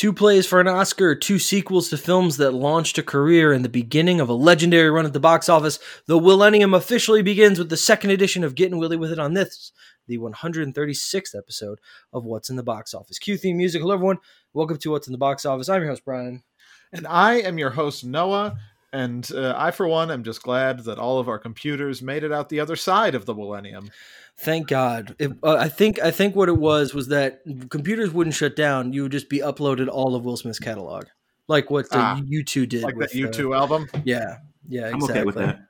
Two plays for an Oscar, two sequels to films that launched a career, and the beginning of a legendary run at the box office. The Millennium officially begins with the second edition of Getting Willy with It on this, the 136th episode of What's in the Box Office. Cue theme music. Hello, everyone. Welcome to What's in the Box Office. I'm your host, Brian. And I am your host, Noah. And uh, I, for one, am just glad that all of our computers made it out the other side of the millennium. Thank God. It, uh, I think I think what it was was that computers wouldn't shut down. You would just be uploaded all of Will Smith's catalog, like what uh, ah, U2 did, like with, that U2 album. Yeah, yeah, I'm exactly. okay with that.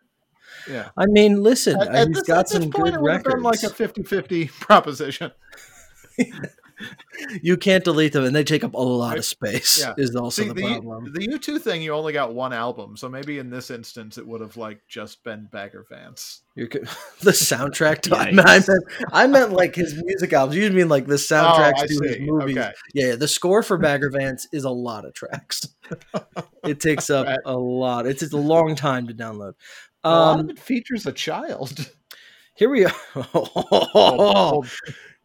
Yeah. I mean, listen, at, at he's this, got some good records. like a 50-50 proposition. you can't delete them, and they take up a lot of space. Yeah. Is also See, the, the problem. The U2 thing, you only got one album, so maybe in this instance, it would have like just been Bagger Vance. You're, the soundtrack to I, meant, I meant like his music albums. You mean like the soundtracks oh, to his movies? Okay. Yeah, the score for Bagger Vance is a lot of tracks. it takes up right. a lot. It's, it's a long time to download. Um, a lot of um, it features a child. Here we are.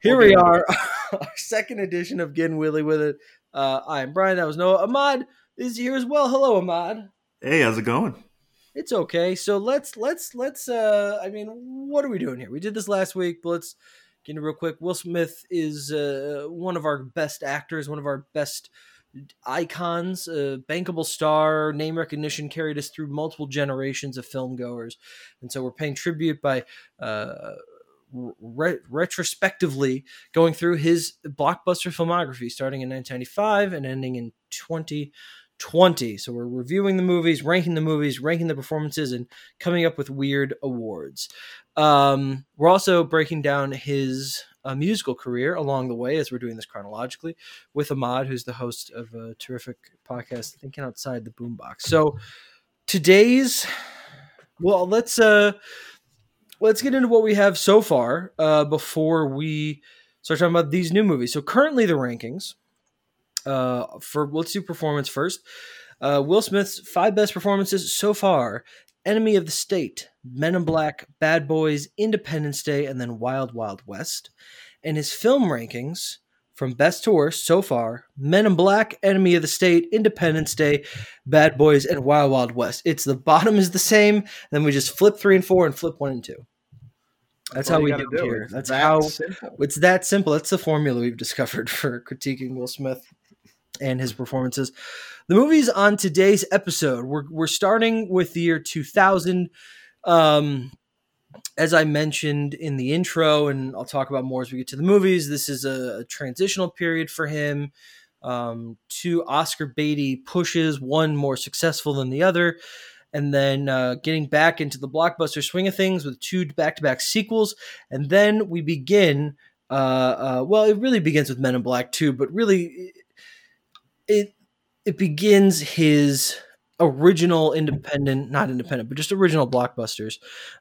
Here we are, our second edition of Getting Willy with It. Uh, I'm Brian. That was Noah. Ahmad is here as well. Hello, Ahmad. Hey, how's it going? It's okay. So let's let's let's. uh I mean, what are we doing here? We did this last week, but let's get into real quick. Will Smith is uh, one of our best actors, one of our best icons, a bankable star, name recognition carried us through multiple generations of film goers, and so we're paying tribute by uh, re- retrospectively going through his blockbuster filmography starting in 1995 and ending in 2020. So we're reviewing the movies, ranking the movies, ranking the performances, and coming up with weird awards. Um, we're also breaking down his uh, musical career along the way as we're doing this chronologically with Ahmad, who's the host of a terrific podcast, Thinking Outside the Boombox. So today's, well, let's uh let's get into what we have so far uh, before we start talking about these new movies. So currently the rankings uh, for let's do performance first. Uh, Will Smith's five best performances so far: Enemy of the State, Men in Black, Bad Boys, Independence Day, and then Wild Wild West. And his film rankings from best to worst so far Men in Black, Enemy of the State, Independence Day, Bad Boys, and Wild Wild West. It's the bottom is the same, then we just flip three and four and flip one and two. That's how we do it here. That's that how simple. it's that simple. That's the formula we've discovered for critiquing Will Smith and his performances. The movies on today's episode, we're we're starting with the year 2000. Um, as I mentioned in the intro, and I'll talk about more as we get to the movies, this is a, transitional period for him. Um, two Oscar baity pushes, one more successful than the other and then uh, getting back into the blockbuster swing of things with two back-to-back sequels, and then we begin. Uh, uh, well, it really begins with Men in Black 2, but really, it it begins his original independent, not independent, but just original blockbusters,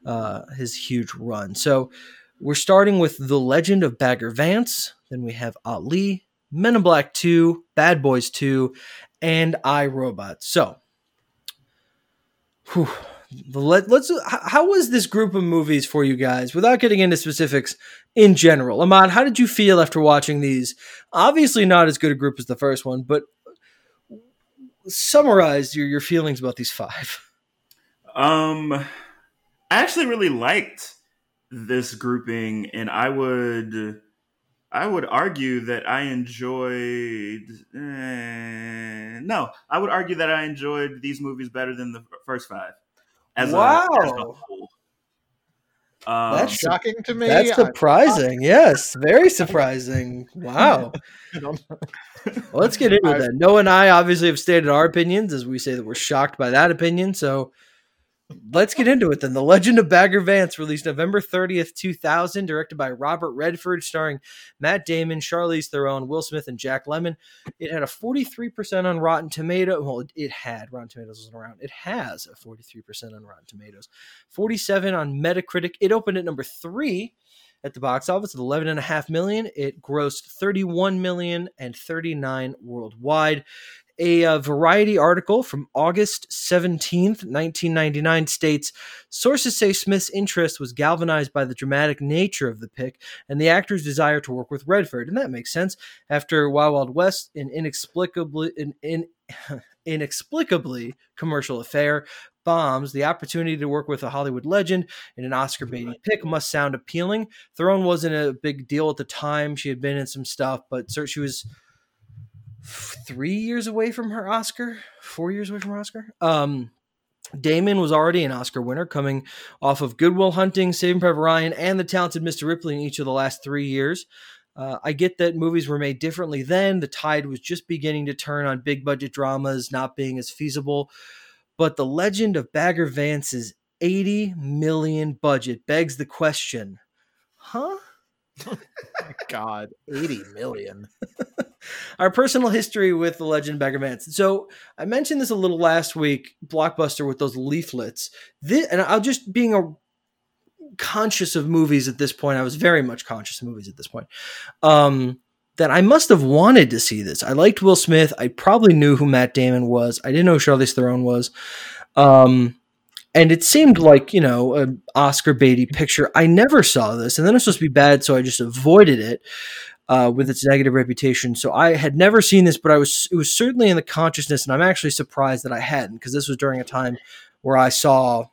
uh, his huge run. So we're starting with The Legend of Bagger Vance. Then we have Ali, Men in Black 2, Bad Boys 2, and I Robot. So Whew. Let, us How was this group of movies for you guys? Without getting into specifics, in general, Ahmad, how did you feel after watching these? Obviously, not as good a group as the first one, but summarize your your feelings about these five. Um, I actually really liked this grouping, and I would I would argue that I enjoyed. Eh, no, I would argue that I enjoyed these movies better than the first five. As wow. A, as a um, that's shocking to me. That's surprising. yes, very surprising. Wow. well, let's get into that. Noah and I obviously have stated our opinions as we say that we're shocked by that opinion. So Let's get into it then. The Legend of Bagger Vance released November 30th, 2000, directed by Robert Redford, starring Matt Damon, Charlize Theron, Will Smith, and Jack Lemmon. It had a 43% on Rotten Tomato. Well, it had. Rotten Tomatoes wasn't around. It has a 43% on Rotten Tomatoes. 47 on Metacritic. It opened at number three at the box office at 11.5 million. It grossed 31 million and 39 worldwide. A uh, variety article from August 17th, 1999 states Sources say Smith's interest was galvanized by the dramatic nature of the pick and the actor's desire to work with Redford. And that makes sense. After Wild Wild West, an inexplicably, an, in, inexplicably commercial affair, bombs, the opportunity to work with a Hollywood legend in an Oscar baiting pick must sound appealing. Theron wasn't a big deal at the time. She had been in some stuff, but she was three years away from her Oscar, four years away from her Oscar. Um, Damon was already an Oscar winner, coming off of Good Will Hunting, Saving Private Ryan, and The Talented Mr. Ripley in each of the last three years. Uh, I get that movies were made differently then. The tide was just beginning to turn on big budget dramas not being as feasible. But the legend of Bagger Vance's 80 million budget begs the question huh? God, 80 million. Our personal history with the legend Bagger Vance. So I mentioned this a little last week, Blockbuster with those leaflets. This, and I'll just being a conscious of movies at this point. I was very much conscious of movies at this point. Um, that I must have wanted to see this. I liked Will Smith. I probably knew who Matt Damon was. I didn't know who Charlize Theron was. Um, and it seemed like you know an Oscar baity picture. I never saw this, and then it's supposed to be bad, so I just avoided it uh, with its negative reputation. So I had never seen this, but I was it was certainly in the consciousness, and I'm actually surprised that I hadn't because this was during a time where I saw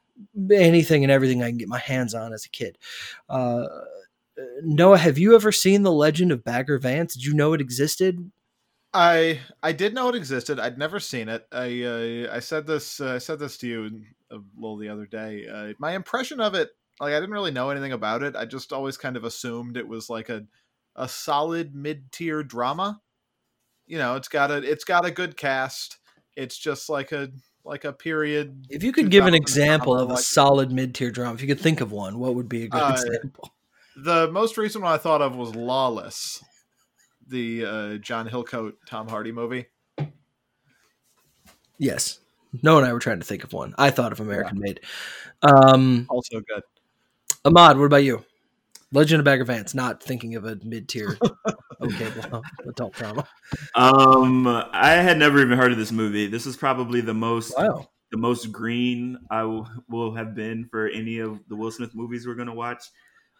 anything and everything I can get my hands on as a kid. Uh, Noah, have you ever seen the Legend of Bagger Vance? Did you know it existed? I I did know it existed. I'd never seen it. I uh, I said this uh, I said this to you a little the other day. Uh, my impression of it, like I didn't really know anything about it. I just always kind of assumed it was like a a solid mid tier drama. You know, it's got a it's got a good cast. It's just like a like a period. If you could give an example of a like, solid mid tier drama, if you could think of one, what would be a good uh, example? The most recent one I thought of was Lawless the uh, John Hillcoat Tom Hardy movie? Yes. No and I were trying to think of one. I thought of American yeah. Made. Um, also good. Ahmad, what about you? Legend of Bagger Vance, not thinking of a mid tier okay adult drama. Um, I had never even heard of this movie. This is probably the most wow. the most green I w- will have been for any of the Will Smith movies we're gonna watch.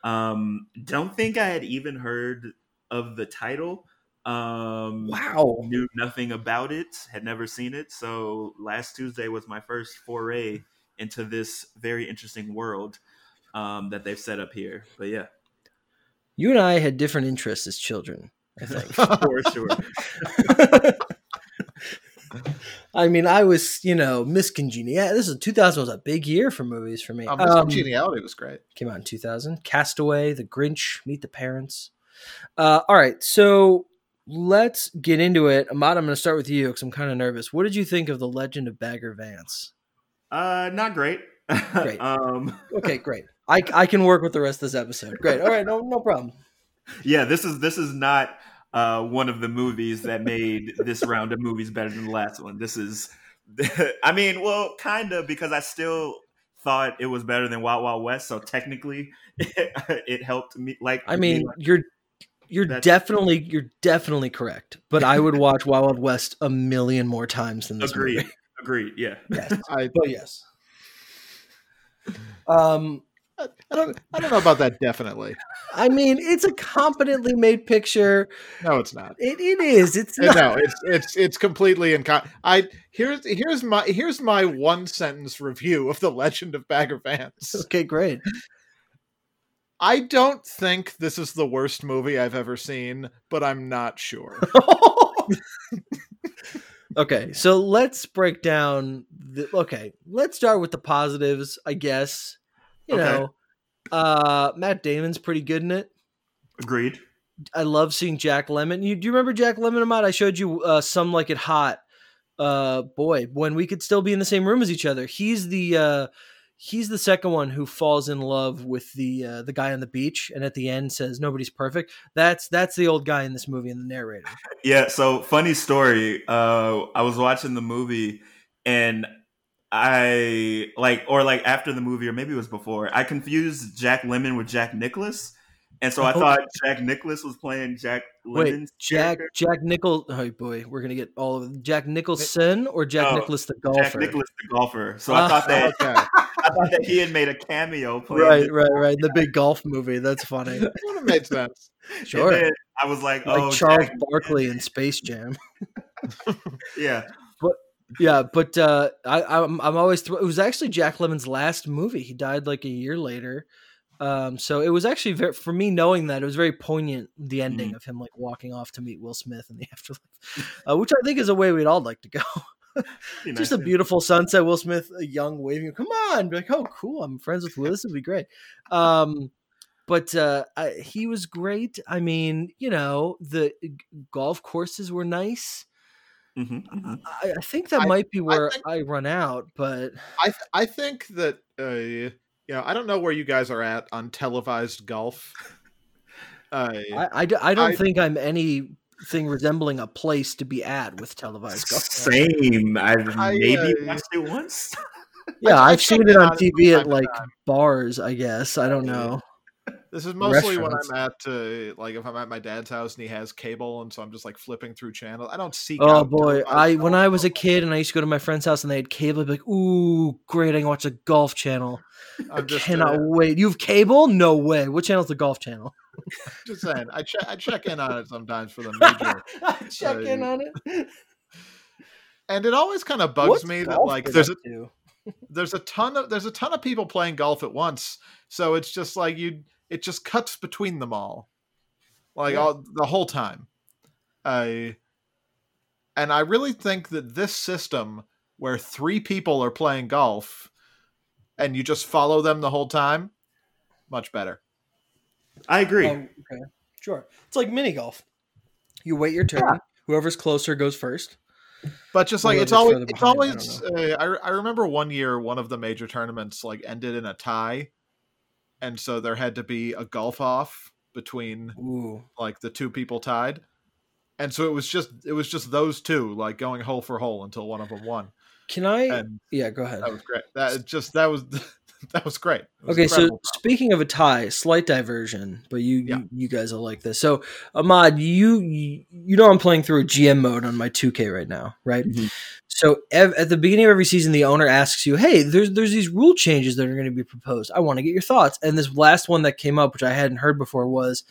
Um, don't think I had even heard of the title. Um, wow. Knew nothing about it, had never seen it. So last Tuesday was my first foray into this very interesting world um, that they've set up here. But yeah. You and I had different interests as children, I think. For sure. I mean, I was, you know, Miss Congeniality. This is 2000 was a big year for movies for me. Oh, Miss um, Congeniality was great. Came out in 2000. Castaway, The Grinch, Meet the Parents. Uh, all right, so let's get into it. Ahmad, I'm going to start with you because I'm kind of nervous. What did you think of the Legend of Bagger Vance? Uh, not great. Great. um, okay, great. I, I can work with the rest of this episode. Great. All right, no no problem. Yeah, this is this is not uh, one of the movies that made this round of movies better than the last one. This is, I mean, well, kind of because I still thought it was better than Wild Wild West. So technically, it, it helped me. Like, I mean, you're you're That's, definitely you're definitely correct. But I would watch Wild Wild West a million more times than this agreed. movie. Agreed. Yeah. Yes. I, but yes. Um, I don't. I don't know about that. Definitely. I mean, it's a competently made picture. No, it's not. It, it is. It's not. no. It's it's it's completely in. I here's here's my here's my one sentence review of the Legend of Bagger Vance. Okay, great. I don't think this is the worst movie I've ever seen, but I'm not sure. okay, so let's break down the okay, let's start with the positives, I guess. You okay. know, uh Matt Damon's pretty good in it. Agreed. I love seeing Jack Lemmon. You do you remember Jack Lemmon Ahmad? I showed you uh some like it hot. Uh boy, when we could still be in the same room as each other. He's the uh he's the second one who falls in love with the uh, the guy on the beach and at the end says nobody's perfect that's that's the old guy in this movie and the narrator yeah so funny story uh i was watching the movie and i like or like after the movie or maybe it was before i confused jack lemmon with jack nicklaus And so I Oh. thought Jack Nicklaus was playing Jack Wait, Jack character. Jack Nichol. Oh boy, we're gonna get all of it. Jack Nicholson or Jack No, Nicklaus the golfer. Jack Nicklaus the golfer. So Ah. I thought that Okay. I thought that he had made a cameo Right, right, right. The big golf movie. That's funny. That made sense. Sure. Then I was like, like oh, Charles Jack- Barkley in Space Jam. Yeah, But Yeah, but uh, I, I'm I'm always thr- it was actually Jack Lemmon's last movie. He died like a year later, um, so it was actually very for me knowing that it was very poignant. The ending Mm-hmm. of him like walking off to meet Will Smith in the afterlife, uh, which I think is a way we'd all like to go. You know, Just a beautiful sunset. Will Smith, a young waving, come on, be like, oh, cool, I'm friends with Will. This would be great. Um, but uh, I, he was great. I mean, you know, the golf courses were nice. Mhm, mhm. I, I think that I- might be where think- I run out, but I th- I think that uh, you know I don't know where you guys are at on televised golf. Uh, I, I, d- I don't I- think I'm anything resembling a place to be at with televised golf. Same. I've I, maybe uh, watched it once. Yeah, I- I I've seen it on on TV at like time. bars, I guess. I don't know. this is mostly when I'm at uh, like if I'm at my dad's house and he has cable, and so I'm just like flipping through channels. I don't see. Oh out boy, I when I was a kid and I used to go to my friend's house and they had cable, I'd be like, "Ooh, great! I can watch the Golf Channel. I I'm just cannot uh, wait. You have cable? No way. What channel is the Golf Channel? Just saying. I check I check in on it sometimes for the major, Check in Uh, on it. and it always kind of bugs What's me that like there's a to? there's a ton of there's a ton of people playing golf at once so it's just like you it just cuts between them all like Yeah. all the whole time i and i really think that this system where three people are playing golf and you just follow them the whole time much better I agree. Oh, okay, sure. It's like mini golf. You wait your turn. Whoever's closer goes first. but just like Or it's always it's behind, I always uh, I, I remember one year one of the major tournaments like ended in a tie and so there had to be a golf off between Ooh. like the two people tied and so it was just it was just those two like going hole for hole until one of them won Can I? and yeah, go ahead. that was great that just that was that was great was Okay, so incredible. speaking of a tie, slight diversion, but you Yeah. you, you guys will like this. So Ahmad, you, you know I'm playing through a GM mode on my 2K right now, right? Mhm. So ev- at the beginning of every season, the owner asks you, "Hey, there's there's these rule changes that are going to be proposed. I want to get your thoughts." And this last one that came up, which I hadn't heard before, was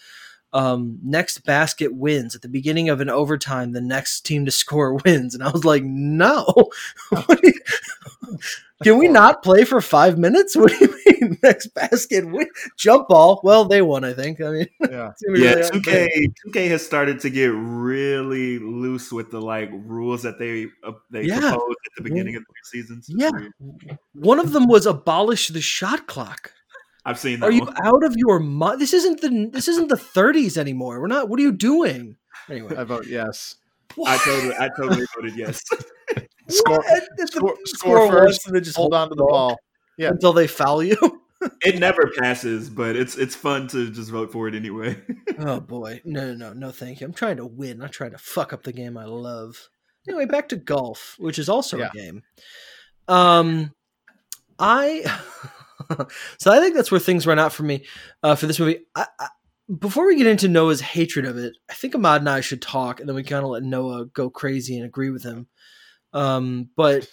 um, next basket wins at the beginning of an overtime. The next team to score wins, and I was like, "No, What do you- can we not play for five minutes? What do you mean next basket win? Jump ball? Well, they won, I think. I mean, yeah it's gonna be yeah, Two K, two K has started to get really loose with the like rules that they uh, they Yeah. proposed at the beginning of the seasons. Yeah. One of them was abolish the shot clock. I've seen that. Are you one. out of your mind? This isn't the this isn't the 30s anymore. We're not. What are you doing? Anyway, i vote yes I totally, I totally voted yes. score What? The- score, score score first and then just hold on to the ball Yeah. until they foul you. It never passes, but it's it's fun to just vote for it anyway. oh boy, no, no, no, no, thank you. I'm trying to win. I'm trying to fuck up the game I love. Anyway, back to golf, which is also Yeah. a game. Um, I so I think that's where things run out for me uh, for this movie. I, I, before we get into Noah's hatred of it, I think Ahmad and I should talk, and then we kind of let Noah go crazy and agree with him. Um, but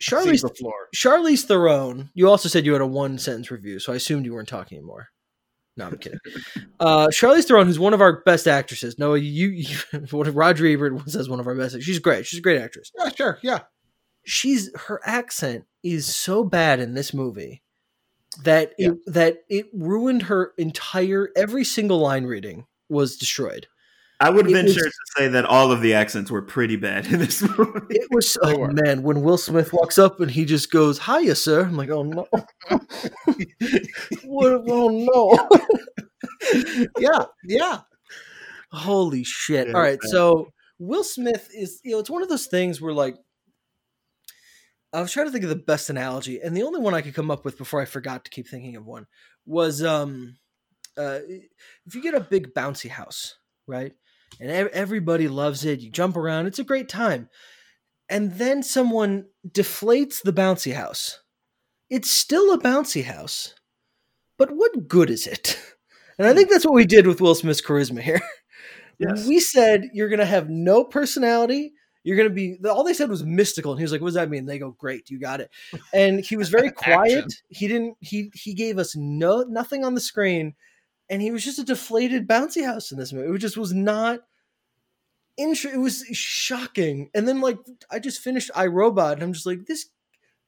Charlize the floor Charlize Theron. You also said you had a one sentence review, so I assumed you weren't talking anymore. No, I'm kidding. Uh, Charlize Theron, who's one of our best actresses. Noah, you, you what Roger Ebert says one of our best. She's great. She's a great actress. yeah sure yeah She's her accent is so bad in this movie that it, that it ruined her entire every single line reading was destroyed. I would It venture was- to say that all of the accents were pretty bad in this movie. It was oh were. man when Will Smith walks up and he just goes hiya sir. I'm like oh no, what, oh no. yeah yeah Holy shit. Yeah, All right. man. So Will Smith is, you know, it's one of those things where, like, I was trying to think of the best analogy, and the only one I could come up with before I forgot to keep thinking of one was um, uh, if you get a big bouncy house, right? And ev- everybody loves it, you jump around, it's a great time. And then someone deflates the bouncy house. It's still a bouncy house, but what good is it? And I think that's what we did with Will Smith's charisma here. Yes. We said you're gonna have no personality. You're gonna be all they said was mystical, and he was like, "What does that mean?" They go, "Great, you got it." And he was very quiet. He didn't. He he gave us no nothing on the screen, and he was just a deflated bouncy house in this movie. It just was not. Intro, it was shocking, and then like I just finished iRobot, and I'm just like this.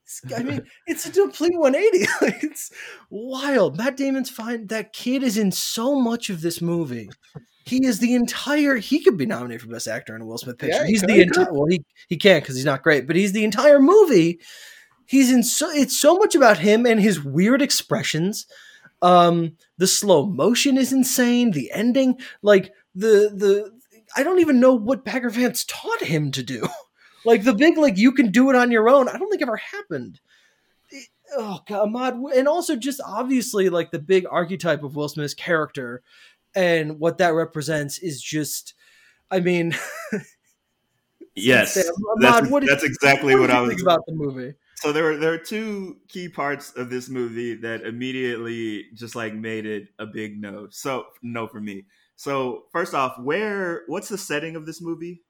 this I mean, it's a complete 180. It's wild. Matt Damon's fine. That kid is in so much of this movie. He is the entire. He could be nominated for best actor in a Will Smith picture. Yeah, he he's could, the he entire. Well, he he can't because he's not great. But he's the entire movie. He's in so. It's so much about him and his weird expressions. Um, the slow motion is insane. The ending, like the the. I don't even know what Bagger Vance taught him to do. Like the big, like you can do it on your own. I don't think ever happened. Oh God, Ahmad, and also just obviously like the big archetype of Will Smith's character and what that represents is just. I mean, Yes, Ahmad, that's, what did- that's exactly what what I was. think about the movie? So there were there are two key parts of this movie that immediately just like made it a big no. So no for me. So first off, where what's the setting of this movie?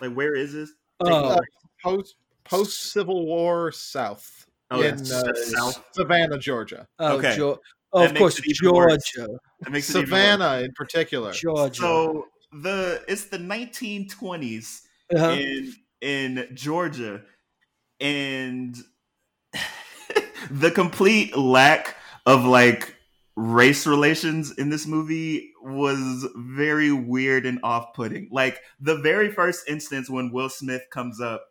Like where is this? Oh, Post post Civil War South Oh, in it's uh, South. Savannah, Georgia. oh, okay. Jo- oh of course, it. Georgia, That makes it. Savannah in particular. Georgia. So the it's the 1920s Uh-huh. in in Georgia, and the complete lack of like race relations in this movie was very weird and off-putting. Like the very first instance when Will Smith comes up,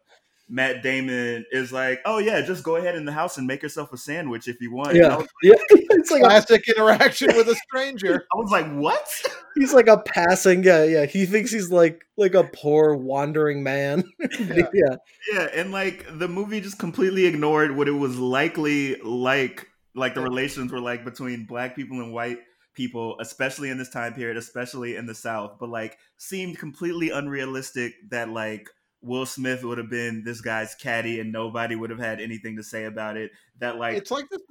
Matt Damon is like, "Oh yeah, just go ahead in the house and make yourself a sandwich if you want." Yeah, was, yeah. It's like a, Classic interaction with a stranger. I was like, "What?" he's like a passing. Yeah, yeah. He thinks he's like like a poor wandering man. Yeah. yeah. Yeah, and like the movie just completely ignored what it was likely like, like the relations were like between black people and white people, especially in this time period, especially in the South, but like seemed completely unrealistic that like Will Smith would have been this guy's caddy and nobody would have had anything to say about it. That like It's like this.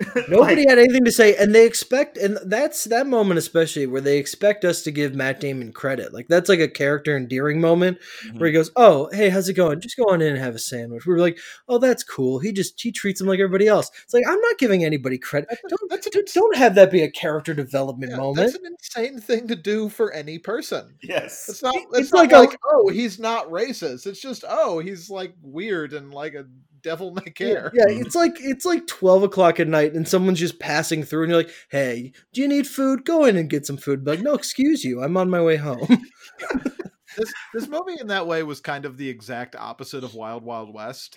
Nobody like, had anything to say, and they expect, and that's that moment especially where they expect us to give Matt Damon credit. Like that's like a character endearing moment mm-hmm. where he goes, "Oh, hey, how's it going? Just go on in and have a sandwich." We are like, "Oh, that's cool." He just he treats him like everybody else. It's like I'm not giving anybody credit. Don't that's, don't, don't have that be a character development yeah, moment. that's an insane thing to do for any person. yes. It's not. It's, it's not like like, a- oh, he's not racist. It's just oh, he's like weird and like a devil may care. Yeah, it's like it's like twelve o'clock at night, and someone's just passing through, and you're like, "Hey, do you need food? Go in and get some food." Be like, no, excuse you, I'm on my way home. This this movie in that way was kind of the exact opposite of Wild Wild West.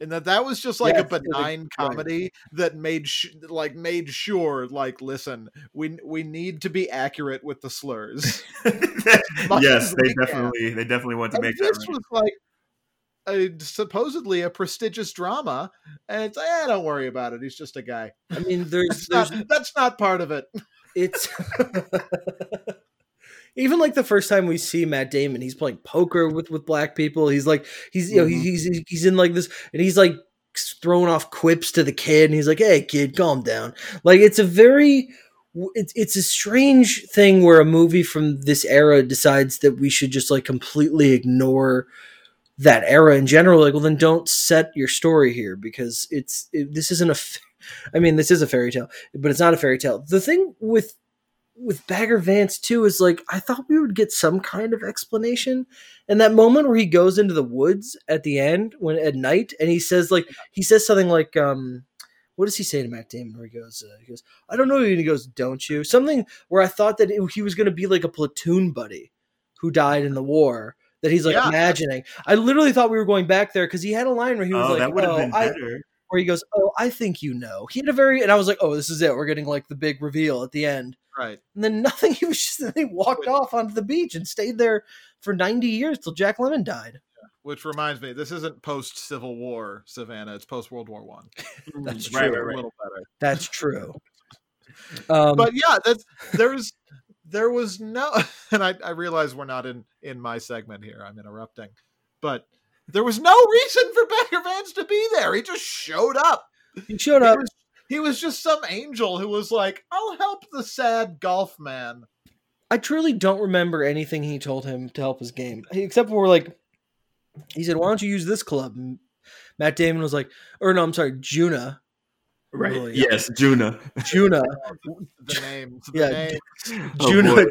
And that that was just like Yes, a it was- benign right. comedy that made sh- like made sure like listen we we need to be accurate with the slurs. yes, they we can. definitely they definitely want to And make this that right. was like a supposedly a prestigious drama, and it's eh, don't worry about it. He's just a guy. I mean, there's That's there's not that's not part of it. it's even like the first time we see Matt Damon, he's playing poker with with black people. He's like he's you know Mhm. he's he's he's in like this, and he's like throwing off quips to the kid, and he's like, "Hey, kid, calm down." Like it's a very it's it's a strange thing where a movie from this era decides that we should just like completely ignore that era in general like well then don't set your story here because it's it, this isn't a f- i mean this is a fairy tale but it's not a fairy tale the thing with with bagger vance too is like i thought we would get some kind of explanation and that moment where he goes into the woods at the end when at night and he says like he says something like um what does he say to Matt Damon? Where he goes, uh, he goes, I don't know. And he goes, don't you? Something where I thought that it, he was going to be like a platoon buddy who died in the war. That he's like Yeah. imagining. I literally thought we were going back there because he had a line where he was oh, like, that would have "Oh, been I," better. where he goes, "Oh, I think you know." He had a very, and I was like, "Oh, this is it. We're getting like the big reveal at the end." Right. And then nothing. He was just then he walked off onto the beach and stayed there for ninety years till Jack Lemmon died. Which reminds me, this isn't post Civil War Savannah. It's post World War One. That's Right, true. right, right. A little better. That's true. Um, but yeah, that's there's there was no, and I I realize we're not in in my segment here. I'm interrupting, but there was no reason for Bagger Vance to be there. He just showed up. he showed He up. was, He was just some angel who was like, "I'll help the sad golf man." I truly don't remember anything he told him to help his game, except for like he said, "Why don't you use this club?" And Matt Damon was like, or no, I'm sorry, Junuh. Right. Really? Yes, Junuh. Junuh. The names, the Yeah, names. Oh, Juno.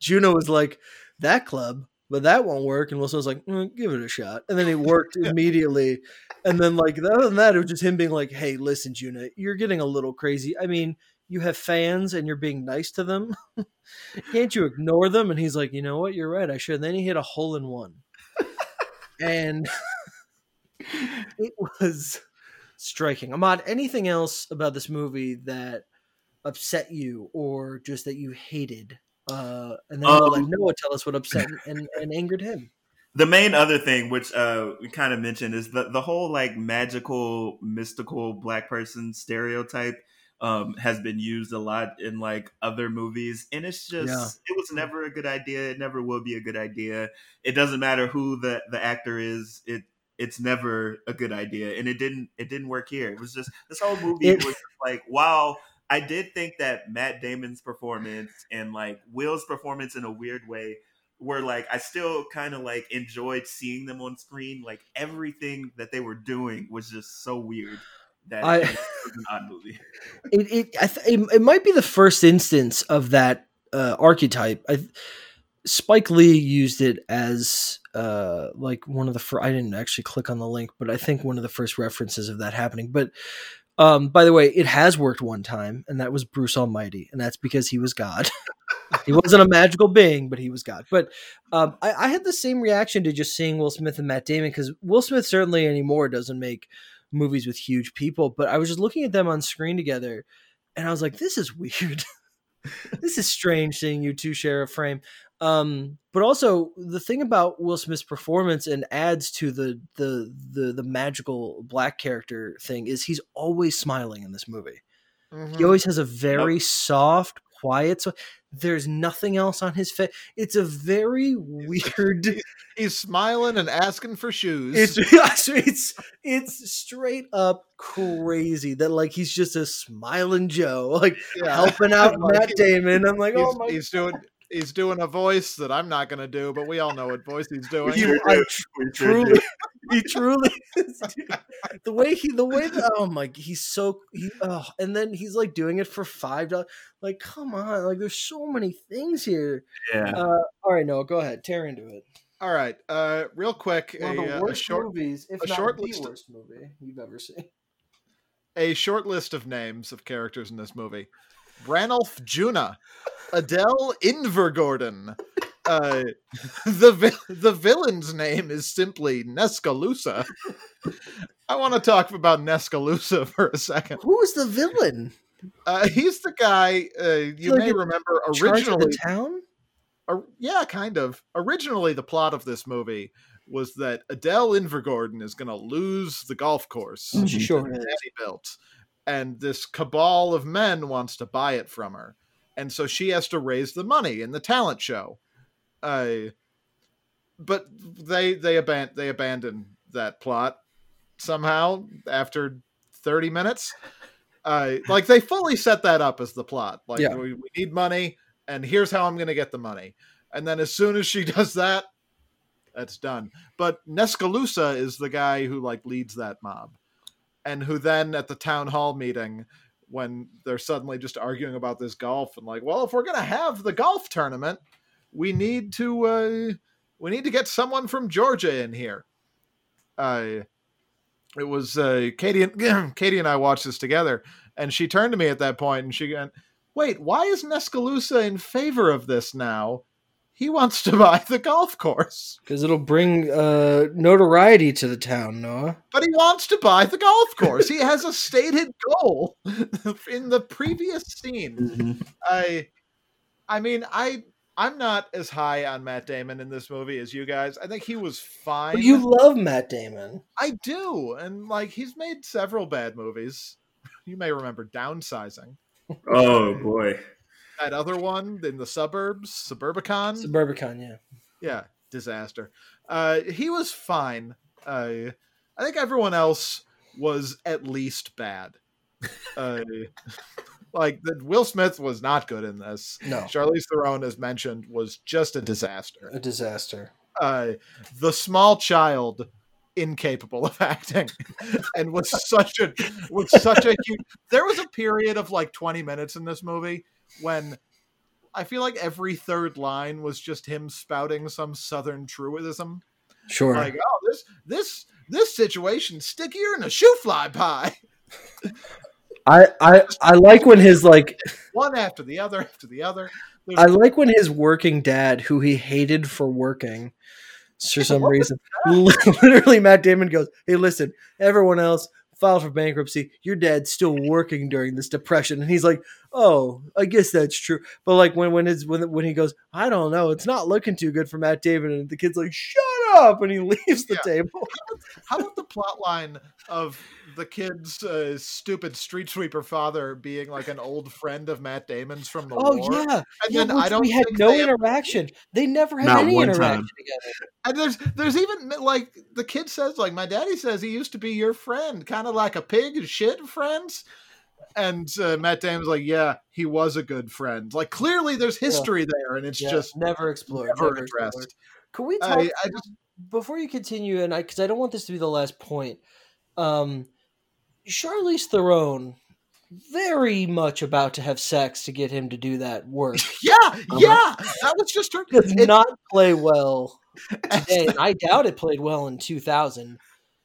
Juno was like that club, but that won't work. And Wilson was like, "Mm, give it a shot, and then it worked immediately. And then like other than that, it was just him being like, "Hey, listen, Juno, you're getting a little crazy. I mean, you have fans and you're being nice to them. Can't you ignore them?" And he's like, "You know what? You're right. I should." And then he hit a hole in one, and it was striking. Ahmad, anything else about this movie that upset you or just that you hated? Uh, and then we'll let Um, Noah tell us what upset and, and angered him. the main other thing which uh we kind of mentioned is the the whole like magical mystical black person stereotype um has been used a lot in like other movies and it's just Yeah. it was never a good idea it never will be a good idea it doesn't matter who the the actor is it it's never a good idea and it didn't it didn't work here it was just this whole movie was like wow I did think that Matt Damon's performance and like Will's performance in a weird way were like I still kind of like enjoyed seeing them on screen. Like everything that they were doing was just so weird that I- it was an odd movie. It it, I th- it it might be the first instance of that uh, archetype. I, Spike Lee used it as uh, like one of the first. I didn't actually click on the link, but I think one of the first references of that happening. But um, by the way, it has worked one time, and that was Bruce Almighty, and that's because he was God. he wasn't a magical being, but he was God. But um, I, I had the same reaction to just seeing Will Smith and Matt Damon because Will Smith certainly anymore doesn't make movies with huge people. But I was just looking at them on screen together, and I was like, "This is weird. this is strange seeing you two share a frame." Um, but also the thing about Will Smith's performance and adds to the the the the magical black character thing is he's always smiling in this movie. Mhm. He always has a very soft, quiet. So there's nothing else on his face. It's a very weird. He's smiling and asking for shoes. It's it's it's straight up crazy that like he's just a smiling Joe, like Yeah. helping out Matt Damon. I'm like, oh my he's doing he's doing a voice that I'm not gonna do, but we all know what voice he's doing. You are tr- truly, he truly is. dude. The way he, the way that, oh my, he's so, he, oh, and then he's like doing it for five dollars. Like, come on, like there's so many things here. Yeah. Uh, all right, Noah, go ahead, tear into it. All right, uh, real quick, One of a, the uh, a worst short movies, if a not short the list of- worst movie you've ever seen. a short list of names of characters in this movie: Rannulph Junuh, Adele Invergordon. Uh, the vi- the villain's name is simply Nescalusa. I want to talk about Nescalusa for a second. Who was the villain? Uh, he's the guy uh, you Like may in remember Charge of originally. the town. or- yeah, kind of. Originally, the plot of this movie was that Adele Invergordon is going to lose the golf course. She sure that is. Daddy built, and this cabal of men wants to buy it from her, and so she has to raise the money in the talent show. Uh, but they they aban- they abandon that plot somehow after thirty minutes. Uh, like they fully set that up as the plot. Like Yeah. we, we need money, and here's how I'm going to get the money. And then as soon as she does that, that's done. But Nescalusa is the guy who like leads that mob, and who then at the town hall meeting, when they're suddenly just arguing about this golf and like, well, if we're gonna have the golf tournament, we need to uh, we need to get someone from Georgia in here. Uh, it was uh, Katie and Katie and I watched this together, and she turned to me at that point and she went, "Wait, why is Nescalusa in favor of this now? He wants to buy the golf course." Because it'll bring uh, notoriety to the town, Noah. but he wants to buy the golf course. he has a stated goal in the previous scene. Mhm. I, I mean, I, I'm not as high on Matt Damon in this movie as you guys. I think he was fine. But you love Matt Damon. I do, and like he's made several bad movies. You may remember Downsizing. Oh boy. That other one in the suburbs, Suburbicon. Suburbicon, yeah. yeah disaster uh he was fine uh i think everyone else was at least bad Uh, like that, Will Smith was not good in this. No. Charlize Theron, as mentioned, was just a disaster. A disaster. Uh, the small child, incapable of acting, and was such a was such a huge. There was a period of like twenty minutes in this movie when. I feel like every third line was just him spouting some southern truism. Sure. Like, oh, this this this situation's stickier than a shoofly pie. I, I I like when his like One after the other after the other. There's I like when his working dad, who he hated for working for some reason, literally Matt Damon goes, "Hey, listen, everyone else filed for bankruptcy. Your dad's still working during this depression," and he's like, "Oh, I guess that's true." But like when when his when when he goes, "I don't know, it's not looking too good for Matt Damon," and the kid's like, "Shut up," and he leaves the Yeah. table. How about the plot line of the kid's uh, stupid street sweeper father being like an old friend of Matt Damon's from the Oh war? yeah, And yeah. then I don't we had no they ever- interaction. They never had Not any interaction time. together. And there's there's even like the kid says like my daddy says he used to be your friend, kind of like a pig and shit friends. And uh, Matt Damon's like, yeah, he was a good friend. Like clearly there's history there, and it's Yeah, just never explored. never Never explored. Could we talk I, I just before you continue? And I because I don't want this to be the last point. Um, Charlize Theron, very much about to have sex to get him to do that work. yeah yeah that was just her. Does it- not play well today, and I doubt it played well in two thousand.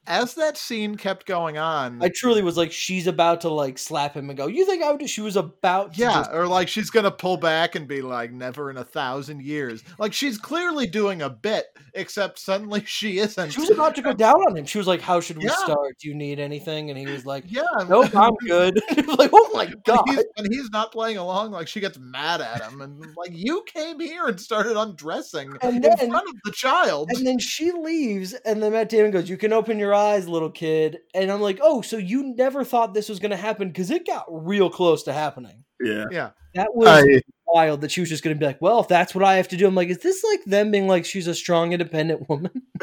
As that scene kept going on, I truly was like, she's about to like slap him and go. You think I would? She was about to yeah, just- or like she's gonna pull back and be like, "Never in a thousand years." Like she's clearly doing a bit, except suddenly she isn't. she was about to go down on him. She was like, "How should we Yeah. start? Do you need anything?" And he was like, yeah, "Nope, I'm good." He was like, "Oh my god!" he's, when he's not playing along, like she gets mad at him and like you came here and started undressing And in front of the child. And then she leaves, and then Matt Damon goes, "You can open your eyes, little kid." And I'm like, "Oh, so you never thought this was going to happen because it got real close to happening." Yeah. yeah, That was I, wild that she was just going to be like, "Well, if that's what I have to do," I'm like, "Is this like them being like she's a strong, independent woman?"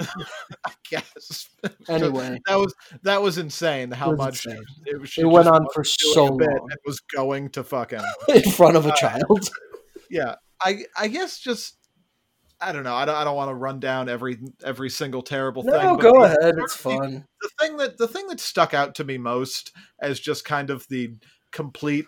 I guess. Anyway, that was that was insane. How was much insane. it, was, it went on for so a long and was going to fucking in front of a Uh, child. yeah i i guess just i don't know i don't, I don't want to run down every every single terrible thing No, go ahead. It's fun. the thing that the thing that stuck out to me most as just kind of the complete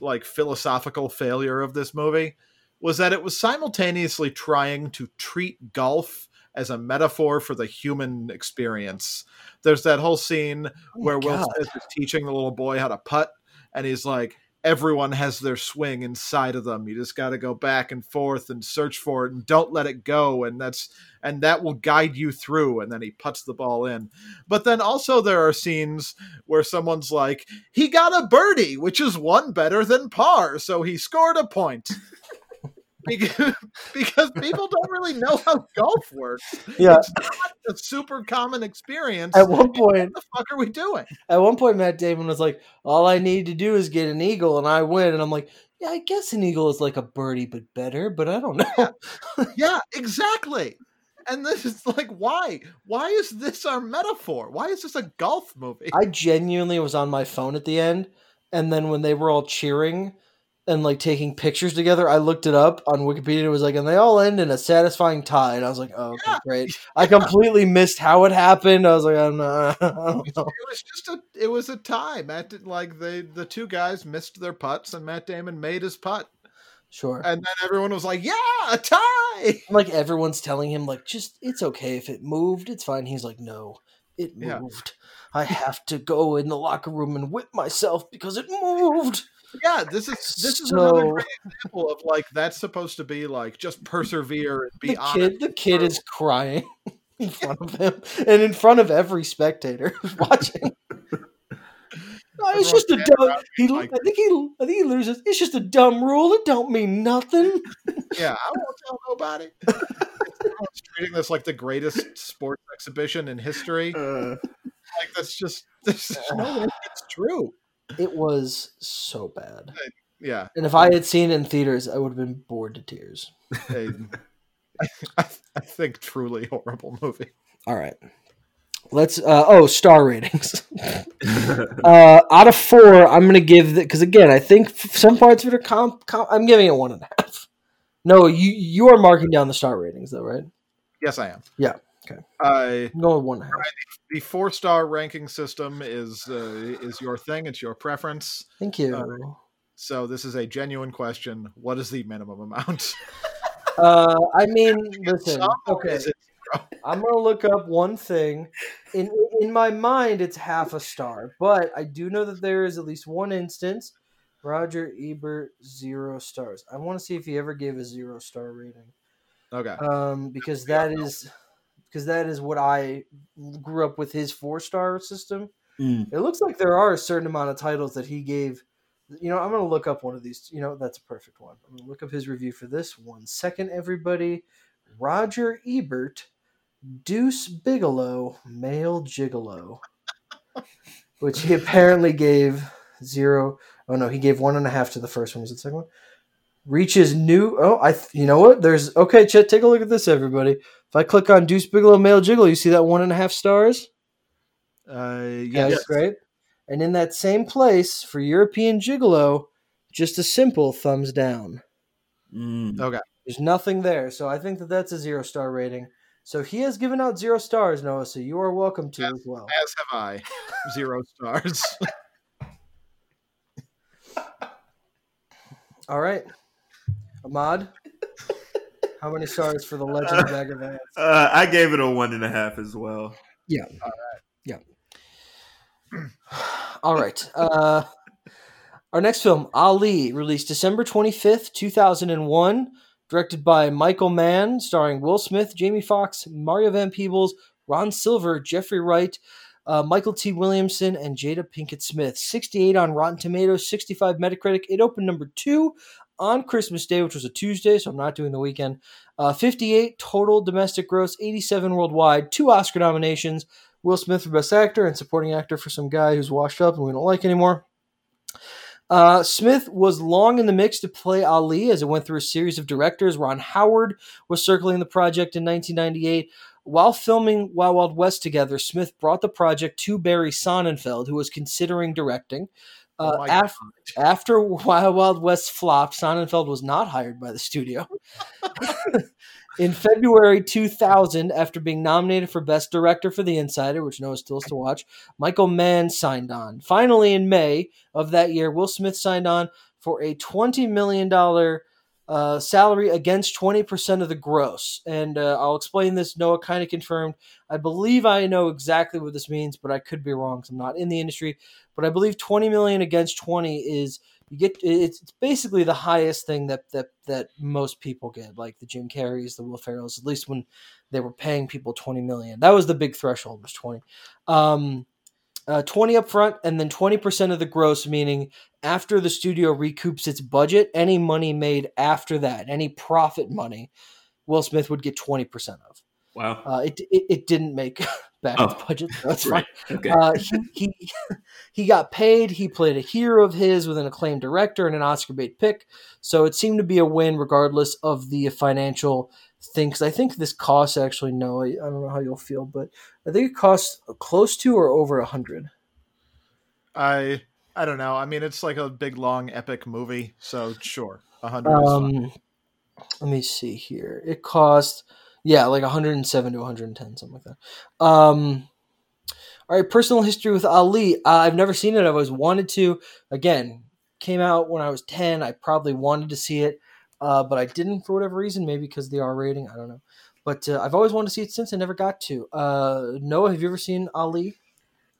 like philosophical failure of this movie was that it was simultaneously trying to treat golf as a metaphor for the human experience. There's that whole scene Oh where Will Smith is teaching the little boy how to putt, and he's like, everyone has their swing inside of them. You just got to go back and forth and search for it and don't let it go. And that's, and that will guide you through. And then he puts the ball in. But then also there are scenes where someone's like, he got a birdie, which is one better than par. So he scored a point. because, because people don't really know how golf works. Yeah. It's not a super common experience. At one point, what the fuck are we doing? At one point, Matt Damon was like, "All I need to do is get an eagle, and I win." And I'm like, "Yeah, I guess an eagle is like a birdie, but better." But I don't know. Yeah, exactly. And this is like, why? Why is this our metaphor? Why is this a golf movie? I genuinely was on my phone at the end, and then when they were all cheering and like taking pictures together, I looked it up on Wikipedia. and It was like, and they all end in a satisfying tie. And I was like, "Oh, okay, Yeah. great." I completely missed how it happened. I was like, "I'm not." I don't know. It was just a it was a tie. Matt did, like they the two guys missed their putts and Matt Damon made his putt. Sure. And then everyone was like, "Yeah, a tie." like everyone's telling him like just it's okay if it moved it's fine he's like no it Yeah. moved i have to go in the locker room and whip myself because it moved Yeah, this is this is another great example of like that's supposed to be like just persevere and be the honest. kid the kid is crying in front of him and in front of every spectator who's watching No, it's just a dumb. He, like- I think he, I think he loses. It's just a dumb rule. It don't mean nothing. Yeah, I won't tell nobody. Everyone's treating this like the greatest sports exhibition in history. Uh, Like that's just this is no way it's true. It was so bad. Yeah, And if I had seen it in theaters, I would have been bored to tears. I think truly horrible movie. All right. let's. Uh, oh, star ratings. uh, out of four, I'm gonna give because again, I think some parts of it are comp, comp. I'm giving it one and a half. No, you you are marking down the star ratings though, right? Yes, I am. Yeah, okay. Uh, I'm going with one and a half. the four star ranking system is uh, is your thing. It's your preference. Thank you. uh, So this is a genuine question. What is the minimum amount? Uh, I mean, listen. Okay, I'm gonna look up one thing. In in my mind, it's half a star, but I do know that there is at least one instance. Roger Ebert zero stars. I want to see if he ever gave a zero star rating. Okay. Um, because that is because that is what I grew up with his four star system. Mm. It looks like there are a certain amount of titles that he gave. You know, I'm gonna look up one of these. You know, that's a perfect one. I'm gonna look up his review for this. One second, everybody. Roger Ebert, Deuce Bigalow, male gigolo, which he apparently gave zero. Oh no, he gave one and a half to the first one. Was it the second one? Reaches new. Oh, I. th- You know what? There's okay. Chet, take a look at this, everybody. If I click on Deuce Bigalow, male Jiggle, you see that one and a half stars. Uh, Yeah, yes. that's great. And in that same place for European Gigolo, just a simple thumbs down. Mm. Okay. There's nothing there, so I think that that's a zero star rating. So he has given out zero stars, Noah. So you are welcome to as well. As have I. Zero stars. All right, Ahmad. How many stars for the Legend of Bagger Vance? Uh, I gave it a one and a half as well. Yeah. All right. Yeah. All right. Uh, our next film, Ali, released December 25th, 2001, directed by Michael Mann, starring Will Smith, Jamie Foxx, Mario Van Peebles, Ron Silver, Jeffrey Wright, uh, Michael T. Williamson, and Jada Pinkett Smith. 68 on Rotten Tomatoes, 65 Metacritic. It opened number two on Christmas Day, which was a Tuesday, so I'm not doing the weekend. Uh, 58 total domestic gross, 87 worldwide, two Oscar nominations. Will Smith for Best Actor and Supporting Actor for some guy who's washed up and we don't like anymore. Uh, Smith was long in the mix to play Ali as it went through a series of directors. Ron Howard was circling the project in 1998. While filming Wild Wild West together, Smith brought the project to Barry Sonnenfeld, who was considering directing. Uh, Oh my af- after Wild Wild West flopped, Sonnenfeld was not hired by the studio. In February 2000, after being nominated for Best Director for The Insider, which Noah still has to watch, Michael Mann signed on. Finally, in May of that year, Will Smith signed on for a $20 million uh, salary against 20% of the gross. And uh, I'll explain this. Noah kind of confirmed. I believe I know exactly what this means, but I could be wrong because I'm not in the industry. But I believe 20 million against 20 is you get it's, basically the highest thing that that that most people get, like the Jim Carreys, the Will Ferrells. At least when they were paying people 20 million, that was the big threshold was 20. Um, uh, 20 up front and then 20% of the gross meaning after the studio recoups its budget any money made after that any profit money will smith would get 20% of Wow. uh, it, it, it didn't make back Oh. the budget so that's fine right. Okay. uh, he, he he got paid. He played a hero of his with an acclaimed director and an Oscar bait pick. So it seemed to be a win, regardless of the financial thing. Because I think this costs actually no, I, I don't know how you'll feel, but I think it costs close to or over a hundred. I I don't know. I mean, it's like a big long epic movie, so sure, a hundred. Um, let me see here. It cost yeah, like 107 to 110, something like that. Um, all right, personal history with Ali. Uh, I've never seen it. I've always wanted to. Again, came out when I was 10. I probably wanted to see it, uh, but I didn't for whatever reason. Maybe because of the R rating. I don't know. But uh, I've always wanted to see it since I never got to. Uh, Noah, have you ever seen Ali?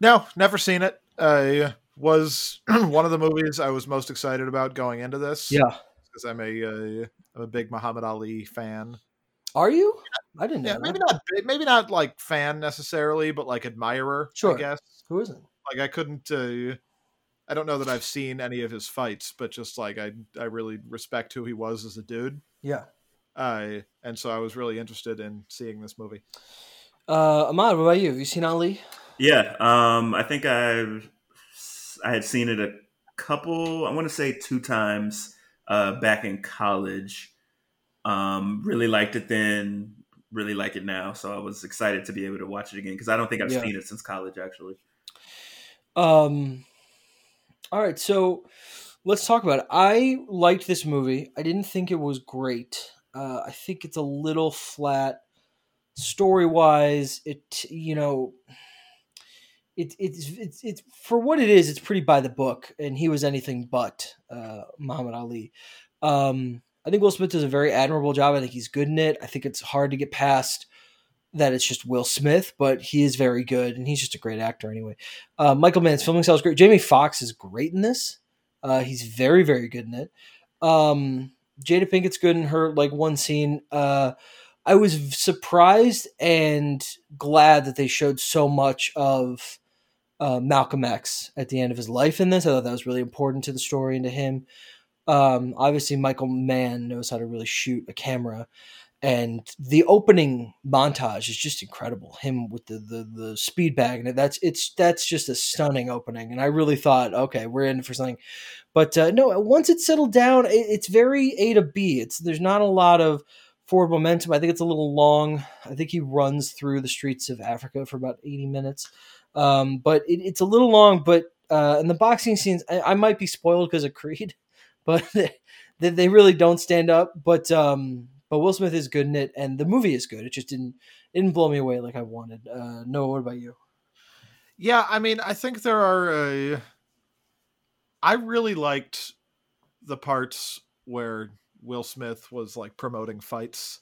No, never seen it. I was one of the movies I was most excited about going into this. Yeah, because I'm a uh, I'm a big Muhammad Ali fan. Are you? I didn't know. Yeah, that. maybe not maybe not like fan necessarily, but like admirer. Sure. I guess. Who isn't? Like I couldn't. I don't know that I've seen any of his fights, but just like I I really respect who he was as a dude. Yeah. Uh, and so I was really interested in seeing this movie. Uh, Ahmad, what about you? Have you seen Ali? Yeah, um, I think I I had seen it a couple. I want to say two times uh, back in college. Um, really liked it then. really like it now. So I was excited to be able to watch it again because I don't think I've Yeah. seen it since college actually. Um. All right, so let's talk about it. I liked this movie. I didn't think it was great. Uh, I think it's a little flat story wise. It you know. It, it's it's it's for what it is. It's pretty by the book, and he was anything but uh, Muhammad Ali. Um, I think Will Smith does a very admirable job. I think he's good in it. I think it's hard to get past that it's just Will Smith, but he is very good, and he's just a great actor anyway. Uh, Michael Mann's filming style is great. Jamie Foxx is great in this. Uh, he's very, very good in it. Um, Jada Pinkett's good in her like one scene. Uh, I was surprised and glad that they showed so much of uh, Malcolm X at the end of his life in this. I thought that was really important to the story and to him. Um, obviously, Michael Mann knows how to really shoot a camera and the opening montage is just incredible. Him with the the, the speed bag and that's it's that's just a stunning opening. And I really thought, okay, we're in for something. But uh, no, once it's settled down, it, it's very A to B. It's there's not a lot of forward momentum. I think it's a little long. I think he runs through the streets of Africa for about 80 minutes. Um, but it, it's a little long. But uh, and the boxing scenes, I, I might be spoiled because of Creed, but they, they really don't stand up. But um, but Will Smith is good in it, and the movie is good. It just didn't it didn't blow me away like I wanted. Uh, Noah, what about you? Yeah, I mean, I think there are. Uh, I really liked the parts where Will Smith was like promoting fights.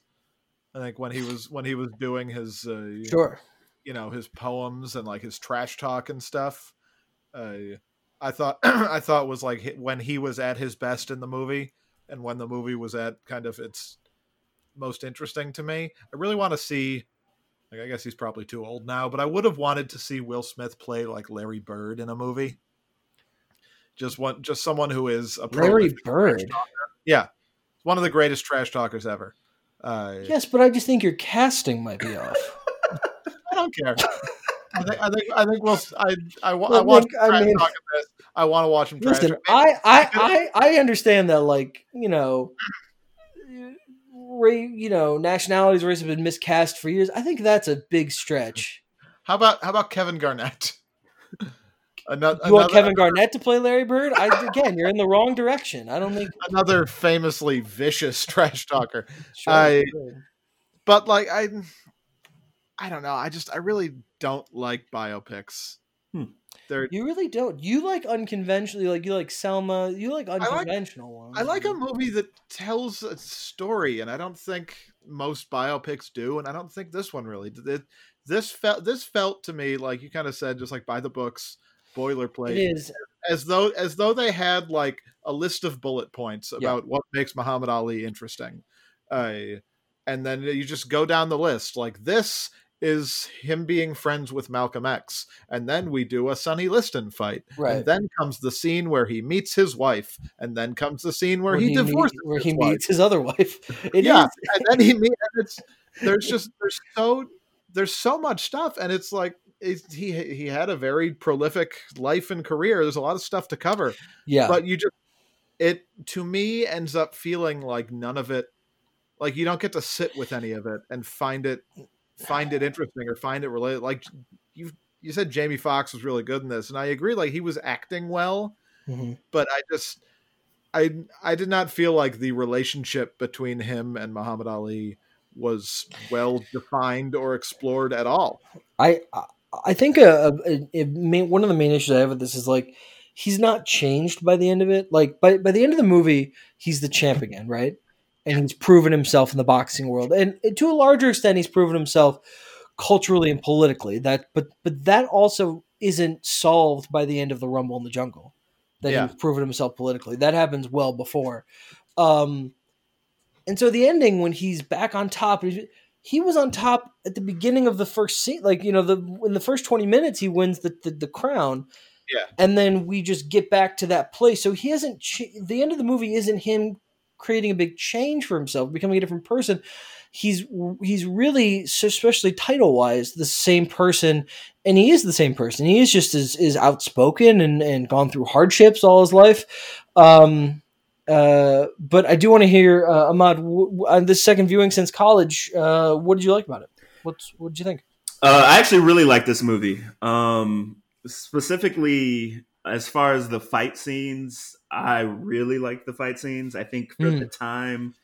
I think when he was when he was doing his uh, Sure. you know his poems and like his trash talk and stuff. Uh, I thought I thought was like when he was at his best in the movie, and when the movie was at kind of its most interesting to me. I really want to see. Like, I guess he's probably too old now, but I would have wanted to see Will Smith play like Larry Bird in a movie. Just one, just someone who is a Larry Bird. Yeah, one of the greatest trash talkers ever. Uh, Yes, but I just think your casting might be off. I don't care. I think I think I think we'll. I I, wa- I Well, want Nick, I mean- talk this. I want to watch him. Listen, talk. I, I, I, I understand that, like you know, you know, nationalities, race have been miscast for years. I think that's a big stretch. How about how about Kevin Garnett? another You want another, Kevin Garnett to play Larry Bird? I again, you're in the wrong direction. I don't think. another famously vicious trash talker. Sure, I- But like I, I don't know. I just I really don't like biopics. Hmm. They're You really don't. You like unconventional. Like you like Selma. You like like- unconventional ones. I like a movie that tells a story, and I don't think most biopics do, and I don't think this one really did. This felt this felt to me like you kind of said, just like by the books, boilerplate. It is. as though as though they had like a list of bullet points about what makes Muhammad Ali interesting. Uh, and then you just go down the list like this is him being friends with Malcolm X and then we do a Sonny Liston fight Right. and then comes the scene where he meets his wife and then comes the scene where, he, meet- divorces where his he wife. meets his other wife. It yeah is- and then he meets it's there's just there's so there's so much stuff and it's like it's, he he had a very prolific life and career there's a lot of stuff to cover yeah. but you just it to me ends up feeling like none of it like you don't get to sit with any of it and find it find it interesting or find it related like you you said Jamie Foxx was really good in this and I agree like he was acting well Mhm. but I just I I did not feel like the relationship between him and Muhammad Ali was well defined or explored at all. I I- I think a, a, a main, one of the main issues I have with this is like he's not changed by the end of it. Like by by the end of the movie, he's the champ again, right? And he's proven himself in the boxing world, and, to a larger extent, he's proven himself culturally and politically. That but but that also isn't solved by the end of the Rumble in the Jungle. That Yeah. he's proven himself politically. That happens well before. Um, and so the ending when he's back on top, he was on top at the beginning of the first scene. Like you know, the in the first twenty minutes, he wins the the, the crown. Yeah. and then we just get back to that place. So he hasn't. Ch- the end of the movie isn't him creating a big change for himself, becoming a different person. He's he's really, especially title wise, the same person, and he is the same person. He is just as is outspoken and and gone through hardships all his life. Um, Uh, but I do want to hear uh, Ahmad w- on this second viewing since college. Uh, what did you like about it? What's what did you think? Uh, I actually really like this movie. Um, specifically, as far as the fight scenes, I really like the fight scenes. I think for Hmm. the time,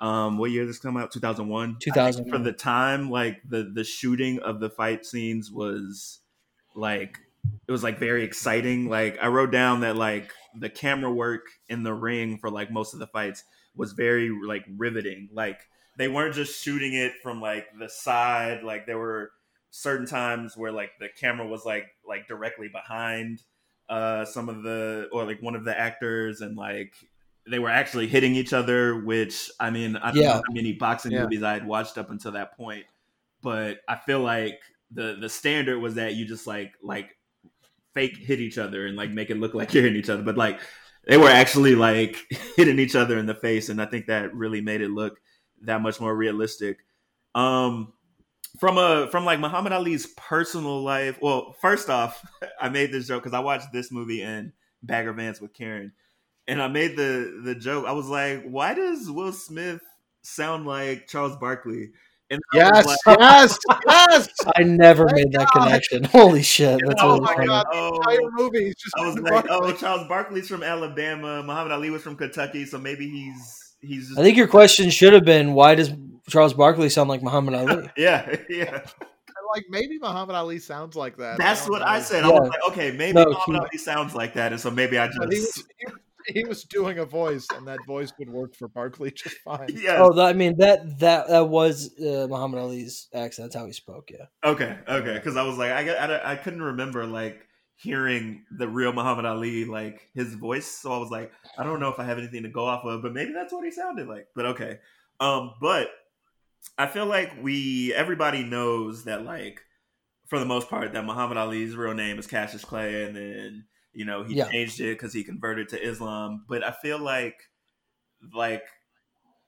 um, what year did this come out? Two thousand one. 2001. For the time, like the the shooting of the fight scenes was like it was like very exciting. Like I wrote down that like the camera work in the ring for like most of the fights was very like riveting. Like they weren't just shooting it from like the side. Like there were certain times where like the camera was like like directly behind uh some of the or like one of the actors and like they were actually hitting each other which i mean i don't Yeah. know how many boxing Yeah. movies i had watched up until that point but i feel like the the standard was that you just like like fake hit each other and like make it look like you're hitting each other but like they were actually like hitting each other in the face and i think that really made it look that much more realistic um from a from like Muhammad Ali's personal life. Well, first off, I made this joke because I watched this movie and Bagger Vance with Karen, and I made the the joke. I was like, "Why does Will Smith sound like Charles Barkley?" And Yes, like, yes, yes. I never Thank made that God. connection. Holy shit, that's oh really my funny. god, the Oh. entire movie is just I was Barkley. like, "Oh, Charles Barkley's from Alabama. Muhammad Ali was from Kentucky, so maybe he's he's." Just, I think your question should have been, why does Charles Barkley sound like Muhammad Ali? yeah, yeah. like maybe Muhammad Ali sounds like that. That's don't what know. I said. I was like, okay, maybe No, Muhammad he- Ali sounds like that, and so maybe I But he just was, he, he was doing a voice, and that voice would work for Barkley just fine. yeah. Oh, I mean that that that was uh, Muhammad Ali's accent. That's how he spoke. Yeah. Okay, okay, because I was like, I, I I couldn't remember like hearing the real Muhammad Ali like his voice, so I was like, I don't know if I have anything to go off of, but maybe that's what he sounded like. But okay, um, but I feel like we everybody knows that like for the most part that Muhammad Ali's real name is Cassius Clay, and then you know he Yeah. changed it because he converted to Islam. But I feel like like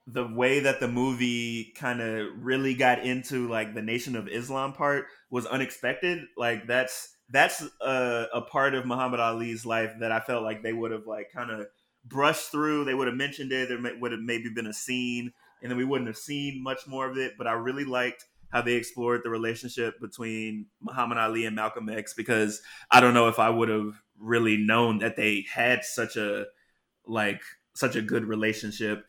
the way that the movie kind of really got into like the Nation of Islam part was unexpected. Like that's that's a, a part of Muhammad Ali's life that I felt like they would have like kind of brushed through. They would have mentioned it. There may, would have maybe been a scene, and then we wouldn't have seen much more of it. But I really liked how they explored the relationship between Muhammad Ali and Malcolm X because I don't know if I would have really known that they had such a like such a good relationship.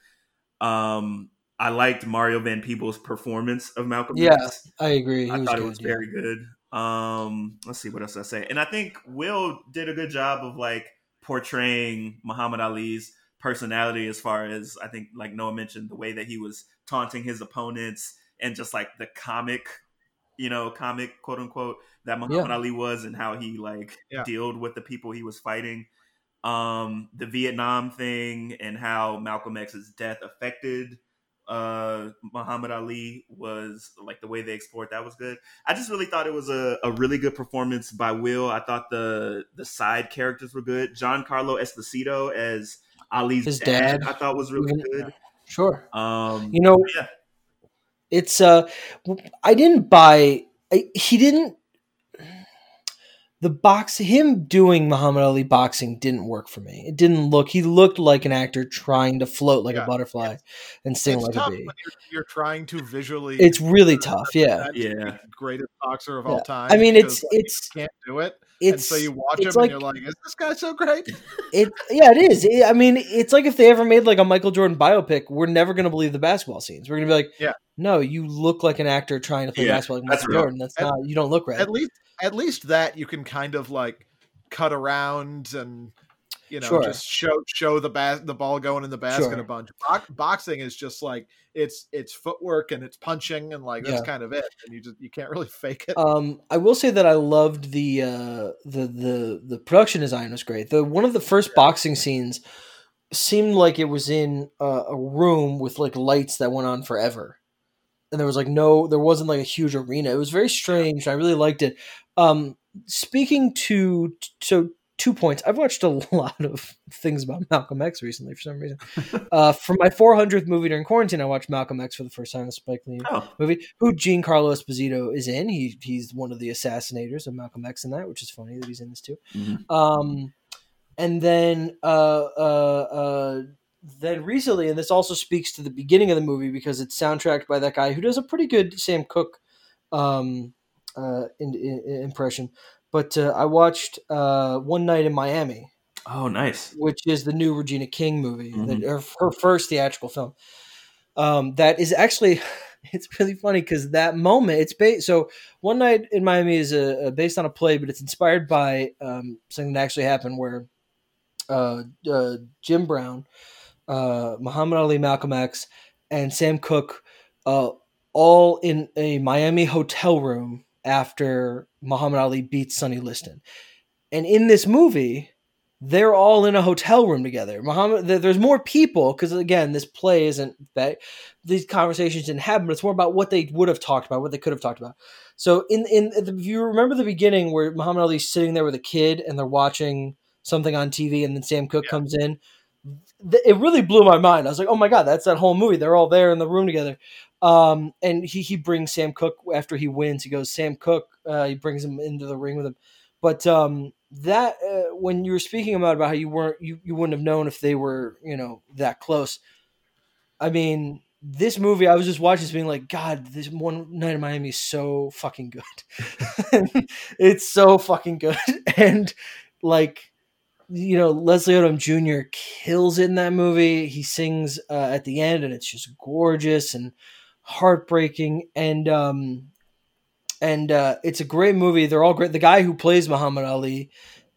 Um, I liked Mario Van Peebles' performance of Malcolm Yeah, X. I agree. He I thought good, it was yeah. very good. Um, let's see what else I say. And I think Will did a good job of like portraying Muhammad Ali's personality as far as I think like Noah mentioned the way that he was taunting his opponents and just like the comic, you know, comic quote unquote that Muhammad Ali was and how he like Yeah. dealt with the people he was fighting. Um, the Vietnam thing and how Malcolm X's death affected uh Muhammad Ali was like the way they explored that was good. I just really thought it was a, a really good performance by Will. I thought the the side characters were good. Giancarlo Esposito as Ali's His dad, dad. I thought was really good. Sure. Um You know, yeah. it's uh, I didn't buy. I, he didn't. The box, him doing Muhammad Ali boxing didn't work for me. It didn't look. He looked like an actor trying to float like Yeah. a butterfly and sing like a bee. you're, you're trying to visually. It's really tough. Yeah, Yeah. greatest boxer of Yeah. all time. I mean, it's it's can't do it, it's and so you watch him it's and you're like, "Is this guy so great?" It yeah, it is. It- I mean, it's like if they ever made like a Michael Jordan biopic, we're never gonna believe the basketball scenes. We're gonna be like, Yeah. no, you look like an actor trying to play Yeah, basketball like Michael real. Jordan. That's At- not. You don't look right. At least, at least that you can kind of like cut around and you know Sure. just show show the bas- the ball going in the basket Sure. a bunch. Bo- boxing is just like it's it's footwork and it's punching and like that's Yeah. kind of it, and you just you can't really fake it. Um, I will say that I loved the uh, the the the production design was great. The one of the first boxing scenes seemed like it was in a, a room with like lights that went on forever, and there was like no, there wasn't like a huge arena. It was very strange. I really liked it. Um, speaking to so two points. I've watched a lot of things about Malcolm X recently for some reason. uh, for my 400th movie during quarantine, I watched Malcolm X for the first time. The Spike Lee Oh, movie, who Giancarlo Esposito is in. He he's one of the assassinators of Malcolm X in that, which is funny that he's in this too. Mhm. Um, and then uh, uh, uh, then recently, and this also speaks to the beginning of the movie because it's soundtracked by that guy who does a pretty good Sam Cooke um, uh, in, in, impression. But uh, I watched uh, One Night in Miami. Oh, nice! Which is the new Regina King movie, Mhm. that, her, her first theatrical film. Um, that is actually, it's really funny because that moment, it's based. So One Night in Miami is a, a based on a play, but it's inspired by um, something that actually happened where uh, uh, Jim Brown, uh, Muhammad Ali, Malcolm X, and Sam Cooke, uh, all in a Miami hotel room after Muhammad Ali beats Sonny Liston. And in this movie, they're all in a hotel room together. Muhammad, there's more people because again, this play isn't that these conversations didn't happen, but it's more about what they would have talked about, what they could have talked about. So in in if you remember the beginning where Muhammad Ali's sitting there with a kid and they're watching something on TV, and then Sam Cooke comes in, it really blew my mind. I was like, oh my god, that's that whole movie. They're all there in the room together. Um, and he he brings Sam Cooke after he wins. He goes Sam Cooke. Uh, he brings him into the ring with him. But um, that uh, when you were speaking about about how you weren't you, you wouldn't have known if they were you know that close. I mean, this movie I was just watching, this being like, God, this one night in Miami is so fucking good. it's so fucking good, and like you know, Leslie Odom Jr. kills it in that movie. He sings uh, at the end, and it's just gorgeous and heartbreaking. And um, and uh, it's a great movie. They're all great. The guy who plays Muhammad Ali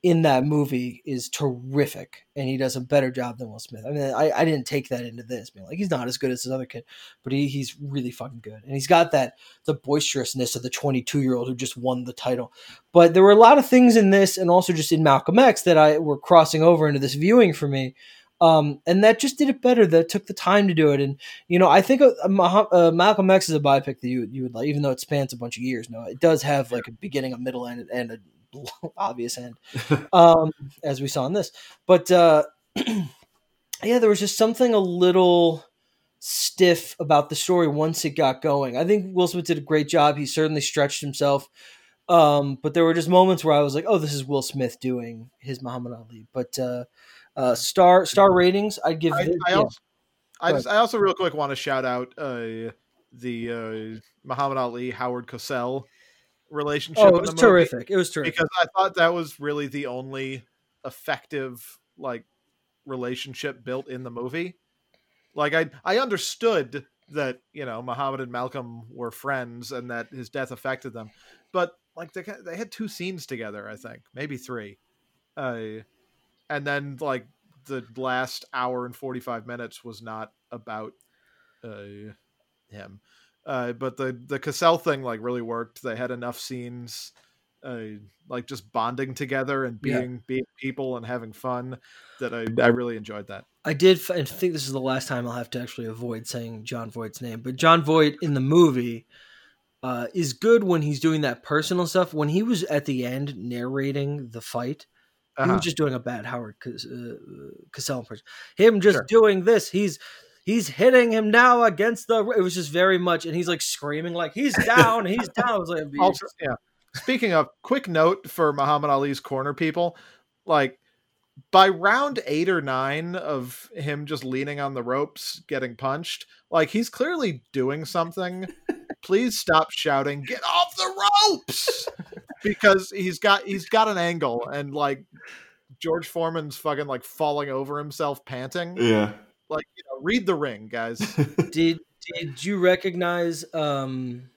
in that movie is terrific, and he does a better job than Will Smith. I mean, I, I didn't take that into this, being like he's not as good as this other kid, but he, he's really fucking good, and he's got that the boisterousness of the 22 year old who just won the title. But there were a lot of things in this, and also just in Malcolm X that I were crossing over into this viewing for me. Um, and that just did it better. That took the time to do it, and you know, I think uh, uh, Malcolm X is a biopic that you you would like, even though it spans a bunch of years. No, it does have like a beginning, a middle, and, and a obvious end, um, as we saw in this. But uh, yeah, there was just something a little stiff about the story once it got going. I think Will Smith did a great job. He certainly stretched himself. Um, but there were just moments where I was like, "Oh, this is Will Smith doing his Muhammad Ali." But uh, uh, star star ratings, I'd give. I, thi- I yeah. also, I, just, I also real quick want to shout out uh, the uh, Muhammad Ali Howard Cosell relationship. Oh, it was terrific. It was terrific. because I thought that was really the only effective like relationship built in the movie. Like I I understood that you know Muhammad and Malcolm were friends and that his death affected them, but like they they had two scenes together, I think maybe three, uh, and then like the last hour and forty five minutes was not about uh, him. Uh, but the the Cosell thing like really worked. They had enough scenes, uh, like just bonding together and Yeah. being being people and having fun that I I really enjoyed that. I did, and think this is the last time I'll have to actually avoid saying Jon Voight's name. But Jon Voight in the movie uh, is good when he's doing that personal stuff. When he was at the end narrating the fight, he Uh-huh. was just doing a bad Howard Cas- uh, Cosell impression. Him just Sure. doing this. He's he's hitting him now against the. It was just very much, and he's like screaming like he's down, he's down. Was like, Also, yeah. Speaking of, quick note for Muhammad Ali's corner people, like by round eight or nine of him just leaning on the ropes, getting punched, like he's clearly doing something. Please stop shouting, "Get off the ropes!" because he's got he's got an angle, and like George Foreman's fucking like falling over himself, panting. Yeah. Like, you know, read the ring, guys. did did you recognize um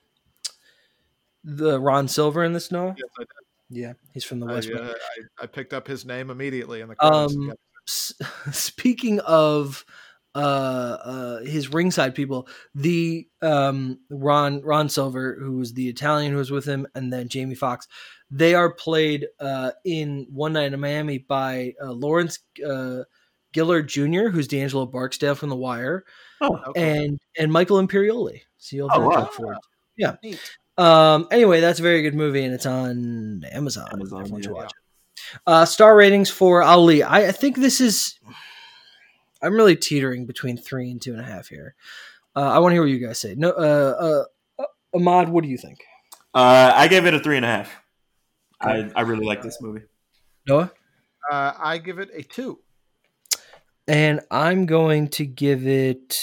the Ron Silver in this? Noah? Yes, I, Yeah, he's from the West. Wing. uh, I, I picked up his name immediately in the credits. Um, S- speaking of uh, uh, his ringside people, the um, Ron Ron Silver, who was the Italian who was with him, and then Jamie Foxx, they are played uh, in One Night in Miami by uh, Lawrence uh, Gilliard Jr., who's D'Angelo Barksdale from The Wire, Oh, Okay. and and Michael Imperioli. So you'll have Oh, to wow. look forward. Yeah. Um. Anyway, that's a very good movie, and it's on Amazon. Amazon, Everyone should yeah. watch it. Uh, star ratings for Ali. I, I think this is. I'm really teetering between three and two and a half here. Uh, I want to hear what you guys say. No, uh, uh, Ahmad, what do you think? Uh, I gave it a three and a half. I, I really like this movie. Noah, Uh, I give it a two. and I'm going to give it.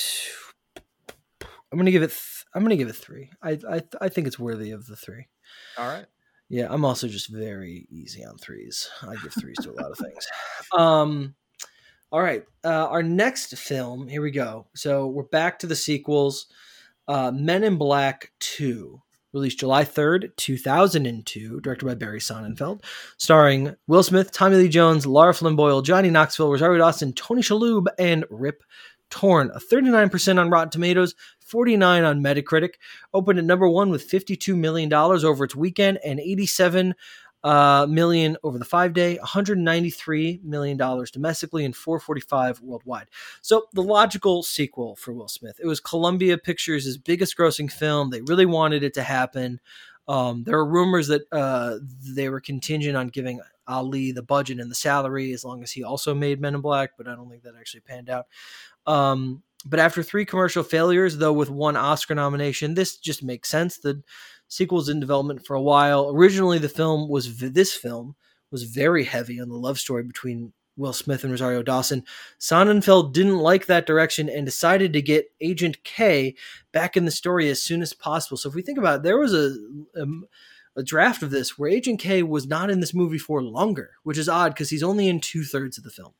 I'm going to give it. Th- I'm going to give it three. I I I think it's worthy of the three. All right. Yeah, I'm also just very easy on threes. I give threes to a lot of things. Um, all right, uh, our next film. Here we go. So we're back to the sequels. Uh, Men in Black Two, released July 3rd, 2002, directed by Barry Sonnenfeld, starring Will Smith, Tommy Lee Jones, Lara Flynn Boyle, Johnny Knoxville, Rosario Dawson, Tony Shalhoub, and Rip Torn. A 39% on Rotten Tomatoes, 49 on Metacritic. Opened at number one with $52 million over its weekend and 87 uh, million over the five day, 193 million dollars domestically, and 445 worldwide. So the logical sequel for Will Smith. It was Columbia Pictures' biggest grossing film. They really wanted it to happen. Um, there are rumors that uh, they were contingent on giving Ali the budget and the salary as long as he also made Men in Black, but I don't think that actually panned out. Um, but after three commercial failures, though with one Oscar nomination, this just makes sense. The sequel's in development for a while. Originally, the film was this film was very heavy on the love story between Will Smith and Rosario Dawson. Sonnenfeld didn't like that direction and decided to get Agent K back in the story as soon as possible. So if we think about it, there was a, a, a draft of this where Agent K was not in this movie for longer, which is odd because he's only in two thirds of the film.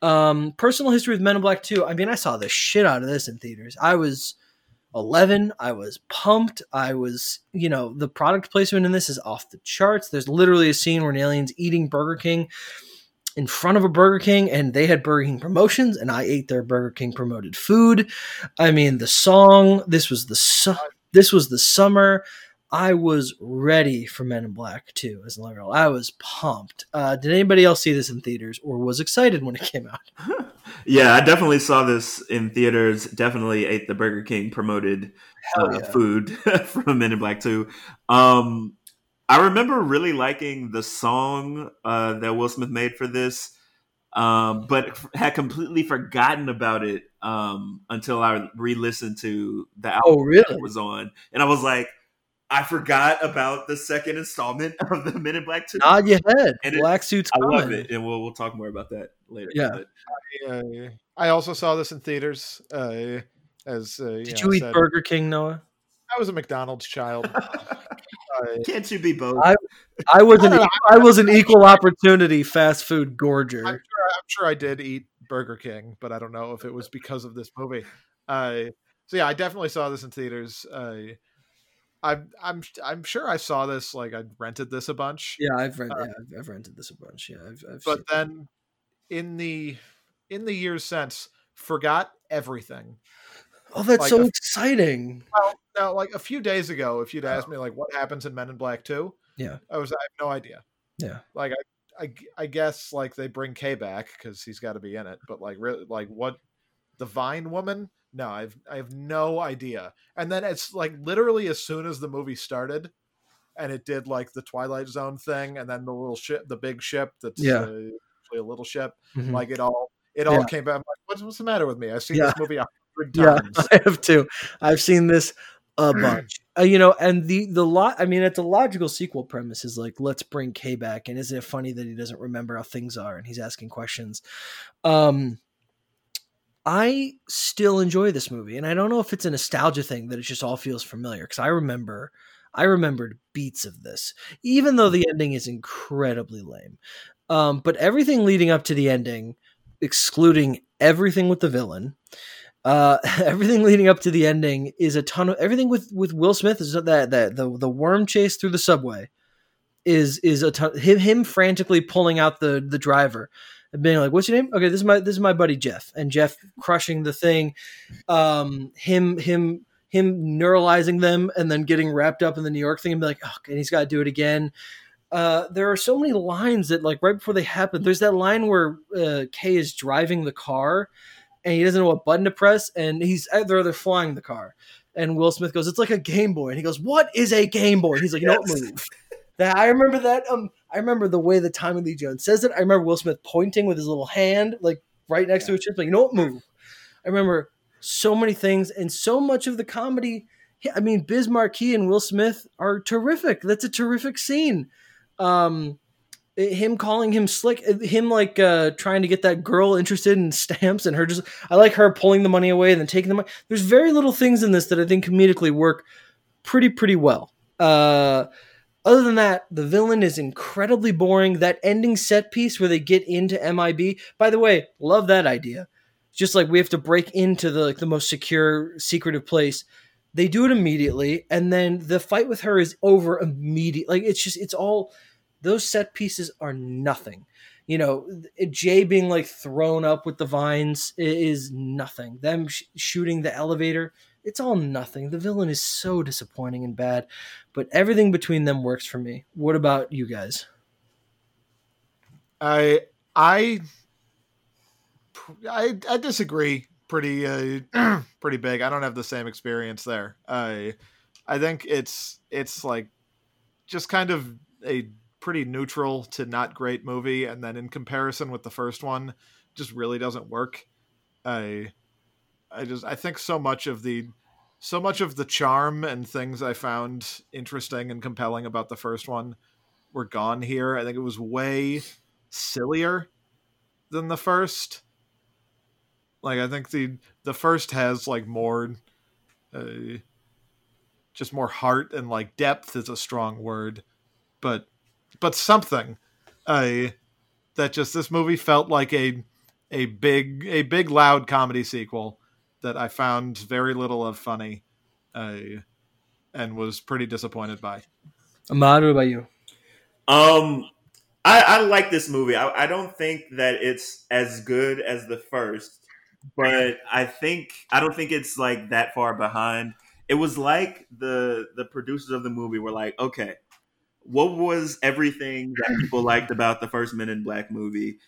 Um, personal history with Men in Black 2. I mean, I saw the shit out of this in theaters. I was 11. I was pumped. I was, you know, the product placement in this is off the charts. There's literally a scene where an alien's eating Burger King in front of a Burger King and they had Burger King promotions and I ate their Burger King promoted food. I mean, the song, this was the su- this was the summer. I was ready for Men in Black 2 as a little girl. I was pumped. Uh, did anybody else see this in theaters or was excited when it came out? yeah, I definitely saw this in theaters. Definitely ate the Burger King promoted uh, yeah. food from Men in Black 2. Um, I remember really liking the song uh, that Will Smith made for this, um, but had completely forgotten about it um, until I re-listened to the album oh, really? that was on, and I was like, I forgot about the second installment of the Men in Black Two. Nod your head. And Black Suits. I love it, and we'll we'll talk more about that later. Yeah. But, uh, I also saw this in theaters. Uh, as uh, did you, you eat said. Burger King, Noah? I was a McDonald's child. Can't you be both? I, I was an I, I was an equal opportunity fast food gorger. I'm sure, I'm sure, I did eat Burger King, but I don't know if it was because of this movie. Uh, so yeah, I definitely saw this in theaters. Uh, I'm I'm I'm sure I saw this like I rented this a bunch. Yeah, I've rented. Uh, yeah, I've, I've, rented this a bunch. Yeah, I've. I've but then, in the in the years since, forgot everything. Oh, that's like so a, exciting! Well, now, like a few days ago, if you'd asked me like what happens in Men in Black Two, yeah, I was I have no idea. Yeah, like I I, I guess like they bring K back because he's got to be in it, but like really like what the Vine woman no, I've I have no idea. And then it's like literally as soon as the movie started, and it did like the Twilight Zone thing, and then the little ship, the big ship that's yeah. Uh, a little ship, mm-hmm. like it all it all yeah. came back. I'm like, what's, what's the matter with me? I've seen yeah. this movie a hundred times. Yeah, I have too. I've seen this a bunch. Uh, you know, and the the lot. I mean, it's a logical sequel premise. Is like, let's bring K back, and isn't it funny that he doesn't remember how things are, and he's asking questions. Um, I still enjoy this movie, and I don't know if it's a nostalgia thing that it just all feels familiar because I remember, I remembered beats of this, even though the ending is incredibly lame. Um, but everything leading up to the ending, excluding everything with the villain, uh, everything leading up to the ending is a ton of everything with with Will Smith is that that the the worm chase through the subway is is a ton him him frantically pulling out the the driver and being like, "What's your name?" Okay, this is my this is my buddy Jeff, and Jeff crushing the thing, um, him him him neuralizing them, and then getting wrapped up in the New York thing, and be like, "Oh," and he's got to do it again. Uh, there are so many lines that like right before they happen. There's that line where uh, Kay is driving the car, and he doesn't know what button to press, and he's they're they're flying the car, and Will Smith goes, "It's like a Game Boy," and he goes, "What is a Game Boy?" And he's like, "You yes. don't move." That I remember that. Um, I remember the way that Tommy Lee Jones says it. I remember Will Smith pointing with his little hand, like right next yeah. to his chest, like you know what, move. I remember so many things and so much of the comedy. I mean, Biz Markie and Will Smith are terrific. That's a terrific scene. Um, him calling him slick him like uh trying to get that girl interested in stamps and her just i like her pulling the money away and then taking the money there's very little things in this that i think comedically work pretty pretty well uh other than that the villain is incredibly boring that ending set piece where they get into mib by the way love that idea just like we have to break into the like the most secure secretive place they do it immediately and then the fight with her is over immediately like it's just it's all those set pieces are nothing. You know, Jay being like thrown up with the vines is nothing. Them sh- shooting the elevator, it's all nothing. The villain is so disappointing and bad, but everything between them works for me. What about you guys? I I I, I disagree pretty uh, pretty big. I don't have the same experience there. I I think it's it's like just kind of a pretty neutral to not great movie, and then in comparison with the first one, just really doesn't work. I I just I think so much of the so much of the charm and things I found interesting and compelling about the first one were gone here. I think it was way sillier than the first. Like I think the the first has like more uh, just more heart and like depth is a strong word, but but something uh, that just this movie felt like a a big a big loud comedy sequel that I found very little of funny uh, and was pretty disappointed by. Ahmad, what about you? Um, I, I like this movie. I, I don't think that it's as good as the first, but I think I don't think it's like that far behind. It was like the the producers of the movie were like, okay, what was everything that people liked about the first Men in Black movie?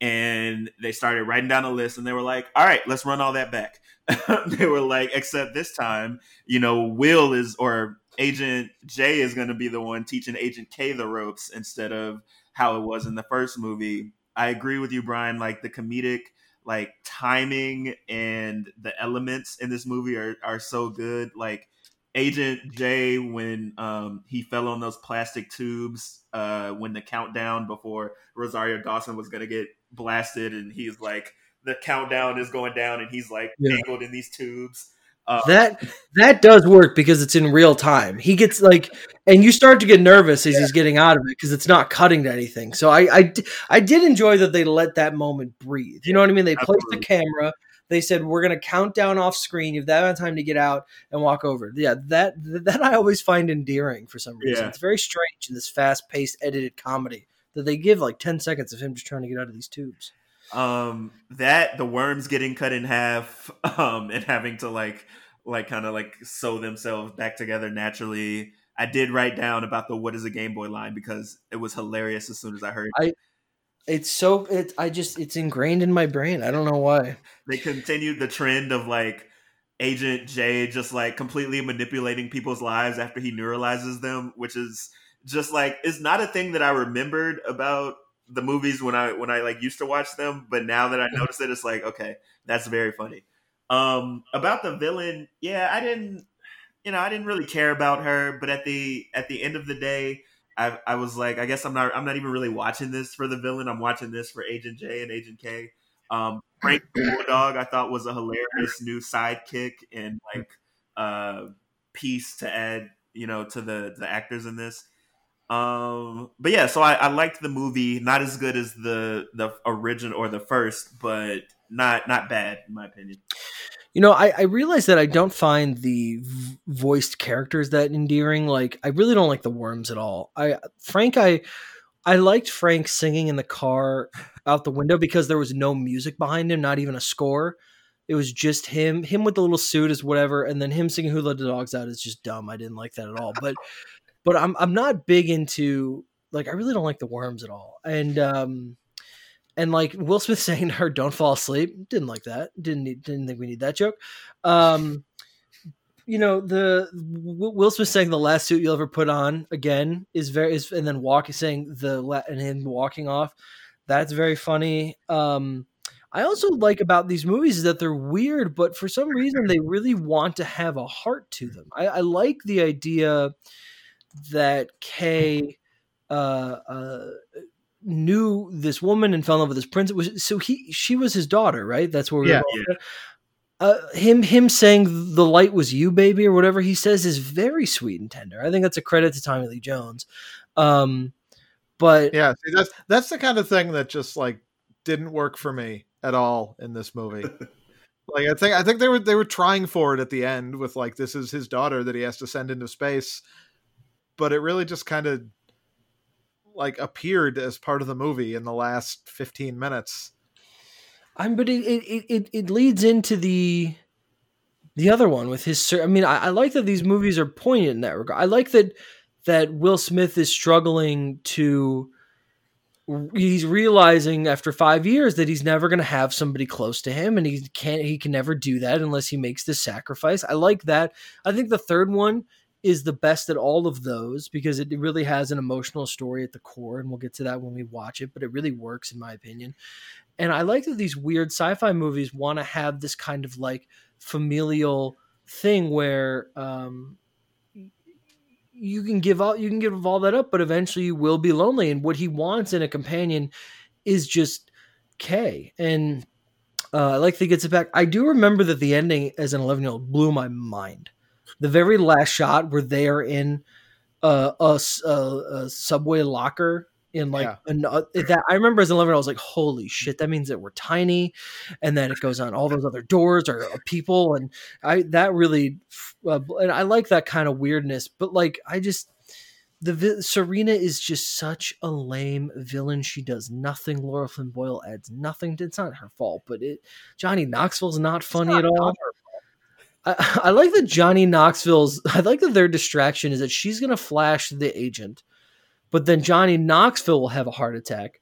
And they started writing down a list and they were like, all right, let's run all that back. they were like, except this time, you know, Will is, or Agent J is going to be the one teaching Agent K the ropes instead of how it was in the first movie. I agree with you, Brian. Like the comedic, like timing and the elements in this movie are, are so good. Like Agent J when um, he fell on those plastic tubes uh, when the countdown before Rosario Dawson was gonna get blasted, and he's like the countdown is going down, and he's like yeah. tangled in these tubes. Uh, that that does work because it's in real time. He gets like, and you start to get nervous as yeah. he's getting out of it because it's not cutting to anything. So I, I I did enjoy that they let that moment breathe. You know what I mean? They placed the camera they said we're going to count down off screen. You have that amount of time to get out and walk over. Yeah, that that I always find endearing for some reason. Yeah. It's very strange in this fast paced edited comedy that they give like ten seconds of him just trying to get out of these tubes. Um, that the worms getting cut in half, um, and having to like like kind of like sew themselves back together naturally. I did write down about the "What is a Game Boy" line because it was hilarious as soon as I heard. I it's so it. I just it's ingrained in my brain. I don't know why. They continued the trend of like Agent J just like completely manipulating people's lives after he neuralizes them, which is just like it's not a thing that I remembered about the movies when I when I like used to watch them, but now that I mm-hmm. notice it, it's like okay, that's very funny. Um, about the villain, yeah, I didn't, you know, I didn't really care about her, but at the at the end of the day, I, I was like, I guess I'm not I'm not even really watching this for the villain. I'm watching this for Agent J and Agent K. Um, Frank Bulldog I thought was a hilarious new sidekick and like uh, piece to add, you know, to the the actors in this. Um, but yeah, so I, I liked the movie. Not as good as the the original or the first, but not not bad in my opinion. You know, I, I realize that I don't find the voiced characters that endearing. Like, I really don't like the worms at all. I Frank, I I liked Frank singing in the car out the window because there was no music behind him, not even a score. It was just him, him with the little suit is whatever, and then him singing "Who Let the Dogs Out" is just dumb. I didn't like that at all. But, but I'm I'm not big into like I really don't like the worms at all. And um, and like Will Smith saying to her, "Don't fall asleep." Didn't like that. Didn't need, didn't think we need that joke. Um, you know the Will Smith saying the last suit you'll ever put on again is very is and then walking saying the and him walking off. That's very funny. Um, I also like about these movies is that they're weird, but for some reason they really want to have a heart to them. I, I like the idea that Kay uh, uh, knew this woman and fell in love with this prince. Was so he she was his daughter, right? That's where we Yeah. were. Uh, him him saying the light was you, baby, or whatever he says is very sweet and tender. I think that's a credit to Tommy Lee Jones. Um, but Yeah, see, that's that's the kind of thing that just like didn't work for me at all in this movie. like I think I think they were they were trying for it at the end with like this is his daughter that he has to send into space, but it really just kind of like appeared as part of the movie in the last 15 minutes. I'm but it it, it it leads into the the other one with his I mean I, I like that these movies are poignant in that regard. I like that that Will Smith is struggling to he's realizing after 5 years that he's never going to have somebody close to him and he can't he can never do that unless he makes this sacrifice. I like that. I think the third one is the best at all of those because it really has an emotional story at the core and we'll get to that when we watch it, but it really works in my opinion. And I like that these weird sci-fi movies want to have this kind of like familial thing where um, you can give all you can give all that up, but eventually you will be lonely. And what he wants in a companion is just k And uh, I like that he gets it back. I do remember that the ending as an 11 year old blew my mind. The very last shot where they are in uh, a, a- a subway locker in like Yeah. an, uh, that I remember as an 11 I was like holy shit that means that we're tiny and then it goes on all those other doors are, are people and I that really uh, and I like that kind of weirdness but like I just the vi- Serena is just such a lame villain. She does nothing. Lara Flynn Boyle adds nothing. It's not her fault, but it Johnny Knoxville's not funny at all. I, I like that Johnny Knoxville's. I like that their distraction is that she's gonna flash the agent, but then Johnny Knoxville will have a heart attack,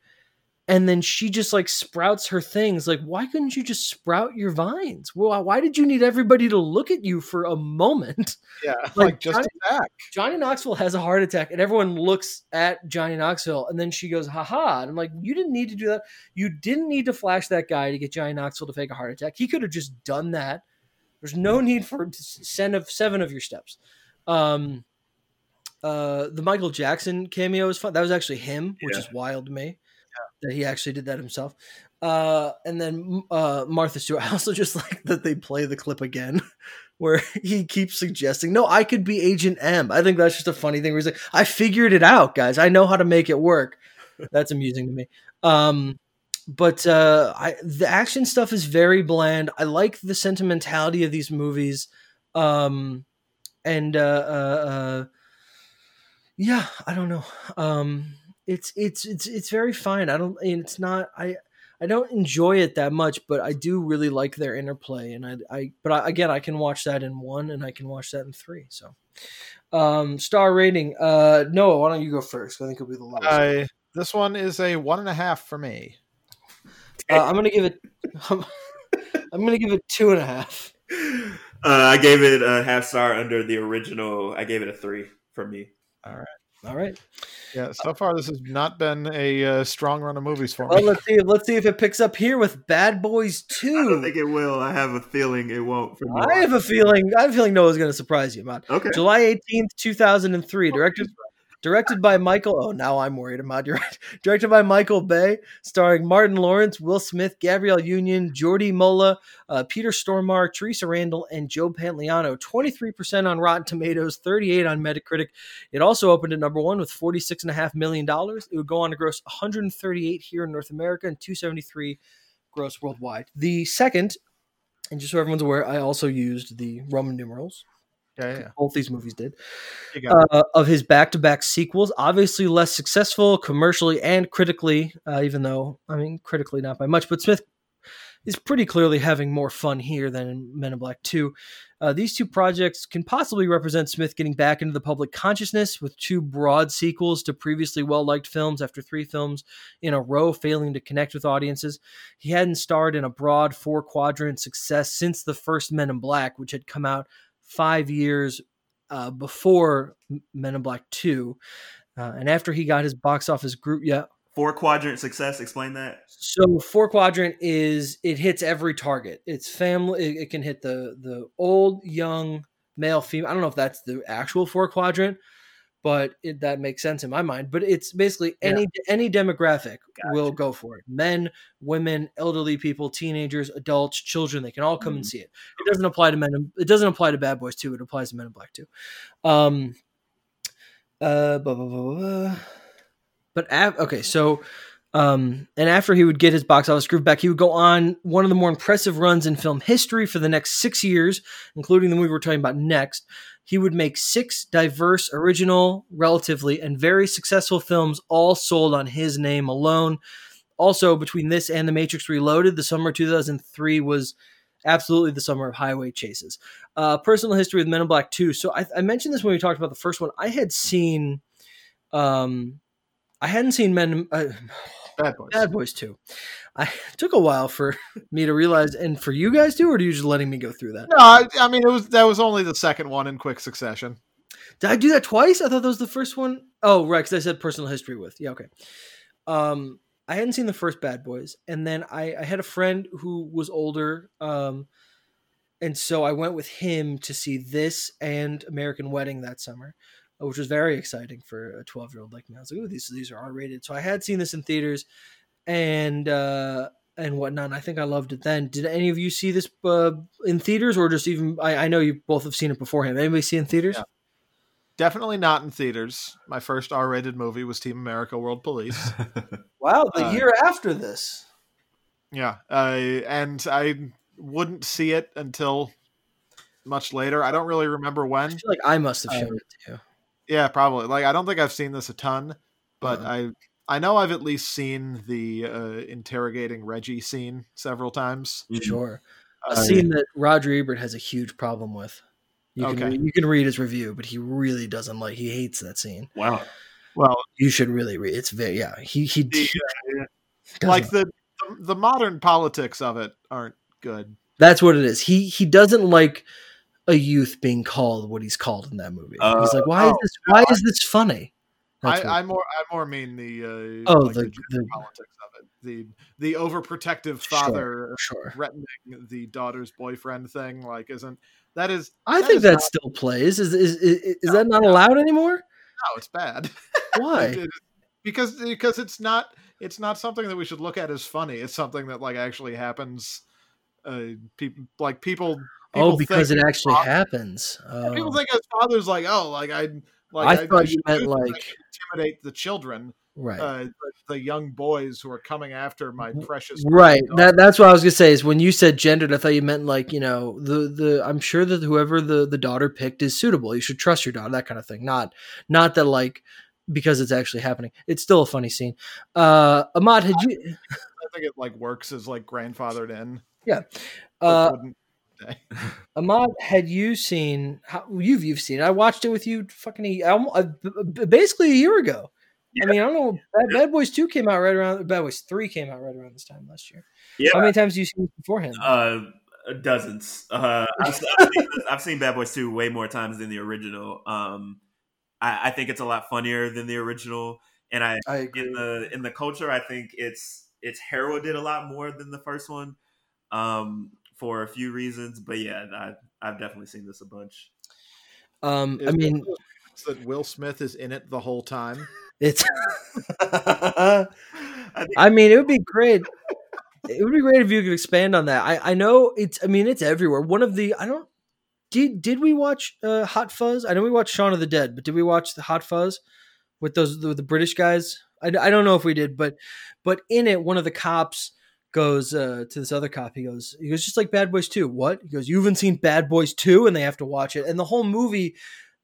and then she just like sprouts her things. Like, why couldn't you just sprout your vines? Well, why did you need everybody to look at you for a moment? Yeah, Like, like, just Johnny- attack. Johnny Knoxville has a heart attack, and everyone looks at Johnny Knoxville, and then she goes, "Haha!" And I'm like, "You didn't need to do that. You didn't need to flash that guy to get Johnny Knoxville to fake a heart attack. He could have just done that. There's no need for send of seven of your steps." Um, uh, the Michael Jackson cameo was fun. That was actually him, which Yeah. is wild to me that he actually did that himself. Uh, and then uh, Martha Stewart. I also just like that they play the clip again, where he keeps suggesting, "No, I could be Agent M." I think that's just a funny thing. Where he's like, "I figured it out, guys. I know how to make it work." That's amusing to me. Um, but uh, I, the action stuff is very bland. I like the sentimentality of these movies, um, and uh, uh, uh, yeah, I don't know. Um, it's it's it's it's very fine. I don't. It's not. I I don't enjoy it that much, but I do really like their interplay. And I, I but I, again, I can watch that in one, and I can watch that in three. So, um, star rating. Uh, Noah, why don't you go first? I think it'll be the lowest. I this one is a one and a half for me. Uh, I'm gonna give it. I'm, I'm gonna give it two and a half. Uh, I gave it a half star under the original. I gave it a three from me. All right. All right. Yeah, so far this has not been a uh, strong run of movies for me. Well, me. let's see. Let's see if it picks up here with Bad Boys Two. I don't think it will. I have a feeling it won't. For me. I have a feeling. I have a feeling Noah's gonna surprise you, man. okay. July 18th, 2003. Directed directed by Michael. Oh, now I'm worried about you. Right. Directed by Michael Bay, starring Martin Lawrence, Will Smith, Gabrielle Union, Jordi Mollà, uh, Peter Stormare, Theresa Randle, and Joe Pantoliano. 23% on Rotten Tomatoes, 38 on Metacritic. It also opened at number one with $46.5 million. It would go on to gross 138 here in North America and 273 gross worldwide. The second, and just so everyone's aware, I also used the Roman numerals Yeah, yeah. both these movies did You got it. uh, of his back-to-back sequels obviously less successful commercially and critically uh, even though i mean critically not by much but smith is pretty clearly having more fun here than in men in black 2 uh, these two projects can possibly represent smith getting back into the public consciousness with two broad sequels to previously well-liked films after three films in a row failing to connect with audiences he hadn't starred in a broad four quadrant success since the first men in black which had come out five years uh, before Men in Black 2. Uh, and after he got his box office group, yeah. Four quadrant success. Explain that. So four quadrant is it hits every target. It's family. It, it can hit the the old, young, male, female. I don't know if that's the actual four quadrant, but it, that makes sense in my mind. But it's basically any any demographic will go for it. Men, women, elderly people, teenagers, adults, children. They can all come and Mhm. see it. It doesn't apply to men. It doesn't apply to Bad Boys too. It applies to Men in Black too. Um. Uh. Blah, blah, blah, blah, blah. But av- okay, so. Um, and after he would get his box office groove back, he would go on one of the more impressive runs in film history for the next six years, including the movie we're talking about next. He would make six diverse, original, relatively, and very successful films, all sold on his name alone. Also, between this and The Matrix Reloaded, the summer of 2003 was absolutely the summer of highway chases. Uh, personal history with Men in Black 2. So I, I mentioned this when we talked about the first one. I had seen, um, I hadn't seen Men. Uh, Bad Boys. Bad Boys 2. I took a while for me to realize, and for you guys too, or are you just letting me go through that? No, I, I mean it was that was only the second one in quick succession. Did I do that twice? I thought that was the first one. Oh, right, because I said personal history with. Yeah, okay. Um, I hadn't seen the first Bad Boys, and then I, I had a friend who was older, um, and so I went with him to see this and American Wedding that summer, which was very exciting for a twelve year old like me. I was like, "Ooh, these these are R rated." So I had seen this in theaters, and uh, and whatnot. And I think I loved it then. Did any of you see this uh, in theaters, or just even? I, I know you both have seen it beforehand. Anybody see it in theaters? Yeah. Definitely not in theaters. My first R-rated movie was Team America: World Police. Wow, the Uh, year after this. yeah, uh, and I wouldn't see it until much later. I don't really remember I when. feel like I must have Uh, shown it to you. Yeah, probably. Like I don't think I've seen this a ton, but Uh-huh. I I know I've at least seen the uh, interrogating Reggie scene several times. Sure. A Uh, scene that Roger Ebert has a huge problem with. You can Okay. re- you can read his review, but he really doesn't like. He hates that scene. Wow. well, You should really read. It's very yeah. He he, the, he uh, doesn't- like the the modern politics of it aren't good. that's what it is. He he doesn't like a youth being called what he's called in that movie. he's like, why is oh, this? Why is this funny? I, I more I more mean the uh, Oh, like the- the, the- politics of it. The the overprotective Sure. father sure. threatening the daughter's boyfriend thing like isn't that is I that think is that not- still plays. Is is is, is No, that not no. allowed anymore? no it's bad. Why? It- it- because because it's not it's not something that we should look at as funny. It's something that like actually happens. Uh, people like people. Oh, because it actually father- happens. Oh. People think his father's like, oh, like I like I thought you meant, like- intimidate the children, right. uh, the, young boys who are coming after my precious. Right. That that's what I was gonna say. Is when you said gendered, I thought you meant like you know the the. I'm sure that whoever the the daughter picked is suitable. You should trust your daughter. That kind of thing. Not not that like because it's actually happening. It's still a funny scene. Uh, Ahmad, had you? I think it like works as like grandfathered in. Yeah. Uh, wouldn't- Ahmad, had you seen? How, you've you've seen? it. I watched it with you. Fucking almo- uh, b- b- basically a year ago. I mean, I don't know. Bad, Bad Boys Two came out right around. Bad Boys Three came out right around this time last year. Yeah. How many times have you seen it beforehand? Uh, dozens. Uh, I've, seen, I've seen Bad Boys 2 way more times than the original. Um, I, I think it's a lot funnier than the original, and I I in the in the culture, I think it's it's heralded a lot more than the first one, um, for a few reasons. But yeah, I, I've definitely seen this a bunch. Um, I mean, one of those things that Will Smith is in it the whole time. it's. I think I mean, it would be great. It would be great if you could expand on that. I, I know it's. I mean, it's everywhere. One of the I don't. Did did we watch uh, Hot Fuzz? I know we watched Shaun of the Dead, but did we watch the Hot Fuzz with those the, the British guys? I, I don't know if we did, but but in it, one of the cops goes uh, to this other cop. He goes, he goes, just like Bad Boys Two. What? He goes, you haven't seen Bad Boys Two, and they have to watch it. And the whole movie,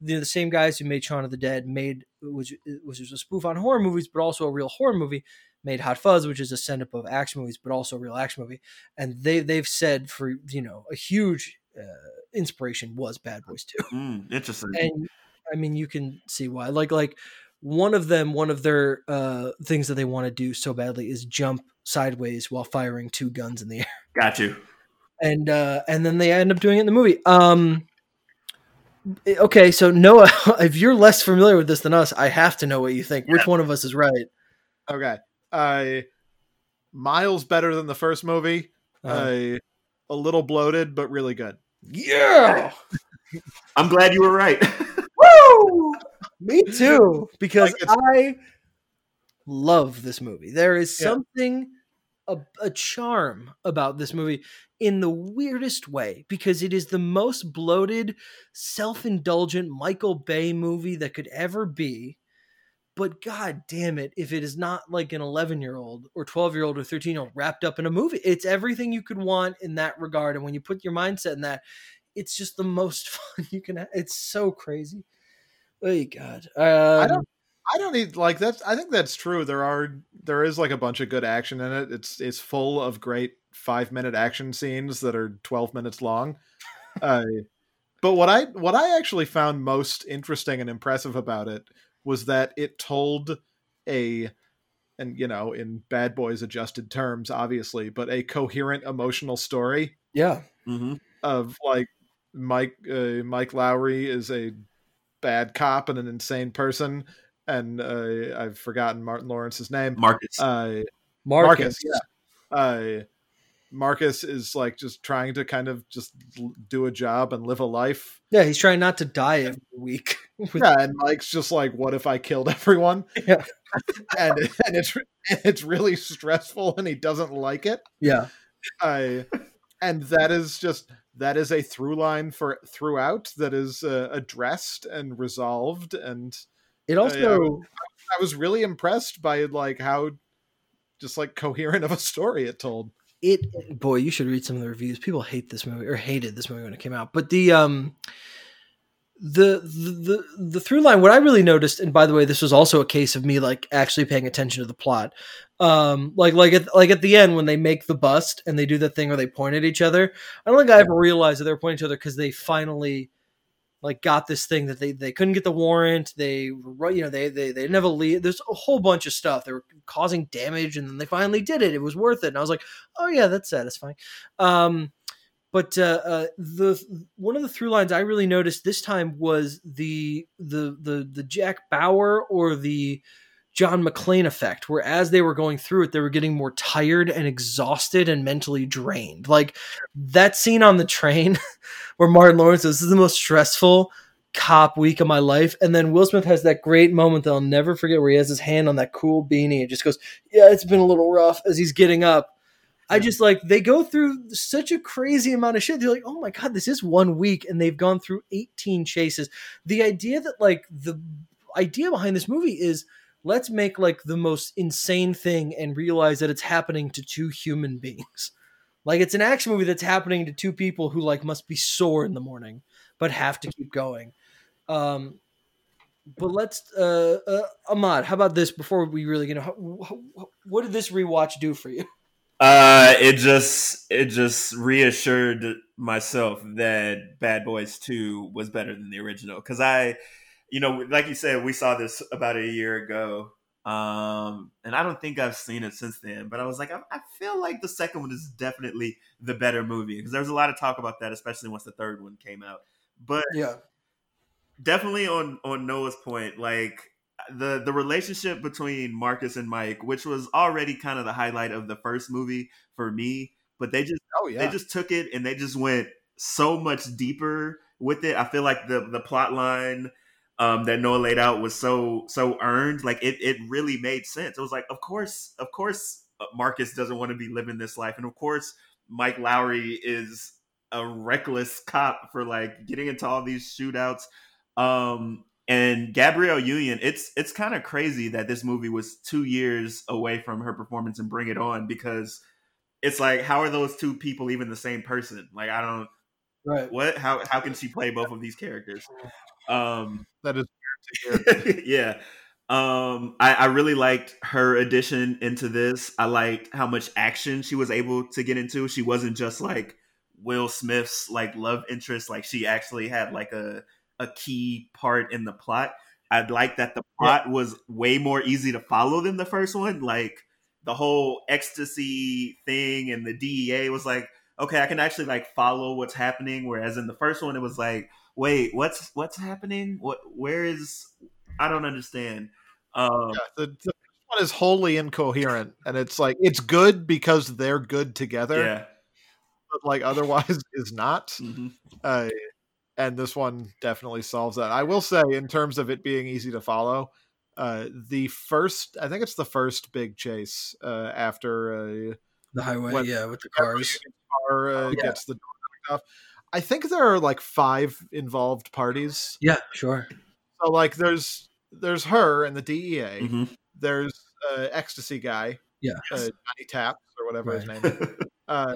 the, the same guys who made Shaun of the Dead made which which was a spoof on horror movies, but also a real horror movie. Made Hot Fuzz, which is a send up of action movies, but also a real action movie. And they they've said for you know a huge uh, inspiration was Bad Boys Two mm, interesting. and I mean, you can see why. Like, like one of them, one of their uh, things that they want to do so badly is jump sideways while firing two guns in the air, Got you. and uh, and then they end up doing it in the movie. Um, okay, so Noah, if you're less familiar with this than us, I have to know what you think. Which one of us is right? Okay, uh, miles better than the first movie. Uh, Uh, a little bloated, but really good. yeah, I'm glad you were right. Me too, because Like, I love this movie. There is Yeah. something a, a charm about this movie in the weirdest way because it is the most bloated, self-indulgent Michael Bay movie that could ever be. But god damn it, if it is not like an 11-year-old or 12-year-old or 13-year-old wrapped up in a movie, it's everything you could want in that regard and when you put your mindset in that, it's just the most fun you can have. It's so crazy. Oh god. Um, don't- I don't need like that's. I think that's true. There are there is like a bunch of good action in it. It's it's full of great five minute action scenes that are twelve minutes long. Uh, but what I what I actually found most interesting and impressive about it was that it told a and you know in Bad Boys adjusted terms, obviously, but a coherent emotional story yeah. Mm-hmm. of like Mike uh, Mike Lowry is a bad cop and an insane person, and uh, I've forgotten Martin Lawrence's name. Marcus. Uh, Marcus. Marcus, yeah. Uh, Marcus is like just trying to kind of just do a job and live a life. Yeah, he's trying not to die every week. With- Yeah, and Mike's just like, "What if I killed everyone?" Yeah. and and it's and it's really stressful, and he doesn't like it. yeah. I and that is just that is a through line for throughout that is uh, addressed and resolved and It also i was really impressed by like how just like coherent of a story it told it boy, you should read some of the reviews. People hate this movie or hated this movie when it came out. But the um the the the, the through line what I really noticed and by the way this was also a case of me like actually paying attention to the plot. Um like like at like at the end when they make the bust and they do the thing where they point at each other. I don't think I ever realized that they were pointing at each other cuz they finally like got this thing that they they couldn't get the warrant. They were you know they they they never leave. There's a whole bunch of stuff. They were causing damage, and then they finally did it. It was worth it. And I was like, oh yeah, that's satisfying. Um, but uh, uh, the one of the through lines I really noticed this time was the the the the Jack Bauer or the John McClane effect, where as they were going through it, they were getting more tired and exhausted and mentally drained. Like that scene on the train where Martin Lawrence says, This is the most stressful cop week of my life. And then Will Smith has that great moment that I'll never forget where he has his hand on that cool beanie and just goes, Yeah, it's been a little rough as he's getting up. I just like they go through such a crazy amount of shit. They're like, oh my god, this is one week, and they've gone through 18 chases. The idea that like the idea behind this movie is let's make like the most insane thing and realize that it's happening to two human beings. Like it's an action movie that's happening to two people who like must be sore in the morning, but have to keep going. Um, but let's, uh, uh, Ahmad, how about this before we really get? You know, what did this rewatch do for you? Uh, it just it just reassured myself that Bad Boys Two was better than the original because I, you know, like you said, we saw this about a year ago, um, and I don't think I've seen it since then. But I was like, I, I feel like the second one is definitely the better movie because there was a lot of talk about that, especially once the third one came out. But Yeah, definitely on on Noah's point, like the the relationship between Marcus and Mike, which was already kind of the highlight of the first movie for me, but they just oh yeah they just took it and they just went so much deeper with it. I feel like the the plot line um, that Noah laid out was so so earned. Like it it really made sense. It was like, of course, of course, uh, Marcus doesn't want to be living this life, and of course, Mike Lowry is a reckless cop for like getting into all these shootouts. Um, and Gabrielle Union, it's it's kind of crazy that this movie was two years away from her performance and Bring It On because it's like, how are those two people even the same person? Like, I don't right. what how how can she play both of these characters? Um, that is weird to hear. yeah. Um, I, I really liked her addition into this. I liked how much action she was able to get into. She wasn't just like Will Smith's like love interest. Like she actually had like a a key part in the plot. I'd like that the plot was way more easy to follow than the first one. Like the whole ecstasy thing and the DEA was like, okay, I can actually like follow what's happening. Whereas in the first one, it was like, wait, what's what's happening? What where is I don't understand. Um, Yeah, the, the one is wholly incoherent and it's like it's good because they're good together yeah. but like otherwise is not Mhm. uh, and this one definitely solves that. I will say, in terms of it being easy to follow, uh, the first, I think it's the first big chase uh, after uh, The highway, What- yeah, with the cars. car uh, Yeah. gets the door off. I think there are like five involved parties. Yeah, sure. So like, there's there's her and the DEA. Mhm. There's uh, ecstasy guy, Yeah. uh, Johnny Taps or whatever his name. is. Uh,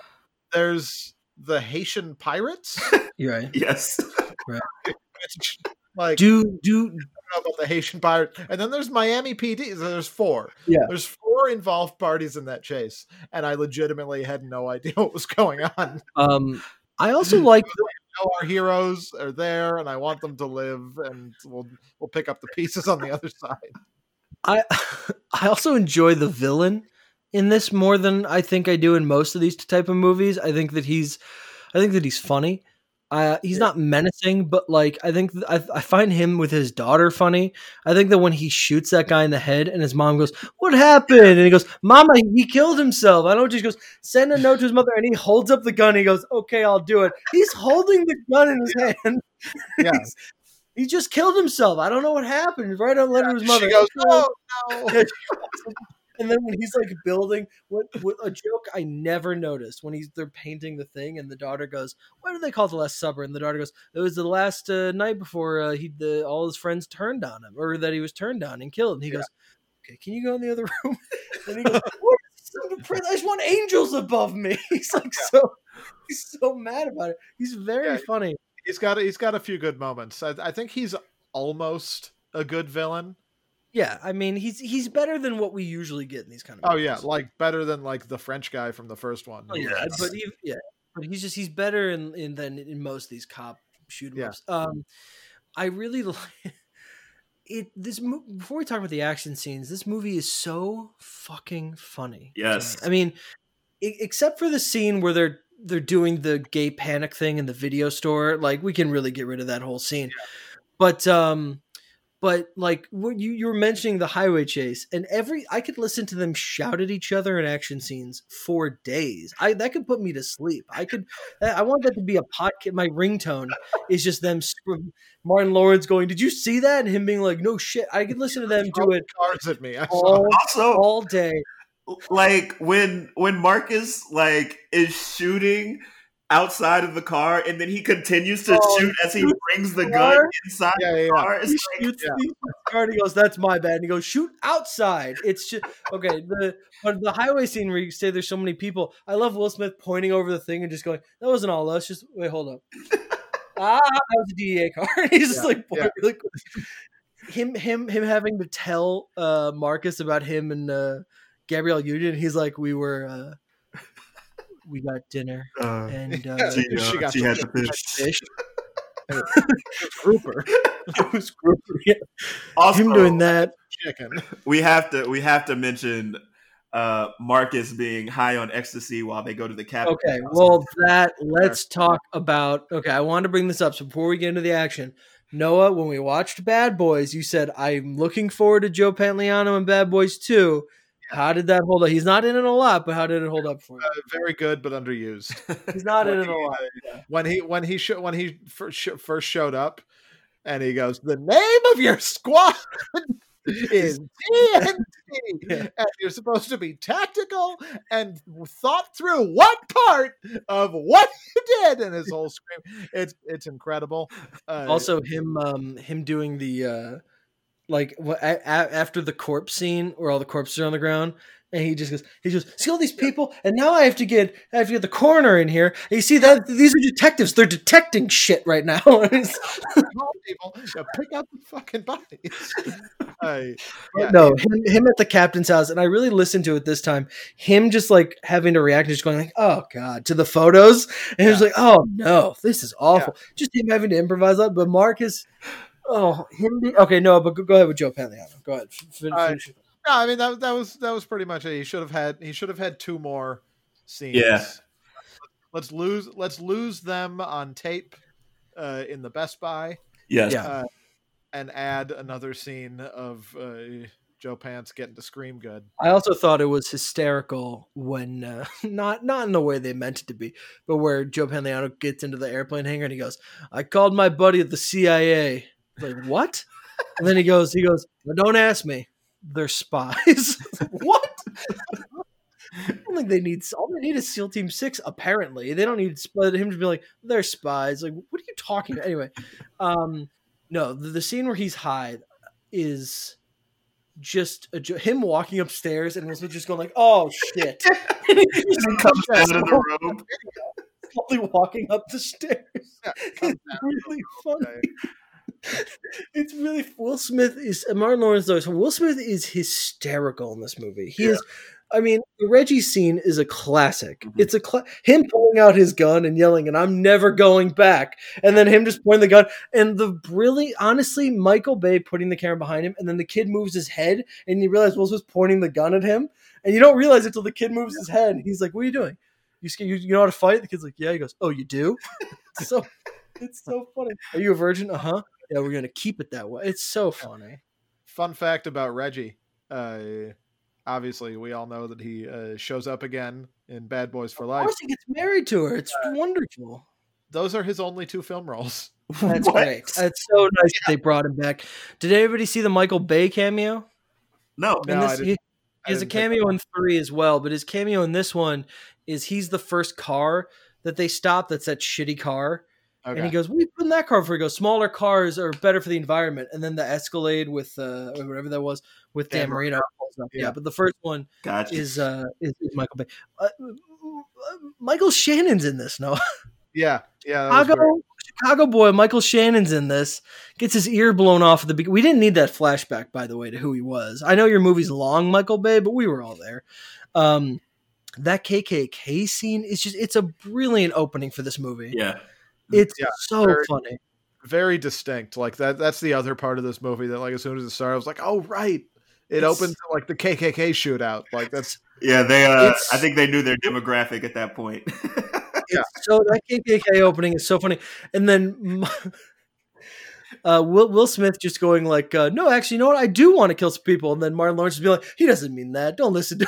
there's the Haitian pirates. You're right. yes. It's like Do do I don't know about the Haitian pirate, and then there's Miami PD. So there's four. Yeah. there's four involved parties in that chase, and I legitimately had no idea what was going on. um I also like our heroes are there, and I want them to live, and we'll we'll pick up the pieces on the other side. I I also enjoy the villain in this more than I think I do in most of these type of movies. I think that he's I think that he's funny. Uh, he's not menacing, but like I think th- I, I find him with his daughter funny. I think that when he shoots that guy in the head and his mom goes, "What happened?" and he goes, "Mama, he killed himself." I don't just goes, "Send a note to his mother," and he holds up the gun. He goes, "Okay, I'll do it." He's holding the gun in his hand. Yeah. He just killed himself. I don't know what happened. Right on letter to his mother. She goes, "Oh, "Oh no!" yeah, and then when he's like building what, what a joke I never noticed when he's they're painting the thing and the daughter goes, "What do they call the last supper?" And the daughter goes, "It was the last uh, night before uh, he the all his friends turned on him, or that he was turned on and killed." And he goes, "Okay, can you go in the other room?" And he goes, "What? is so depressed? I just want angels above me." He's like so he's so mad about it. He's very Yeah. funny. He's got he's got a few good moments. I, I think he's almost a good villain. Yeah, I mean he's he's better than what we usually get in these kind of. Oh yeah, like better than like the French guy from the first one. Oh, yeah, Yes. but he, yeah, but he's just he's better in, in than in most of these cop shoot 'em Yeah. ups. Um, I really like it. This mo- before we talk about the action scenes, this movie is so fucking funny. Yes. I mean, except for the scene where they're they're doing the gay panic thing in the video store, like we can really get rid of that whole scene. But um, but like what you you were mentioning the highway chase, and every I could listen to them shout at each other in action scenes for days. I that could put me to sleep. I could. I want that to be a podcast. My ringtone is just them. Martin Lawrence going, "Did you see that?" and him being like, "No shit." I could listen to them do it cards at me. I saw all, Also, all day. like when when Marcus like is shooting outside of the car and then he continues to Oh, shoot as he brings the the gun inside Yeah, yeah, the car. It's He like, shoots the car and he goes, "That's my bad." And he goes, "Shoot outside." It's just okay. The but the highway scene where you say there's so many people. I love Will Smith pointing over the thing and just going, "That wasn't all us." Just wait, hold up. ah, that was a DEA car. And he's just Yeah, like, yeah. like him, him, him having to tell uh, Marcus about him and uh, Gabrielle Union. He's like, "We were." Uh, we got dinner uh, and uh, she, uh, She got she some had the chicken fish. fish. Grouper It was group- yeah, Also, him doing that. chicken. we have to we have to mention uh Marcus being high on ecstasy while they go to the cabin. Okay, well, that let's talk about. Okay, I wanted to bring this up. So before we get into the action, Noah, when we watched Bad Boys, you said I'm looking forward to Joe Pantoliano and Bad Boys 2. How did that hold up? He's not in it a lot, but how did it hold up for you? Uh, very good, but underused. He's not in when it a lot. uh, when he when he sho- when he first, sh- first showed up, and he goes, "The name of your squad is TNT, Yeah. and you're supposed to be tactical and thought through what part of what you did." in his whole scream, it's it's incredible. Uh, Also, him um him doing the uh like wha- a- a- after the corpse scene where all the corpses are on the ground. And he just goes, he goes, see all these people, and now I have to get, I have to get the coroner in here. And you see that these are detectives; they're detecting shit right now. And it's- call people pick up the fucking bodies. Uh, yeah, no, him, him at the captain's house, and I really listened to it this time. Him just like having to react, and just going like, "Oh god," to the photos, and he was like, "Oh no, this is awful." Just him having to improvise that. But Marcus, oh him. Be, okay, no, but go, go ahead with Joe Pantoliano. Go ahead. F- fin- Uh, finish. No, I mean that that was that was pretty much it. He should have had he should have had two more scenes. Yeah. Let's lose let's lose them on tape uh, in the Best Buy Yes. Yeah. uh, and add another scene of uh, Joe Pants getting to scream good. I also thought it was hysterical when uh, not not in the way they meant it to be, but where Joe Pantoliano gets into the airplane hangar and he goes, "I called my buddy at the CIA." Like what? And then he goes, he goes, well, "Don't ask me. They're spies." what? I don't think they need all they need is SEAL Team Six. Apparently, they don't need him to be like they're spies. Like, what are you talking about? Anyway, um, no, the, the scene where he's high is just a, him walking upstairs and was just going like, "Oh shit!" and he just comes out of the room. slowly walking up the stairs. Yeah, really funny. It's really Will Smith is Martin Lawrence though. So Will Smith is hysterical in this movie. He Yeah. is. I mean, the Reggie scene is a classic. Mhm. It's a cla- him pulling out his gun and yelling, "And I'm never going back," and then him just pointing the gun. And the really, honestly, Michael Bay putting the camera behind him, and then the kid moves his head, and you realize Will Smith's pointing the gun at him, and you don't realize it until the kid moves his head. He's like, "What are you doing? You scared? You, you know how to fight?" The kid's like, "Yeah." He goes, "Oh, you do?" so it's so funny. Are you a virgin? Uh huh. Yeah, we're gonna keep it that way. It's so funny. Fun fact about Reggie. Uh, obviously, we all know that he uh, shows up again in Bad Boys for Life. Of course, he gets married to her. It's wonderful. Those are his only two film roles. That's What? great. That's so nice that they brought him back. Did anybody see the Michael Bay cameo? No. No, In I this, didn't- he, I he has a cameo in three as well, but his cameo in this one is he's the first car that they stop. That's that shitty car, Okay. and he goes, "What are you put in that car for?" He goes, "Smaller cars are better for the environment." And then the Escalade with uh, or whatever that was with Dan, Dan Marino. Yeah. Yeah. but the first one Gotcha. is uh is, Michael Bay. Uh, Michael Shannon's in this. No, yeah, yeah. Chicago Chicago boy Michael Shannon's in this. Gets his ear blown off at the beginning. We didn't need that flashback, by the way, to who he was. I know your movie's long, Michael Bay, but we were all there. Um, that KKK scene is just it's a brilliant opening for this movie. yeah. It's Yeah, so very- funny. very distinct. Like that. That's the other part of this movie that, like, as soon as it started, I was like, "Oh, right." It It's- opens like the KKK shootout. Like that's Yeah, they. Uh, I think they knew their demographic at that point. Yeah. So that KKK opening is so funny, and then uh, Will Will Smith just going like, uh, "No, actually, you know what? I do want to kill some people," and then Martin Lawrence just be like, "He doesn't mean that. Don't listen to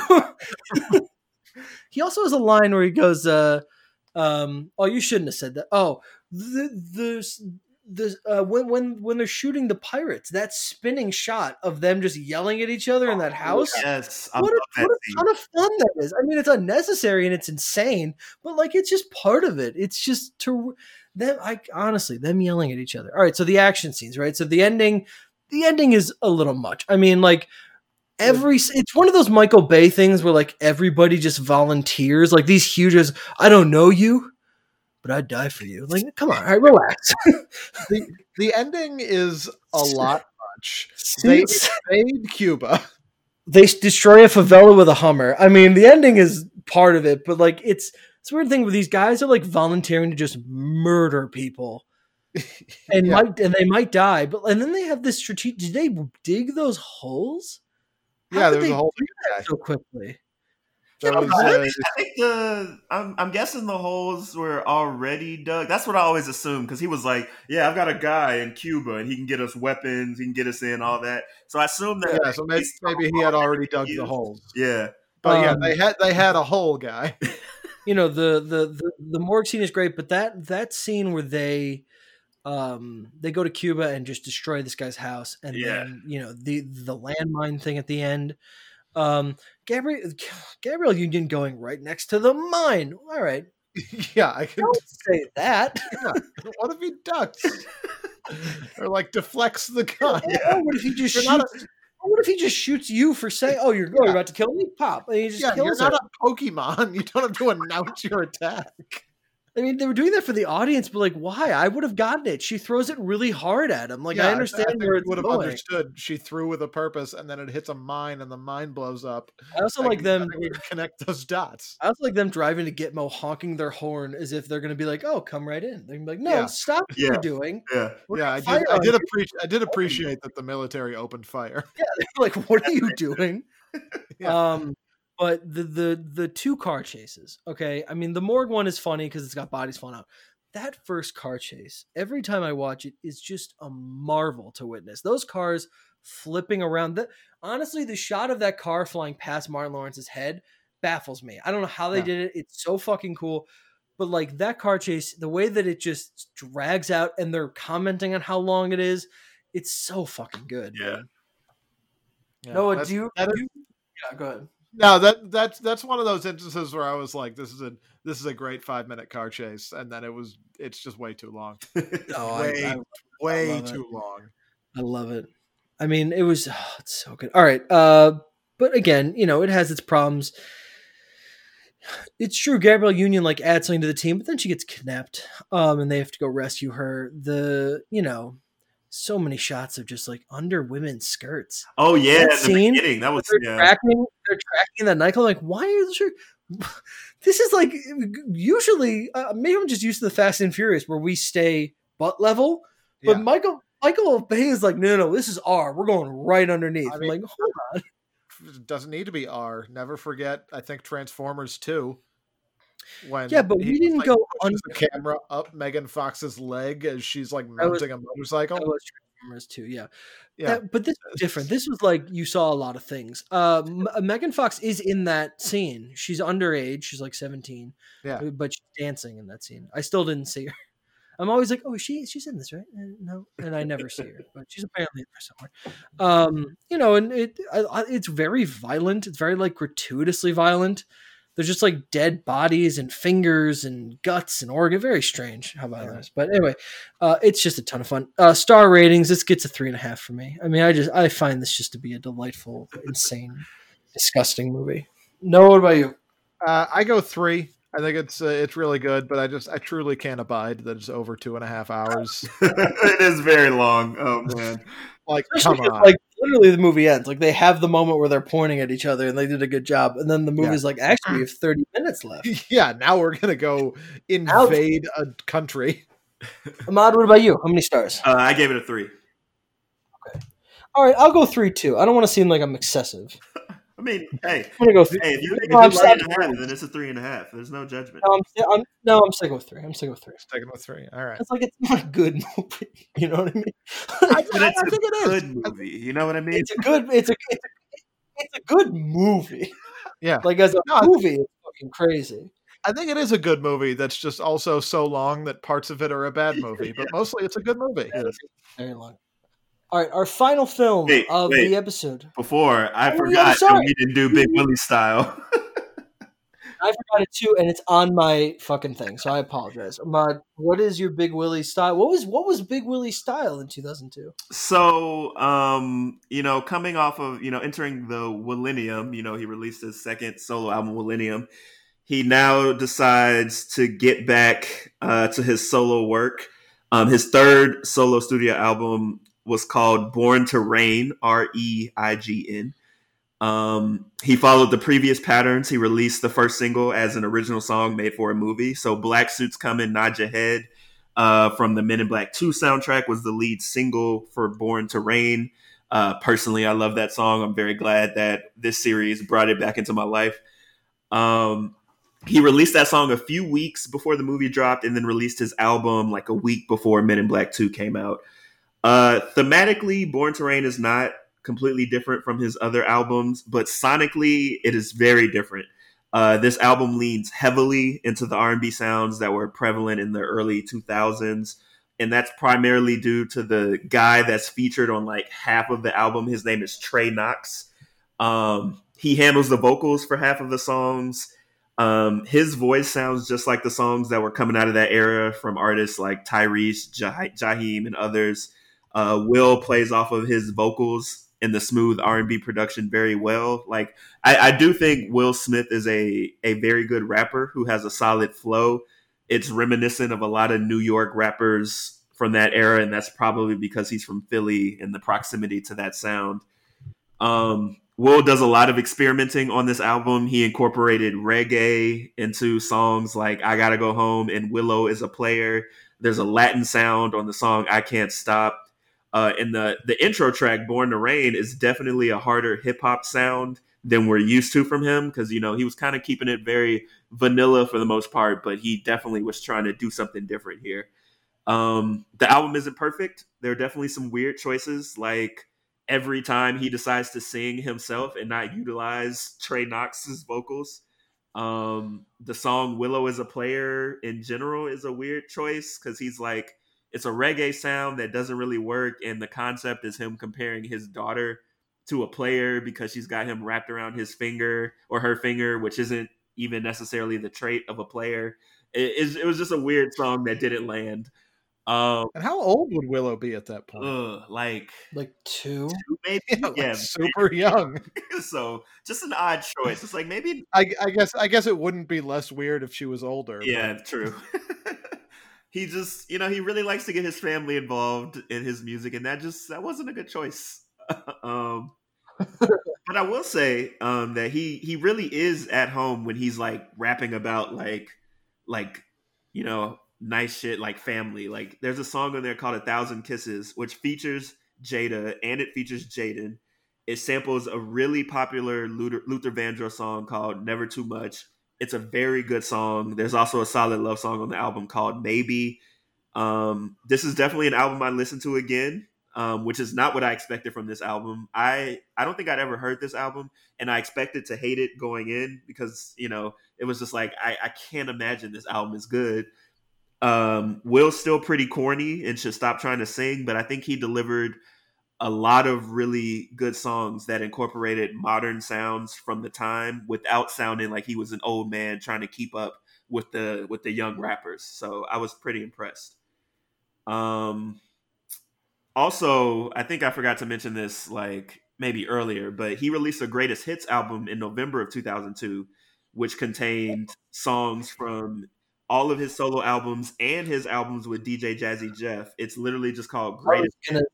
him." he also has a line where he goes, uh, um, "Oh, you shouldn't have said that." Oh, the the the uh, when when when they're shooting the pirates, that spinning shot of them just yelling at each other in that house. yes, I What a, what a ton of fun that is. I mean, it's unnecessary and it's insane, but like it's just part of it. It's just to them. I honestly, them yelling at each other. All right, so the action scenes, right? So the ending, the ending is a little much. I mean, like every it's one of those Michael Bay things where like everybody just volunteers. Like these huge, as, I don't know you, but I'd die for you. Like, come on, all right, relax. the the ending is a lot much. They invade Cuba. they destroy a favela with a Hummer. I mean, the ending is part of it, but like it's it's a weird thing where these guys are like volunteering to just murder people and Yeah. might and they might die, but and then they have this strategic. Did they dig those holes? How Yeah, did there's a whole thing. that so quickly. That was, I uh, think- I think the I'm, I'm guessing the holes were already dug. That's what I always assume because he was like, "Yeah, I've got a guy in Cuba and he can get us weapons, he can get us in all that." So I assume that yeah, so maybe, maybe he had already dug the holes. Yeah, But yeah, Um, they had they had a hole guy. you know the the the, the morgue scene is great but that that scene where they um they go to cuba and just destroy this guy's house and Yeah. then you know the the landmine thing at the end um gabrielle gabrielle union going right next to the mine all right yeah, I can. don't say that What if he ducks or like deflects the gun? Or what if he just You're shoots what if he just shoots you for saying oh you're, oh, you're about to kill me pop and he just Yeah, you're kills not her. a Pokemon. You don't have to announce your attack. I mean, they were doing that for the audience, but like, why? I would have gotten it. She throws it really hard at him. Like, Yeah, I understand think where it's would have going. understood. She threw with a purpose, and then it hits a mine, and the mine blows up. I also I like them. I think we can connect those dots. I also like them driving to Gitmo, honking their horn as if they're going to be like, "Oh, come right in." They're gonna be like, "No, Yeah. stop what Yeah. you're doing." yeah. We're yeah, I did. I did appreciate. I did appreciate that the military opened fire. Yeah, like, what are you doing? Yeah. Um, but the the the two car chases. Okay, I mean, the morgue one is funny because it's got bodies falling out. That first car chase, every time I watch it, is just a marvel to witness. Those cars flipping around. The honestly, the shot of that car flying past Martin Lawrence's head baffles me. I don't know how they Yeah. did it. It's so fucking cool. But like that car chase, the way that it just drags out and they're commenting on how long it is, it's so fucking good. Yeah. man. Yeah, Noah, that's- do you, that do you- Yeah, go ahead. No that that's that's one of those instances where I was like, this is a this is a great five minute car chase, and then it was it's just way too long, Oh, I- way I- way love it. too long. I love it. I mean, it was oh, it's so good. All right, uh, but again, you know, it has its problems. It's true, Gabrielle Union like adds something to the team, but then she gets kidnapped, um, and they have to go rescue her. The you know, so many shots of just like under women's skirts. oh yeah, That in the scene beginning that was They're yeah. tracking, they're tracking that nightclub. Like, why is there? This is like usually uh, maybe I'm just used to the Fast and Furious where we stay butt level, but Yeah. Michael Michael Bay is like, no, no, no, this is R. We're going right underneath. I I'm mean- like, hold on. It doesn't need to be R. Never forget. I think Transformers two. When Yeah, but we didn't like, go under. the camera up Megan Fox's leg as she's like That was- mounting a motorcycle. That was Transformers too, yeah. yeah, That- but this was different. This was like you saw a lot of things. Uh, M- Megan Fox is in that scene. She's underage. She's like 17. Yeah. uh, but she's dancing in that scene. I still didn't see her. I'm always like, oh, she she's in this, right? Uh, no, and I never see her, but she's apparently in there somewhere. Um, you know, and it I, I, it's very violent. It's very like gratuitously violent. There's just like dead bodies and fingers and guts and organ. Very strange how about Yeah. it is. But anyway, uh, it's just a ton of fun. Uh, star ratings. This gets a three and a half for me. I mean, I just I find this just to be a delightful, insane, disgusting movie. No, what about you? uh, I go three. I think it's uh, it's really good, but I just I truly can't abide that it's over two and a half hours. it is very long. Oh man. like, Especially come 'cause, on. like literally the movie ends. Like they have the moment where they're pointing at each other and they did a good job, and then the movie's like, actually, we have thirty minutes left. yeah, now we're gonna go invade a country. Ahmad, what about you? How many stars? Uh, I gave it a three. All right, I'll go three two. I don't want to seem like I'm excessive. I mean, hey, I'm gonna go three. hey, if you think No, it's a three and a sorry. half, then it's a three and a half. There's no judgment. No, I'm, I'm no, I'm sticking with three. I'm sticking with three. Sticking with three. All right. It's like it's not a good movie. You know what I mean? I, But I- it's I think it a is. good movie. You know what I mean? it's a good. It's a. It's a, it's a good movie. Yeah. Like as a No, I- movie, it's fucking crazy. I think it is a good movie that's just also so long that parts of it are a bad movie, but mostly it's a good movie. Very long. All right, our final film Wait, of wait. the episode. Before I Oh, yeah, forgot that we didn't do Big Willie style. I forgot it too, and it's on my fucking thing, so I apologize. Ahmad, what is your Big Willie style? What was what was Big Willie style in 2002? So, um, you know, coming off of, you know, entering the Millennium, you know, he released his second solo album, Millennium. He now decides to get back uh, to his solo work. Um, his third solo studio album was called Born to Reign, R E I G N. Um, he followed the previous patterns. He released the first single as an original song made for a movie. So, Black Suits Coming, Nod Your Head uh, from the Men in Black 2 soundtrack was the lead single for Born to Reign. Uh, personally, I love that song. I'm very glad that this series brought it back into my life. Um, he released that song a few weeks before the movie dropped and then released his album like a week before Men in Black 2 came out. Uh, thematically, Born Reign is not completely different from his other albums, but sonically, it is very different. Uh, this album leans heavily into the R&B sounds that were prevalent in the early 2000s, and that's primarily due to the guy that's featured on like half of the album. His name is Tra-Knox. Um, he handles the vocals for half of the songs. Um, his voice sounds just like the songs that were coming out of that era from artists like Tyrese, Jah- Jaheim, and others. Uh, Will plays off of his vocals in the smooth R&B production very well. Like I, I do think Will Smith is a a very good rapper who has a solid flow. It's reminiscent of a lot of New York rappers from that era, and that's probably because he's from Philly and the proximity to that sound. Um, Will does a lot of experimenting on this album. He incorporated reggae into songs like "I Gotta Go Home" and "Willow is a Player." There's a Latin sound on the song "I Can't Stop." Uh, and the the intro track "Born to Reign" is definitely a harder hip hop sound than we're used to from him because you know he was kind of keeping it very vanilla for the most part, but he definitely was trying to do something different here. Um, the album isn't perfect. There are definitely some weird choices, like every time he decides to sing himself and not utilize Tra-Knox's vocals. Um, the song Willow is a Player in general is a weird choice because he's like, it's a reggae sound that doesn't really work. And the concept is him comparing his daughter to a player because she's got him wrapped around his finger or her finger, which isn't even necessarily the trait of a player. It, it was just a weird song that didn't land. Um, and how old would Willow be at that point? Uh, like like two, two maybe. Yeah, like yeah super young. so just an odd choice. It's like maybe I, I, guess I guess it wouldn't be less weird if she was older. Yeah, but. true. he just you know he really likes to get his family involved in his music, and that just that wasn't a good choice. um, but I will say um, that he he really is at home when he's like rapping about like like you know nice shit like family. Like there's a song on there called A Thousand Kisses, which features Jada and it features Jaden. It samples a really popular Luther, Luther Vandross song called Never Too Much. It's a very good song. There's also a solid love song on the album called Maybe. Um, this is definitely an album I listen to again, um, which is not what I expected from this album. I I don't think I'd ever heard this album, and I expected to hate it going in because you know it was just like I, I can't imagine this album is good. Um, Will's still pretty corny and should stop trying to sing, but I think he delivered a lot of really good songs that incorporated modern sounds from the time without sounding like he was an old man trying to keep up with the with the young rappers. So I was pretty impressed. Um also, I think I forgot to mention this like maybe earlier, but he released a greatest hits album in November of 2002 which contained songs from all of his solo albums and his albums with DJ Jazzy Jeff. It's literally just called Greatest. I was gonna,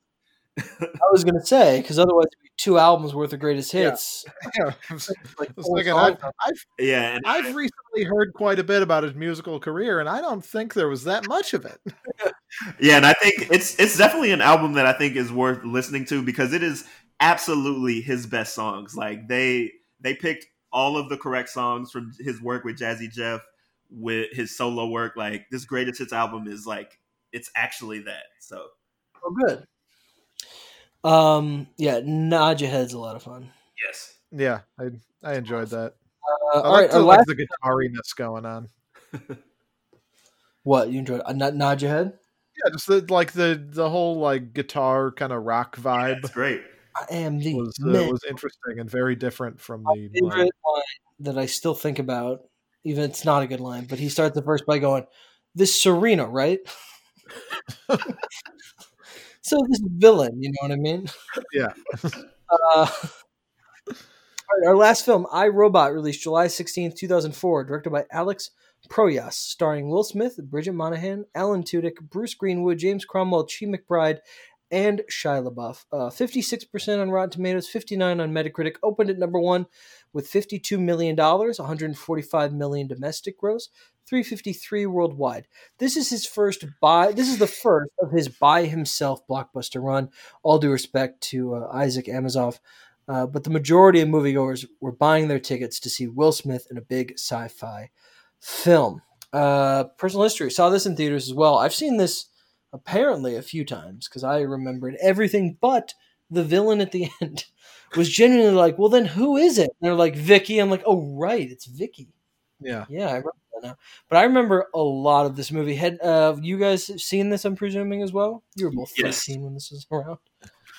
I was gonna say because otherwise, two albums worth of greatest hits. Yeah, like I've, I've, yeah, and I've recently heard quite a bit about his musical career, and I don't think there was that much of it. yeah, and I think it's it's definitely an album that I think is worth listening to because it is absolutely his best songs. Like they they picked all of the correct songs from his work with Jazzy Jeff with his solo work. Like this greatest hits album is like it's actually that. So oh, good. Um, yeah, Nod Your Head's a lot of fun. Yes. Yeah, I I enjoyed that. Uh, I like, the, like the guitariness going on. what you enjoyed? Uh, Nod Your Head. Yeah, just the, like the the whole like guitar kind of rock vibe. Yeah, that's great. I am the was uh, was interesting and very different from the favorite line. line that I still think about even it's not a good line, but he starts the verse by going, "This Serena, right?" so this villain, you know what I mean? Yeah. uh, our last film, I Robot, released July 16th, 2004, directed by Alex Proyas, starring Will Smith, Bridget Moynahan, Alan Tudyk, Bruce Greenwood, James Cromwell, Chi McBride, and Shia LaBeouf. Uh, 56% on Rotten Tomatoes, 59 on Metacritic. Opened at number one with $52 million, 145 million domestic gross, 353 worldwide. This is his first buy. This is the first of his by himself blockbuster run. All due respect to uh, Isaac Asimov. Uh, but the majority of moviegoers were buying their tickets to see Will Smith in a big sci-fi film. Uh, personal history saw this in theaters as well. I've seen this apparently a few times because I remembered everything but the villain at the end was genuinely like, well, then who is it? And they're like, VIKI. I'm like, oh, right, it's VIKI. Yeah. Yeah, I remember that now. But I remember a lot of this movie. Had uh, you guys seen this, I'm presuming, as well? You were both yes. 13 when this was around.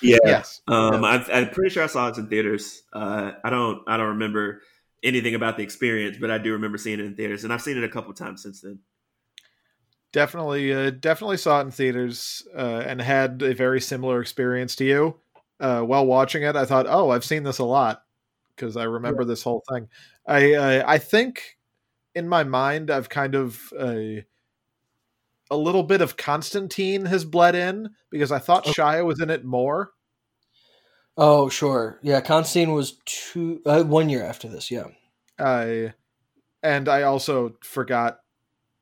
Yeah. Yes. Um, I, am pretty sure I saw it in theaters. Uh, I don't. I don't remember anything about the experience, but I do remember seeing it in theaters, and I've seen it a couple times since then definitely uh, definitely saw it in theaters uh, and had a very similar experience to you. Uh, while watching it i thought oh i've seen this a lot because i remember yeah. this whole thing. I uh, i think in my mind i've kind of uh, a little bit of constantine has bled in because i thought okay. shia was in it more. Oh sure. Yeah constantine was two uh, one year after this yeah. I and i also forgot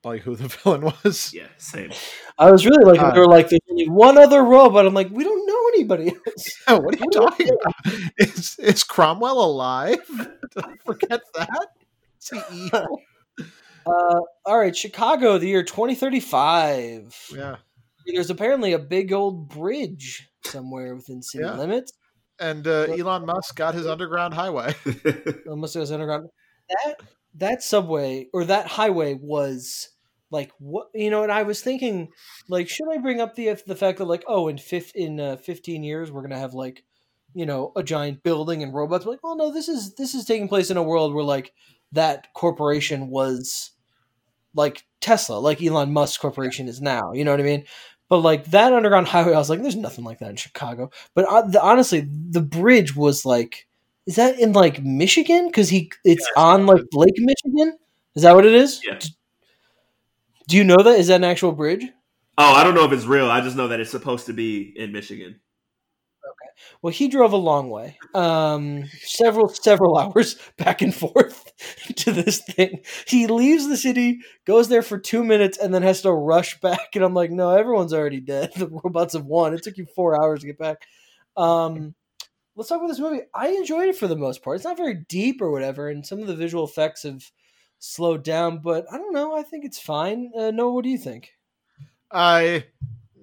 like who the villain was. Yeah, same. I was really like, uh, they were like, there's only one other robot. I'm like, we don't know anybody else. Yeah, what are you talking about? Is is Cromwell alive? I forget that? Is he evil? Uh, all right, Chicago, the year 2035. Yeah. There's apparently a big old bridge somewhere within city yeah. limits. and uh, But- Elon Musk got his underground highway. Unless it was underground. That that subway or that highway was like what you know. And I was thinking, like, should I bring up the the fact that like, oh, in fif- in uh, fifteen years we're gonna have like, you know, a giant building and robots. Like, oh no, this is this is taking place in a world where like that corporation was like Tesla, like Elon Musk corporation is now. You know what I mean? But like that underground highway, I was like, there's nothing like that in Chicago. But uh, the, honestly, the bridge was like, is that in like Michigan? Because he it's Yeah, on like Lake Michigan. Is that what it is? Yeah. Do you know that? Is that an actual bridge? oh, I don't know if it's real. I just know that it's supposed to be in Michigan. Okay. Well, he drove a long way, um, several several hours back and forth to this thing. He leaves the city, goes there for two minutes, and then has to rush back. And I'm like, no, everyone's already dead. The robots have won. It took you four hours to get back. Um, let's talk about this movie. I enjoyed it for the most part. It's not very deep or whatever, and some of the visual effects have slowed down. But I don't know. I think it's fine. Uh, Noah, what do you think? I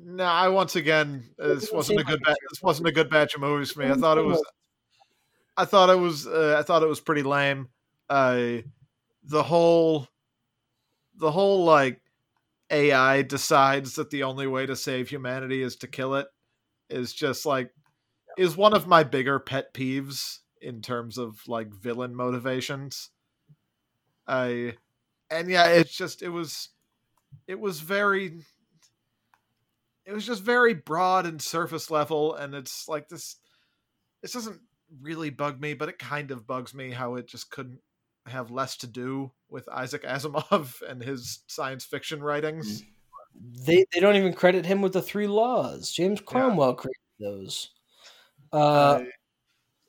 no, I once again uh, this wasn't a good like ba- this wasn't a good batch of movies for me. I thought it was I thought it was uh, I thought it was pretty lame. Uh, the whole the whole like AI decides that the only way to save humanity is to kill it is just like is one of my bigger pet peeves in terms of like villain motivations. I and yeah, it's just it was it was very it was just very broad and surface level and it's like this this doesn't really bug me but it kind of bugs me how it just couldn't have less to do with Isaac Asimov and his science fiction writings. They they don't even credit him with the three laws. James Cromwell created those. Uh, Uh,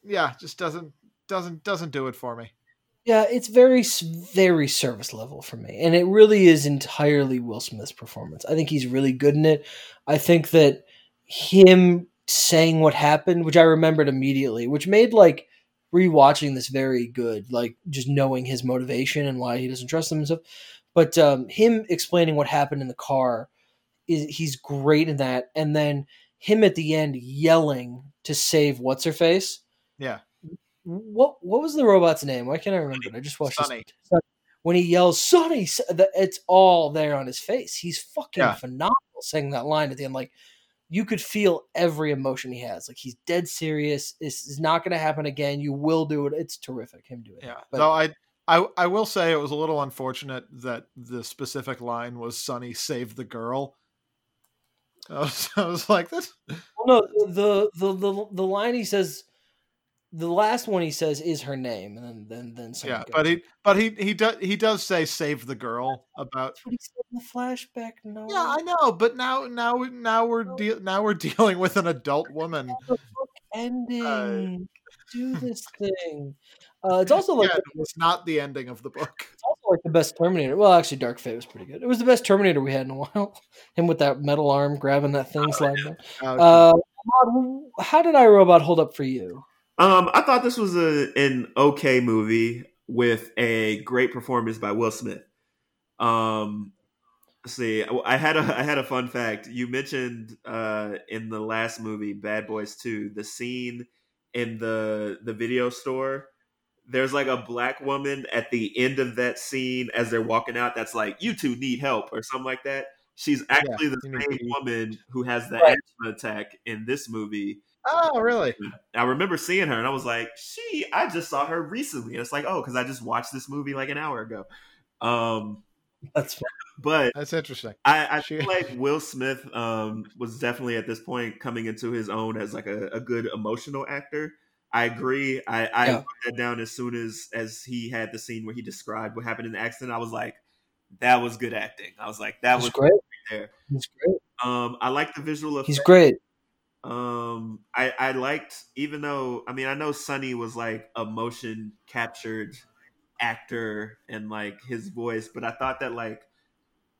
yeah, just doesn't doesn't doesn't do it for me. Yeah, it's very very service level for me, and it really is entirely Will Smith's performance. I think he's really good in it. I think that him saying what happened, which I remembered immediately, which made like rewatching this very good, like just knowing his motivation and why he doesn't trust him and stuff. But um, him explaining what happened in the car is he's great in that, and then him at the end yelling to save what's her face Yeah. What what was the robot's name? Why can't I remember it? I just watched this- Sonny. When he yells "Sonny," it's all there on his face. He's fucking Yeah. phenomenal saying that line at the end. Like you could feel every emotion he has. Like he's dead serious. This is not going to happen again. You will do it. It's terrific. Him doing it. Yeah. But Though I I I will say it was a little unfortunate that the specific line was Sonny save the girl. I was, I was like this well, no, the, the the the line he says, the last one he says is her name, and then then then yeah, goes. but he but he he does he does say save the girl about That's what he said in the flashback. No, Yeah, I know, but now now now we're de- now we're dealing with an adult woman. ending. Do this thing. Uh, it's also like yeah, it was not the ending of the book. it's also like the best Terminator. Well, actually, Dark Fate was pretty good. It was the best Terminator we had in a while. Him with that metal arm grabbing that thing, sliding. down. Uh, Uh, Ahmad, how did I Robot hold up for you? Um, I thought this was a an okay movie with a great performance by Will Smith. Um, see, I had a I had a fun fact. You mentioned uh in the last movie, Bad Boys Two, the scene in the the video store. There's like a black woman at the end of that scene as they're walking out. That's like, you two need help or something like that. She's actually the same woman who has the Right. asthma attack in this movie. Oh, really? I remember seeing her and I was like, she, I just saw her recently. And it's like, oh, because I just watched this movie like an hour ago. Um, That's fine. but That's interesting. I, I She- feel like Will Smith um, was definitely at this point coming into his own as like a, a good emotional actor. I agree. I, I Yeah. wrote that down as soon as as he had the scene where he described what happened in the accident. I was like, that was good acting. I was like, that He's was great. there. He's great. Um, I like the visual effects. He's great. Um, I I liked even though I mean I know Sonny was like a motion captured actor and like his voice, but I thought that like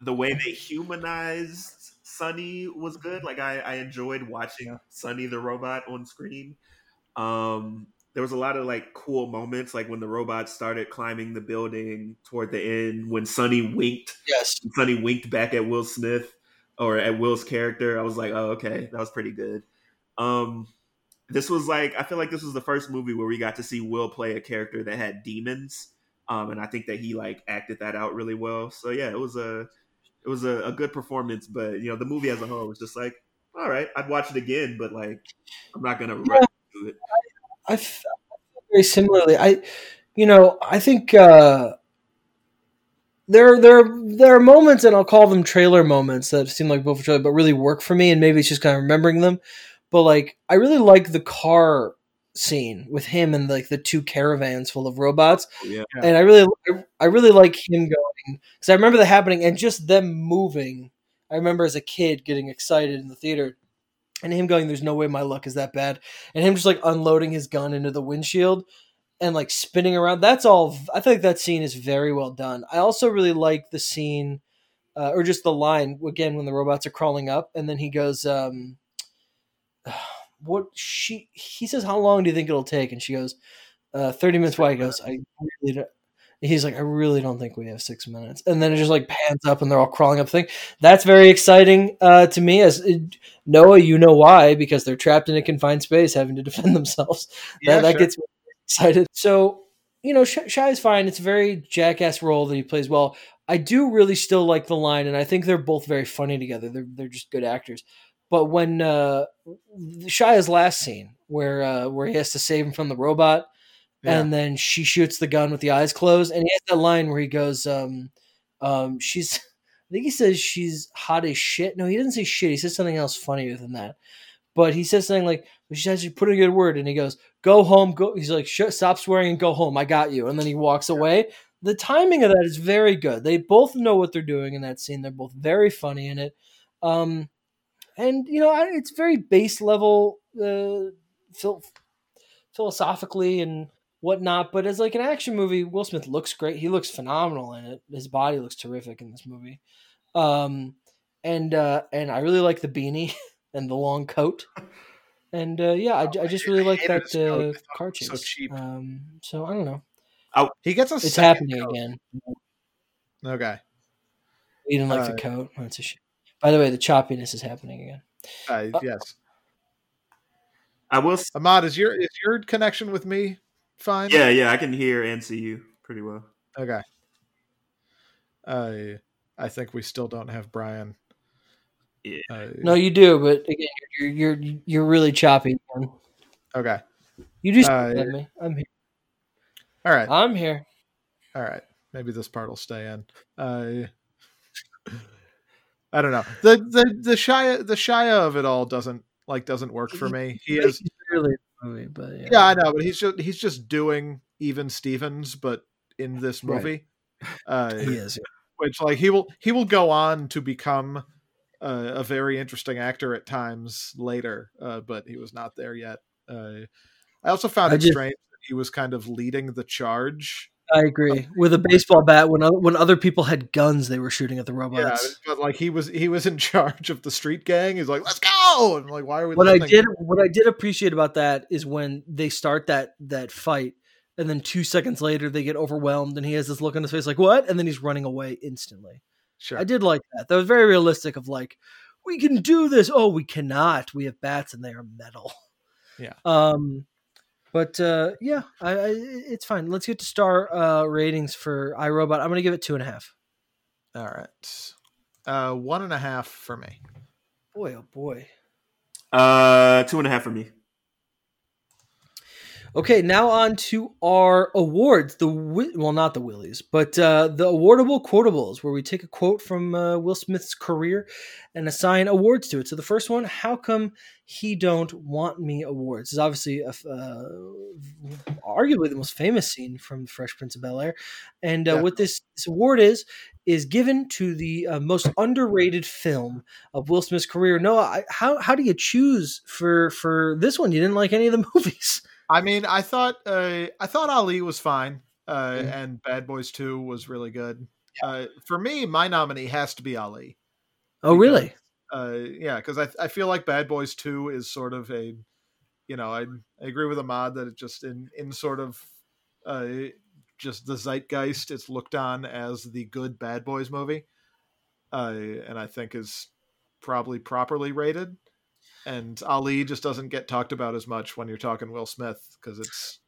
the way they humanized Sonny was good. Like I I enjoyed watching Yeah. Sonny the robot on screen. Um, there was a lot of like cool moments, like when the robot started climbing the building toward the end, when Sonny winked Yes. Sonny winked back at Will Smith or at Will's character. I was like, oh, okay, that was pretty good. Um, this was like I feel like this was the first movie where we got to see Will play a character that had demons, um, and I think that he like acted that out really well. So yeah, it was a it was a, a good performance, but you know the movie as a whole was just like all right, I'd watch it again, but like I'm not gonna yeah, do it. I, I very similarly. I you know I think. uh there there there are moments and I'll call them trailer moments that seem like both trailer but really work for me and maybe it's just kind of remembering them. But like I really like the car scene with him and like the two caravans full of robots. Yeah. And I really I really like him going cuz I remember that happening and just them moving. I remember as a kid getting excited in the theater and him going there's no way my luck is that bad and him just like unloading his gun into the windshield and like spinning around. That's all. I think that scene is very well done. I also really like the scene, uh, or just the line again when the robots are crawling up, and then he goes, um, "What she?" He says, "How long do you think it'll take?" And she goes, uh, 30 minutes." Why? He goes, "I really don't." He's like, I really don't think we have six minutes, and then it just like pans up, and they're all crawling up. Thing that's very exciting uh, to me. As Noah, you know why? Because they're trapped in a confined space, having to defend themselves. Yeah, that, that sure. gets excited. So, you know, Shia is fine. It's a very jackass role that he plays well. I do really still like the line, and I think they're both very funny together. They're they're just good actors. But when uh, Shia's last scene, where uh, where he has to save him from the robot, yeah. and then she shoots the gun with the eyes closed, and he has that line where he goes, um, um, "She's," I think he says she's hot as shit. No, he doesn't say shit. He says something else funnier than that. But he says something like, she says, you put a good word. And he goes, go home. Go. He's like, stop swearing and go home. I got you. And then he walks away. The timing of that is very good. They both know what they're doing in that scene. They're both very funny in it. Um, and, you know, it's very base level uh, phil- philosophically and whatnot. But as like an action movie, Will Smith looks great. He looks phenomenal in it. His body looks terrific in this movie. Um, and uh, and I really like the beanie and the long coat. And uh, yeah, I, I, just really like that uh, car chase. So cheap. Um, so I don't know. Oh, he gets a. It's happening coat. again. Okay. he didn't like uh, the coat. That's a shit. By the way, the choppiness is happening again. Uh, yes. I will. Ahmad, is your is your connection with me fine? Yeah, yeah, I can hear and see you pretty well. Okay. I I think we still don't have Brian yeah. Uh, no, you do, but again, you're you're you're really choppy. Man. Okay. You just uh, me. I'm here. All right. I'm here. All right. Maybe this part will stay in. Uh, I don't know. The the the Shia the Shia of it all doesn't like doesn't work for me. He is really movie, but yeah. yeah. I know, but he's just he's just doing even Stevens, but in this movie. Right. Uh, he is. Yeah. Which like he will he will go on to become uh, a very interesting actor at times later, uh, but he was not there yet. Uh, I also found I it just, strange that he was kind of leading the charge. I agree with a baseball bat when when other people had guns, they were shooting at the robots. Yeah, but like he was he was in charge of the street gang. He's like, "Let's go!" And I'm like, "Why are we?" What? I did what I did appreciate about that is when they start that that fight, and then two seconds later they get overwhelmed, and he has this look on his face like, "What?" And then he's running away instantly. Sure. I did like that. That was very realistic of like, we can do this. Oh, we cannot. We have bats and they are metal. Yeah. Um but uh yeah, I, I it's fine. Let's get to star uh ratings for iRobot. I'm gonna give it two and a half. All right. Uh one and a half for me. Boy, oh boy. Uh two and a half for me. Okay, now on to our awards. The well, not the Willies, but uh, the awardable quotables, where we take a quote from uh, Will Smith's career and assign awards to it. So the first one, "How come he don't want me?" Awards is obviously a, uh, arguably the most famous scene from Fresh Prince of Bel Air, and uh, yeah. what this, this award is is given to the uh, most underrated film of Will Smith's career. Noah, how how do you choose for for this one? You didn't like any of the movies. I mean, I thought uh, I thought Ali was fine, uh, mm-hmm. and Bad Boys Two was really good. Yeah. Uh, for me, my nominee has to be Ali. Oh, because, really? Uh, yeah, because I I feel like Bad Boys Two is sort of a, you know, I, I agree with Ahmad that it just in in sort of, uh, just the zeitgeist. It's looked on as the good Bad Boys movie, uh, and I think is probably properly rated. And Ali just doesn't get talked about as much when you're talking Will Smith because it's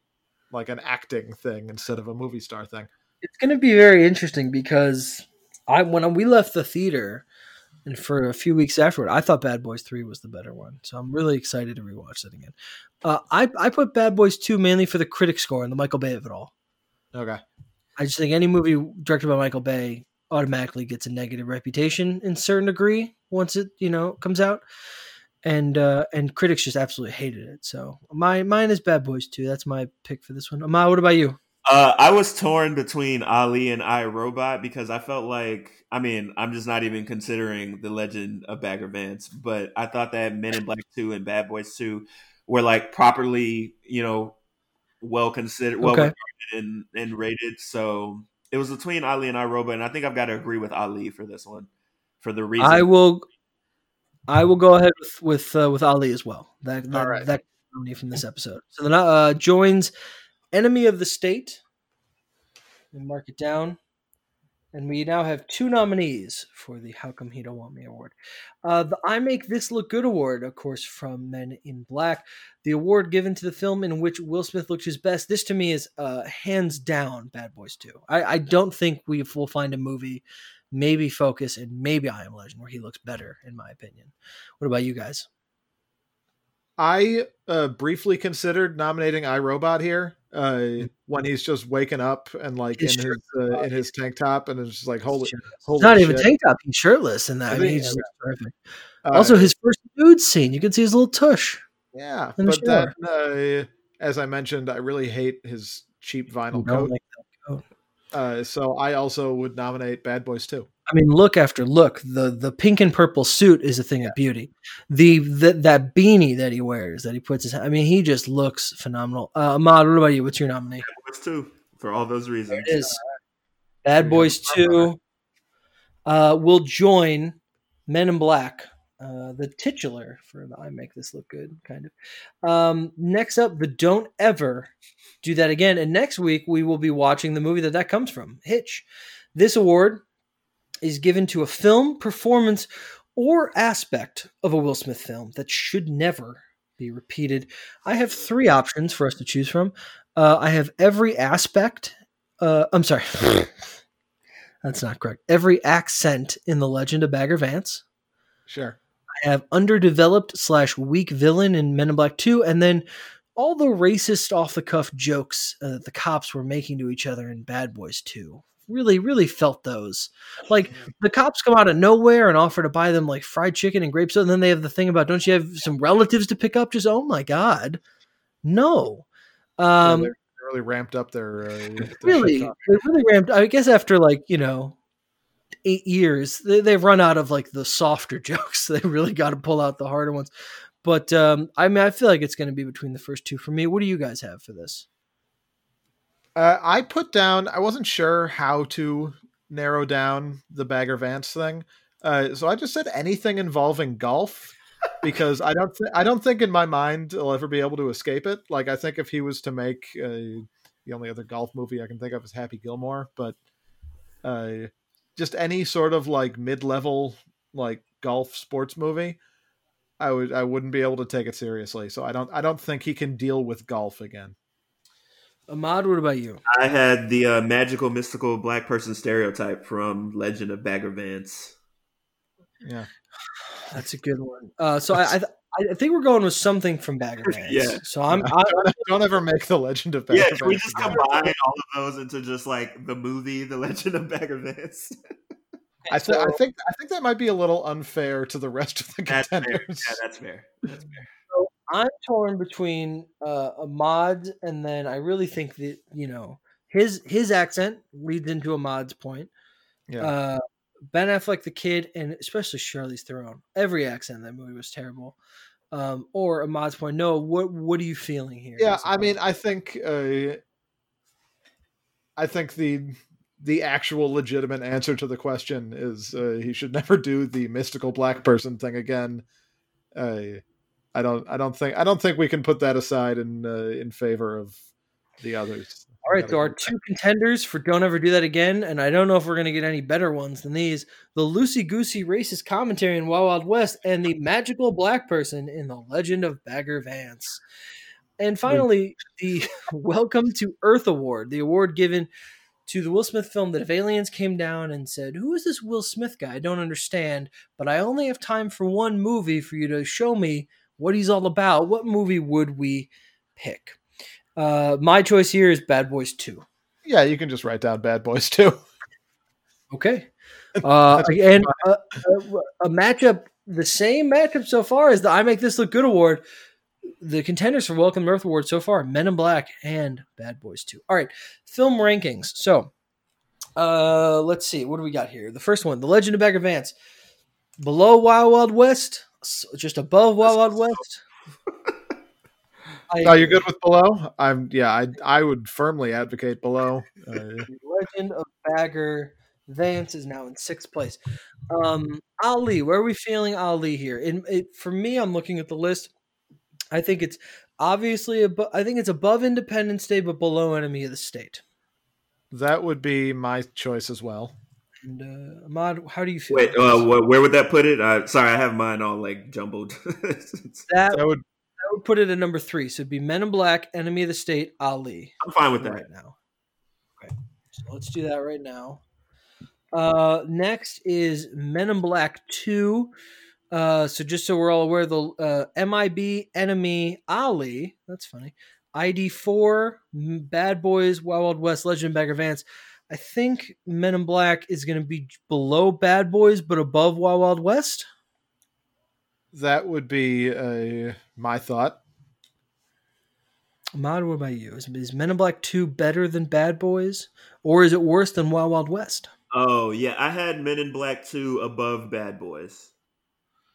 like an acting thing instead of a movie star thing. It's going to be very interesting because I when we left the theater and for a few weeks afterward, I thought Bad Boys Three was the better one. So I'm really excited to rewatch that again. Uh, I I put Bad Boys Two mainly for the critic score and the Michael Bay of it all. Okay. I just think any movie directed by Michael Bay automatically gets a negative reputation in certain degree once it you know comes out, and uh, and critics just absolutely hated it. So my mine is Bad Boys Two. That's my pick for this one. Ama, what about you? Uh, I was torn between Ali and I Robot because I felt like, I mean, I'm just not even considering the Legend of Bagger Vance, but I thought that Men in Black Two and Bad Boys Two were like properly, you know, well considered, well Okay. and, and rated. So it was between Ali and I Robot, and I think I've got to agree with Ali for this one for the reason. I will. I will go ahead with with uh, with Ali as well. That that, right. that nominee from this episode. So then uh, joins Enemy of the State. And mark it down. And we now have two nominees for the How Come He Don't Want Me award. Uh, the I Make This Look Good award, of course, from Men in Black. The award given to the film in which Will Smith looked his best. This to me is uh, hands down Bad Boys 2. I, I don't think we will find a movie, maybe Focus and maybe I Am Legend, where he looks better, in my opinion. What about you guys? I uh, briefly considered nominating iRobot here uh, when he's just waking up and like His in his uh, in his tank top and it's just like holy, holy It's not even tank top, he's shirtless in that. I mean, he? he just terrific. Also, his first nude scene, you can see his little tush. yeah, the but then uh, as I mentioned, I really hate his cheap vinyl coat. like that. Uh, so I also would nominate Bad Boys too. I mean, look after look. The the pink and purple suit is a thing of beauty. The, the that beanie that he wears, that he puts his. I mean, he just looks phenomenal. Uh, Ahmad, what about you? What's your nominee? Bad Boys Two for all those reasons. There it is. Bad Boys front. Two uh, will join Men in Black, uh, the titular for the I Make This Look Good kind of. Um, next up, the Don't Ever Do That Again, and next week we will be watching the movie that that comes from, Hitch. This award is given to a film, performance, or aspect of a Will Smith film that should never be repeated. I have three options for us to choose from. Uh, I have every aspect. Uh, I'm sorry. That's not correct. Every accent in The Legend of Bagger Vance. Sure. I have underdeveloped slash weak villain in Men in Black 2, and then all the racist off the cuff jokes uh, that the cops were making to each other in Bad Boys 2. Really, really felt those. Like the cops come out of nowhere and offer to buy them like fried chicken and grape soda, and then they have the thing about don't you have some relatives to pick up? Just oh my god, no. Um, really ramped up their, uh, their really, they really ramped. I guess after like you know eight years, they, they've run out of like the softer jokes. They really got to pull out the harder ones. But um, I mean, I feel like it's going to be between the first two for me. What do you guys have for this? Uh, I put down. I wasn't sure how to narrow down the Bagger Vance thing, uh, so I just said anything involving golf because I don't. Th- I don't think in my mind I'll ever be able to escape it. Like I think if he was to make uh, the only other golf movie I can think of is Happy Gilmore, but uh, just any sort of like mid-level like golf sports movie. I would I wouldn't be able to take it seriously, so I don't I don't think he can deal with golf again. Ahmad, what about you? I had the uh, magical, mystical black person stereotype from Legend of Bagger Vance. Yeah. That's a good one. Uh, so I, I, I think we're going with something from Bagger Vance. Yeah. So I'm, I, don't, don't ever make the Legend of Bagger Yeah, can we just combine all of those into just like the movie, The Legend of Bagger Vance? I, th- I think I think that might be a little unfair to the rest of the That's fair. contenders. Yeah, that's fair. That's fair. I'm torn between uh, Ahmad and then I really think that you know his his accent leads into Ahmad's point. Yeah. Uh, Ben Affleck, the kid, and especially Charlize Theron. Every accent in that movie was terrible. Um, or Ahmad's point. No, what what are you feeling here? yeah, I mean, I think uh, I think the the actual legitimate answer to the question is uh, he should never do the mystical black person thing again. Uh, I don't I don't think I don't think we can put that aside in uh, in favor of the others. All right, so our two contenders for Don't Ever Do That Again, and I don't know if we're going to get any better ones than these the loosey goosey racist commentary in Wild Wild West and the magical black person in The Legend of Bagger Vance. And finally, the Welcome to Earth Award, the award given to the Will Smith film that if aliens came down and said, Who is this Will Smith guy? I don't understand, but I only have time for one movie for you to show me what he's all about. What movie would we pick? Uh, my choice here is Bad Boys 2. Yeah, you can just write down Bad Boys 2. Okay. Uh, and a, a, a, matchup, the same matchup so far as the I Make This Look Good award. The contenders for Welcome Earth Award so far Men in Black and Bad Boys 2. All right, film rankings. So uh, let's see. What do we got here? The first one The Legend of Bagger Vance. Below Wild Wild West, just above Wild Wild West. I, oh, you're good with below? I'm yeah. I I would firmly advocate below. Uh, Legend of Bagger Vance is now in sixth place. Um, Ali, where are we feeling Ali here? In it, for me, I'm looking at the list. I think it's obviously above. I think it's above Independence Day, but below Enemy of the State. That would be my choice as well. And uh, Ahmad, how do you feel? Wait, uh, where would that put it? Uh, sorry, I have mine all like jumbled. that, that would I would put it at number three. So it'd be Men in Black, Enemy of the State, Ali. I'm fine with that right now. Okay, so let's do that right now. Uh, next is Men in Black Two. Uh, so just so we're all aware, the uh, MIB Enemy Ali. That's funny. ID Four, Bad Boys, Wild Wild West, Legend Bagger Vance. I think Men in Black is going to be below Bad Boys, but above Wild Wild West. That would be uh, my thought. Ahmad, what about you? Is, is, Men in Black 2 better than Bad Boys? Or is it worse than Wild Wild West? Oh, yeah. I had Men in Black 2 above Bad Boys.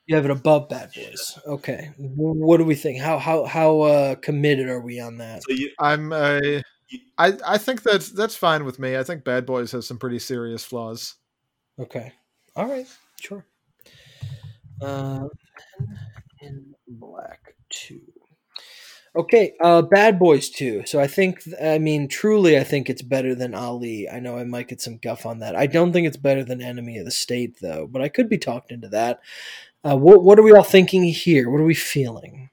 You have it above Bad Boys. Okay. What do we think? How how how uh, committed are we on that? So you, I'm uh, I I think that's that's fine with me. I think Bad Boys has some pretty serious flaws. Okay. All right. Sure. Uh, in Black 2. Okay, uh, Bad Boys 2. So I think, I mean, truly, I think it's better than Ali. I know I might get some guff on that. I don't think it's better than Enemy of the State, though, but I could be talked into that. Uh, what, what are we all thinking here? What are we feeling?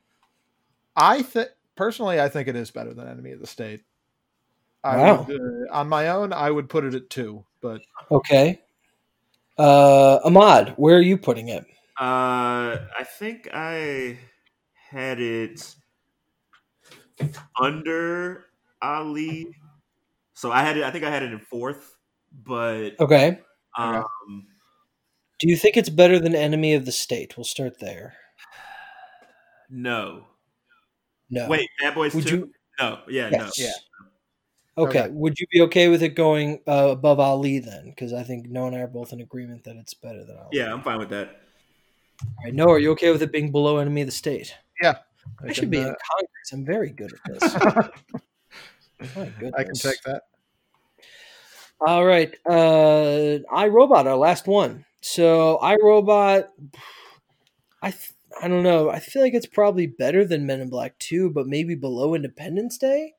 I think, personally, I think it is better than Enemy of the State. I wow. Would, uh, on my own, I would put it at two, but. Okay. Uh, Ahmad, where are you putting it? Uh, I think I had it under Ali. So I had it. I think I had it in fourth, but okay. Um, do you think it's better than Enemy of the State? We'll start there. No. No. Wait, Bad Boys Would two. You... No. Yeah. Yes. No. Yeah. Okay. okay. Would you be okay with it going uh, above Ali then? Because I think Noah and I are both in agreement that it's better than Ali. Yeah, I'm fine with that. All right, Noah, are you okay with it being below enemy of the state? Yeah. I, I should be uh, in Congress. I'm very good at this. I can take that. All right. Uh iRobot, our last one. So iRobot I I don't know. I feel like it's probably better than Men in Black 2, but maybe below Independence Day.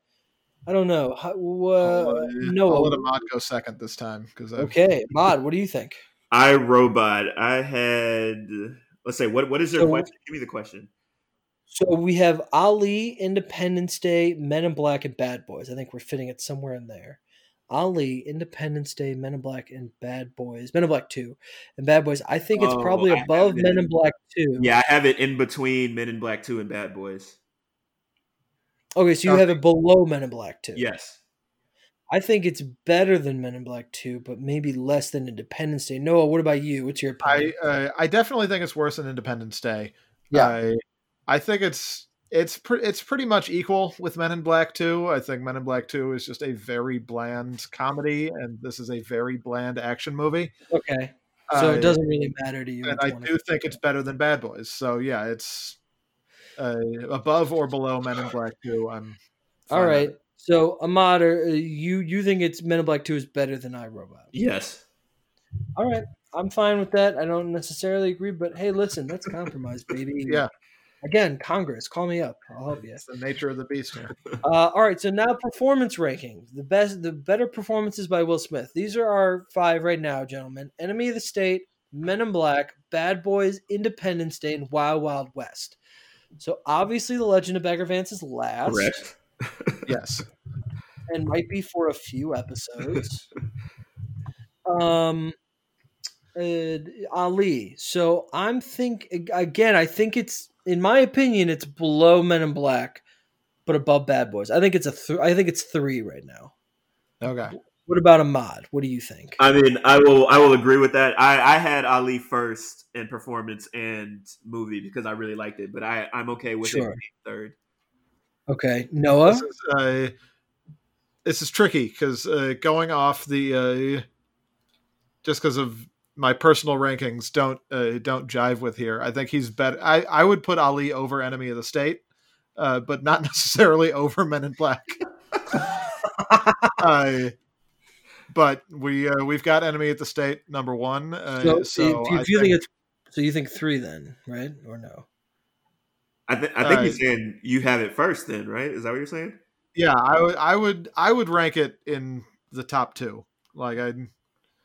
I don't know. How, uh, no, I'll let Ahmad go second this time because okay, Ahmad, what do you think? iRobot. I had let's say what what is your so, question? Give me the question. So we have Ali, Independence Day, Men in Black, and Bad Boys. I think we're fitting it somewhere in there. Ali, Independence Day, Men in Black, and Bad Boys. Men in Black Two, and Bad Boys. I think it's oh, probably above Men in Black Two. Yeah, I have it in between Men in Black Two and Bad Boys. Okay, so you have it below Men in Black Two. Yes. I think it's better than Men in Black 2, but maybe less than Independence Day. Noah, what about you? What's your opinion? I uh, I definitely think it's worse than Independence Day. Yeah. I, I think it's it's pre- it's pretty much equal with Men in Black 2. I think Men in Black 2 is just a very bland comedy and this is a very bland action movie. Okay. So uh, it doesn't really matter to you. And I do think it's better than Bad Boys. So yeah, it's uh, above or below Men in Black 2. I'm All right. So Ahmad, uh, you you think it's Men in Black Two is better than iRobot? Yes. All right, I'm fine with that. I don't necessarily agree, but hey, listen, that's compromise, baby. yeah. Again, Congress, call me up. I'll help you. It's the nature of the beast here. Uh, all right, so now performance rankings. The best, the better performances by Will Smith. These are our five right now, gentlemen. Enemy of the State, Men in Black, Bad Boys, Independence Day, and Wild Wild West. So obviously, The Legend of Bagger Vance is last, Correct. Yes. and might be for a few episodes. um, uh, Ali. So I'm think again. I think it's, in my opinion, it's below Men in Black, but above Bad Boys. I think it's a. Th- I think it's three right now. Okay. What about Ahmad? What do you think? I mean, I will I will agree with that. I, I had Ali first in performance and movie because I really liked it, but I, I'm okay with Sure. it being third. Okay, Noah. This is, uh, this is tricky because uh, going off the uh, just because of my personal rankings don't uh, don't jive with here. I think he's better. I I would put Ali over Enemy of the State, uh, but not necessarily over Men in Black. but we uh, we've got Enemy at the State number one. Uh, So, so if think, it's so, you think three then, right or no? I, th- I think Uh, you're saying you have it first, then, right? Is that what you're saying? yeah, I would I would I would rank it in the top two. Like I.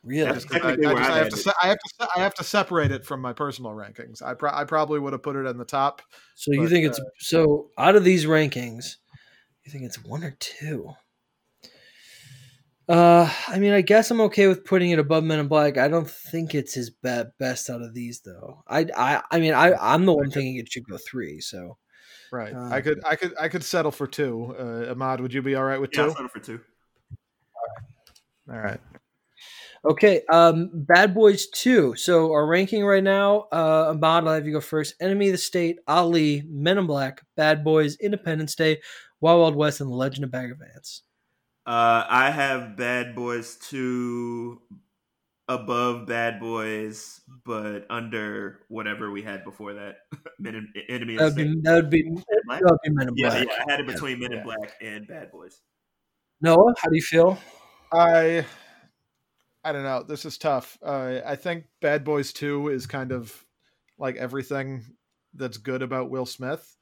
Really? That's just- I, I technically where just- I I have to se- I have to I have to separate it from my personal rankings. I pro- I probably would have put it in the top. So you But, think it's so out of these rankings, you think it's one or two? Uh, I mean, I guess I'm okay with putting it above Men in Black. I don't think it's his be- best out of these, though. I, I, I mean, I, I'm the one thinking it should go three. So Right. Um, I could I could I could settle for two. Uh, Ahmad, would you be all right with Yeah, I'll two? settle for two. All right. okay, um, Bad Boys Two. So our ranking right now, uh, Ahmad, I'll have you go first. Enemy of the State, Ali, Men in Black, Bad Boys, Independence Day, Wild Wild West, and The Legend of Bagger Vance. Uh, I have Bad Boys 2 above Bad Boys, but under whatever we had before that. Men in, Enemy That of the would State. be that would be that would be Men in Yeah, Black. yeah, I had it between Men Yeah. in Black and Bad Boys. Noah, how do you feel? I I don't know. This is tough. Uh, I think Bad Boys Two is kind of like everything that's good about Will Smith.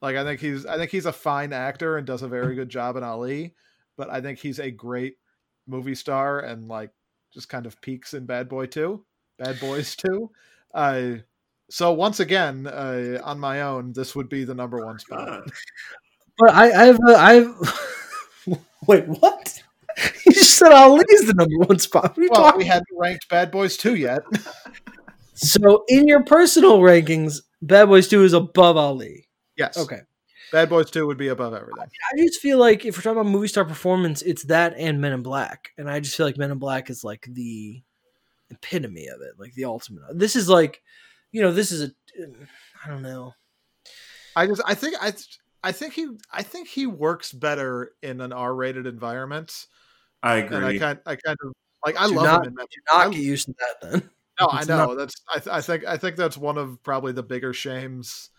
Like I think he's I think he's a fine actor and does a very good job in Ali, but I think he's a great movie star and like just kind of peaks in Bad Boy Two, Bad Boys Two. Uh, so once again, uh, on my own, this would be the number one spot. But I, I have, a, I have. Wait, what? You just said Ali's the number one spot. What are you Well, talking? we hadn't ranked Bad Boys Two yet. So, in your personal rankings, Bad Boys Two is above Ali. yes. Okay. Bad Boys Two would be above everything. I just feel like if we're talking about movie star performance, it's that and Men in Black, and I just feel like Men in Black is like the epitome of it, like the ultimate. This is like, you know, this is a. Uh, I don't know. I just I think I I think he I think he works better in an R-rated environment, I and I agree. kind I kind of like I Do love not- him in that. Not I- get used to that then. no, I know not- that's I, th- I think I think that's one of probably the bigger shames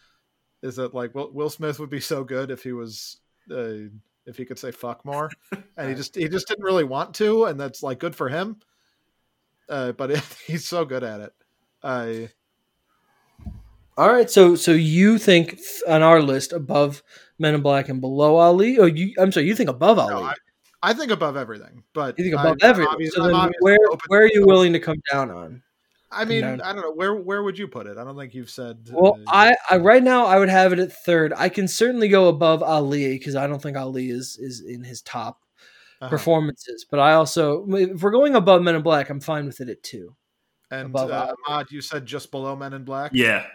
is that like Will, Will Smith would be so good if he was uh, if he could say fuck more, and he just he just didn't really want to, and that's like good for him. Uh, but he's so good at it. Uh, All right, so so you think on our list above Men in Black and below Ali? Oh, you I'm sorry, you think above Ali? no, I, I think above everything, but you think above I'm everything. So then where where are you willing to come down on? I mean, down. I don't know where where would you put it? I don't think you've said. Well, uh, I, I right now I would have it at third. I can certainly go above Ali because I don't think Ali is is in his top uh-huh. performances. But I also, if we're going above Men in Black, I'm fine with it at two. And above uh, Ahmad, you said just below Men in Black. yeah.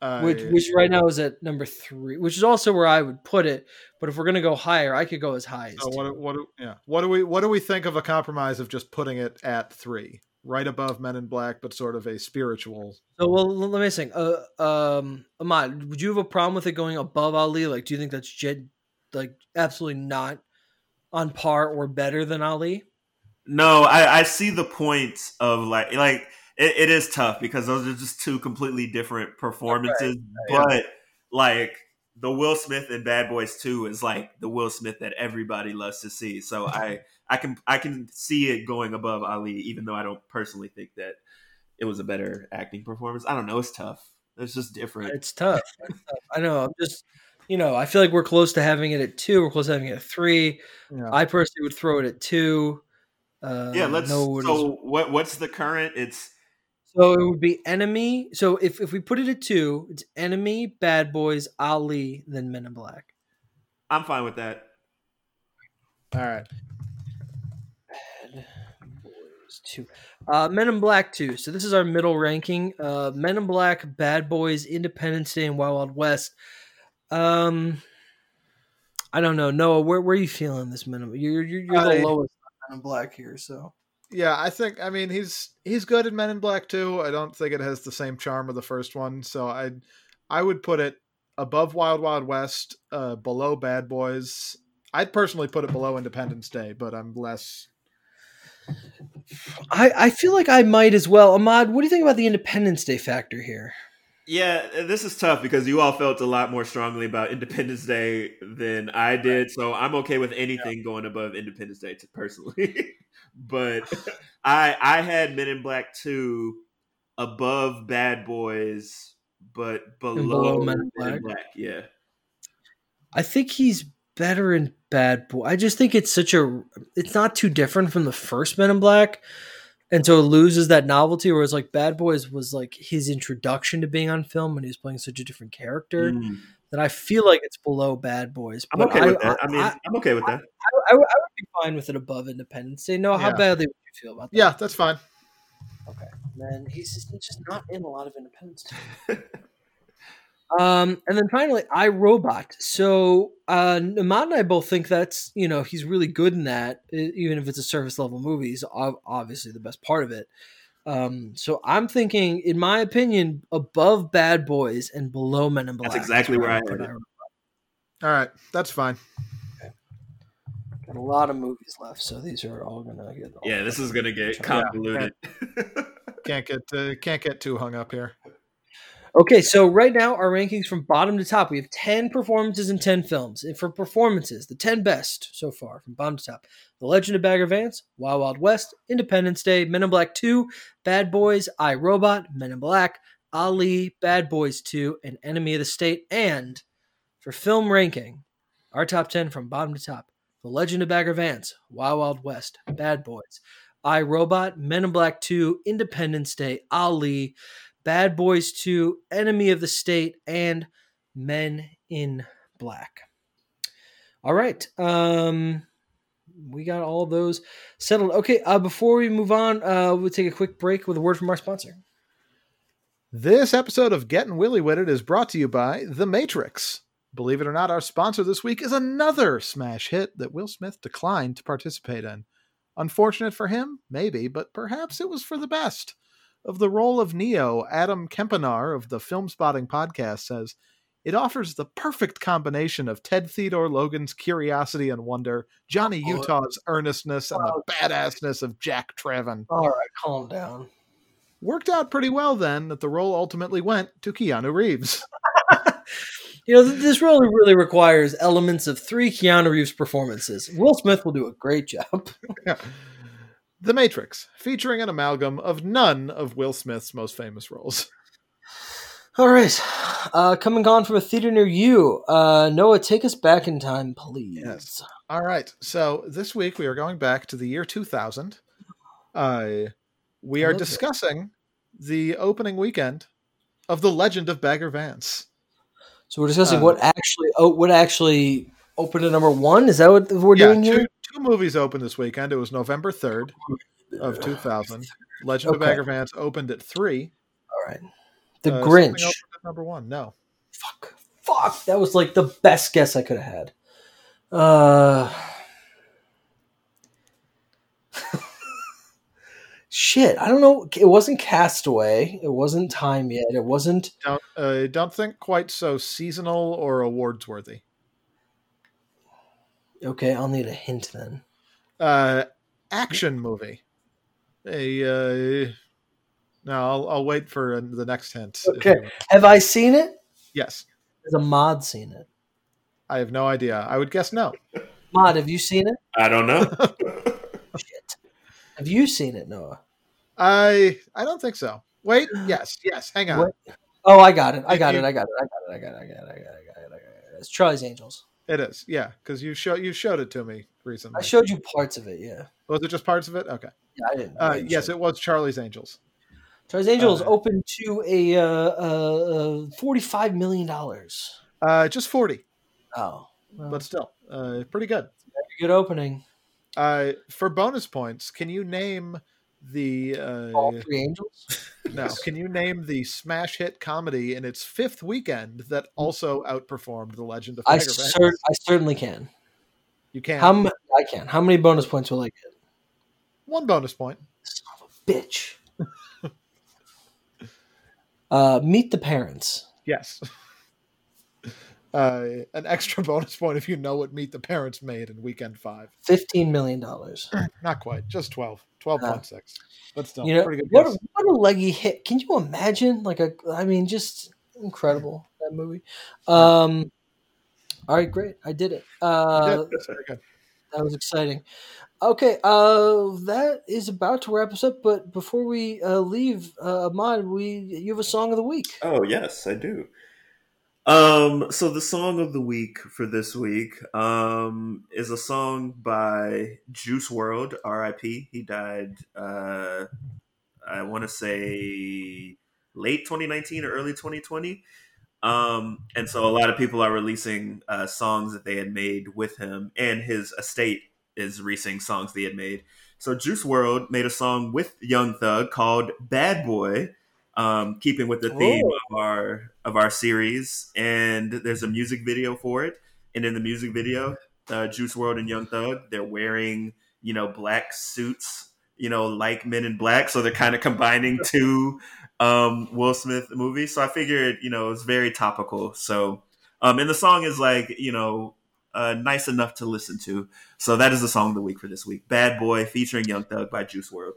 Uh, which which right now is at number three, which is also where I would put it. But if we're gonna go higher, I could go as high as so what? What? do- Yeah. What do we? What do we think of a compromise of just putting it at three, right above Men in Black, but sort of a spiritual? So well, let me think. Uh, um, Ahmad, would you have a problem with it going above Ali? Like, do you think that's jet, like absolutely not on par or better than Ali? No, I, I see the point of like like it, it is tough because those are just two completely different performances. right, but like the Will Smith in Bad Boys Two is like the Will Smith that everybody loves to see. So I I can I can see it going above Ali, even though I don't personally think that it was a better acting performance. I don't know. It's tough. It's just different. It's tough. It's tough. I know. I'm just, you know, I feel like we're close to having it at two. We're close to having it at three. Yeah. I personally would throw it at two. Uh, yeah, let's. know what is- so what? What's the current? It's so it would be enemy. So if if we put it at two, it's enemy, bad boys, Ali, then Men in Black. I'm fine with that. All right. Two. Uh, Men in Black Two. So this is our middle ranking. Uh, Men in Black, Bad Boys, Independence Day, and Wild Wild West. Um, I don't know. Noah, where where are you feeling this Men? You're you're, you're I- the lowest on Men in Black here. So Yeah, I think I mean he's he's good in Men in Black too. I don't think it has the same charm of the first one, so I I would put it above Wild Wild West, uh, below Bad Boys. I'd personally put it below Independence Day, but I'm less. I I feel like I might as well. Ahmad, what do you think about the Independence Day factor here? Yeah, this is tough because you all felt a lot more strongly about Independence Day than I did. So I'm okay with anything going above Independence Day, personally. but I I had Men in Black two above Bad Boys, but below, below Men in Black? Black. Yeah, I think he's better in Bad Boy. I just think it's such a. It's not too different from the first Men in Black, and so it loses that novelty. Whereas like Bad Boys was like his introduction to being on film when he was playing such a different character. Mm. That I feel like it's below Bad Boys. I'm but okay with that. I, I, mean, I, am okay with that. I, I would I would be fine with it above Independence Day. No, how Yeah. badly would you feel about that? Yeah, that's fine. Okay. Man, he's just, he's just not in a lot of Independence Day. Um, and then finally, I Robot. So uh, Ahmad and I both think that's you know he's really good in that, even if it's a surface level movie. He's obviously the best part of it. Um, so I'm thinking, in my opinion, above Bad Boys and below Men in Black. That's exactly where I put had it. All right, that's fine. Got a lot of movies left, so these are all gonna get. Yeah, this is gonna get Yeah. convoluted. Can't get uh, can't get too hung up here. Okay, so right now our rankings from bottom to top. We have 10 performances and 10 films. And for performances, the 10 best so far from bottom to top. The Legend of Bagger Vance, Wild Wild West, Independence Day, Men in Black 2, Bad Boys, I Robot, Men in Black, Ali, Bad Boys 2, and Enemy of the State. And for film ranking, our top 10 from bottom to top. The Legend of Bagger Vance, Wild Wild West, Bad Boys, I Robot, Men in Black 2, Independence Day, Ali, Bad Boys 2, Enemy of the State, and Men in Black. All right. Um we got all those settled. Okay, uh before we move on, uh we'll take a quick break with a word from our sponsor. This episode of Getting Willy With It is brought to you by The Matrix. Believe it or not, our sponsor this week is another smash hit that Will Smith declined to participate in. Unfortunate for him, maybe, but perhaps it was for the best. Of the role of Neo, Adam Kempenaar of the Filmspotting podcast says, It offers the perfect combination of Ted Theodore Logan's curiosity and wonder, Johnny Oh. Utah's earnestness, and the Oh. badassness of Jack Traven. All right, calm down. Worked out pretty well then that the role ultimately went to Keanu Reeves. You know, this role really requires elements of three Keanu Reeves performances. Will Smith will do a great job. The Matrix, featuring an amalgam of none of Will Smith's most famous roles. All right. Uh coming on from a theater near you. Uh Noah, take us back in time, please. Yes. All right. So this week we are going back to the year 2000. Uh, we I are love that. discussing the opening weekend of The Legend of Bagger Vance. So we're discussing Uh, what actually oh, what actually opened at number one. Is that what we're yeah, doing two, here? Two movies opened this weekend. It was November 3rd of 2000. Legend of Okay. Bagger Vance opened at 3. All right. The Uh, Grinch. number 1. No. Fuck. Fuck. That was like the best guess I could have had. Uh. Shit, I don't know. It wasn't Castaway. It wasn't Time yet. It wasn't. Don't uh, don't think quite so seasonal or awards worthy. Okay, I'll need a hint then. uh, action movie. A uh, no, I'll, I'll wait for uh, the next hint. Okay. you- Have I seen it? Yes, Has Ahmad seen it? I have no idea. I would guess no. Mod, have you seen it? I don't know. Shit. Have you seen it, Noah? I I don't think so. Wait. Yes. Yes. Hang on. What? Oh, I got it. I If got you- it. I got it. I got it. I got it. I got it. I got it. I got it. I got it. It's Charlie's Angels. It is, yeah, because you show you showed it to me recently. I showed you parts of it. Yeah. was it just parts of it? Okay. Yeah, I didn't. Uh, I didn't yes, show it was Charlie's Angels. Charlie's Angels uh, opened to a uh, uh, forty-five million dollars. Uh, just forty, Oh, well, but still, uh, pretty good. good opening. Uh, for bonus points, can you name the All uh, three angels. no? Can you name the smash hit comedy in its fifth weekend that also outperformed The Legend of I, Tiger cer- I certainly can. You can. How m- I can? How many bonus points will I get? One bonus point. Son of a bitch. uh, meet the parents. Yes. Uh, an extra bonus point if you know what Meet the Parents made in weekend five. Fifteen million dollars. Not quite, just 12. 12.6. But still, You know pretty good. what? A, what a leggy hit! Can you imagine? Like a, I mean, just incredible that movie. Um, all right, great. I did it. Uh, did. That's very good. that was exciting. Okay, uh, that is about to wrap us up. But before we uh, leave, uh, Ahmad, we you have a song of the week. Oh yes, I do. Um, so the song of the week for this week um, is a song by Juice WRLD, R.I.P. He died. Uh, I want to say late 2019 or early 2020. Um, and so a lot of people are releasing uh, songs that they had made with him, and his estate is releasing songs they had made. So Juice WRLD made a song with Young Thug called "Bad Boy," um, keeping with the theme of our of our series. And there's a music video for it. And in the music video, uh, Juice WRLD and Young Thug, they're wearing you know black suits, you know, like Men in Black. So they're kind of combining two um, Will Smith movies. So I figured, you know, it's very topical. So, um, and the song is like, you know, uh, nice enough to listen to. So that is the song of the week for this week. Bad Boy featuring Young Thug by Juice WRLD.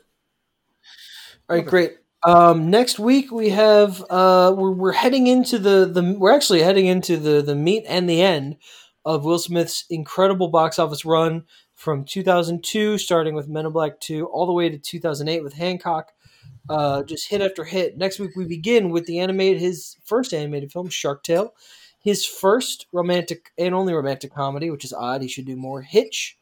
All right, great. Um, next week we have uh, we're, we're heading into the the we're actually heading into the the meat and the end of Will Smith's incredible box office run from 2002, starting with Men in Black 2, all the way to 2008 with Hancock. Uh, just hit after hit. Next week we begin with the animated his first animated film Shark Tale, his first romantic and only romantic comedy, which is odd. He should do more. Hitch,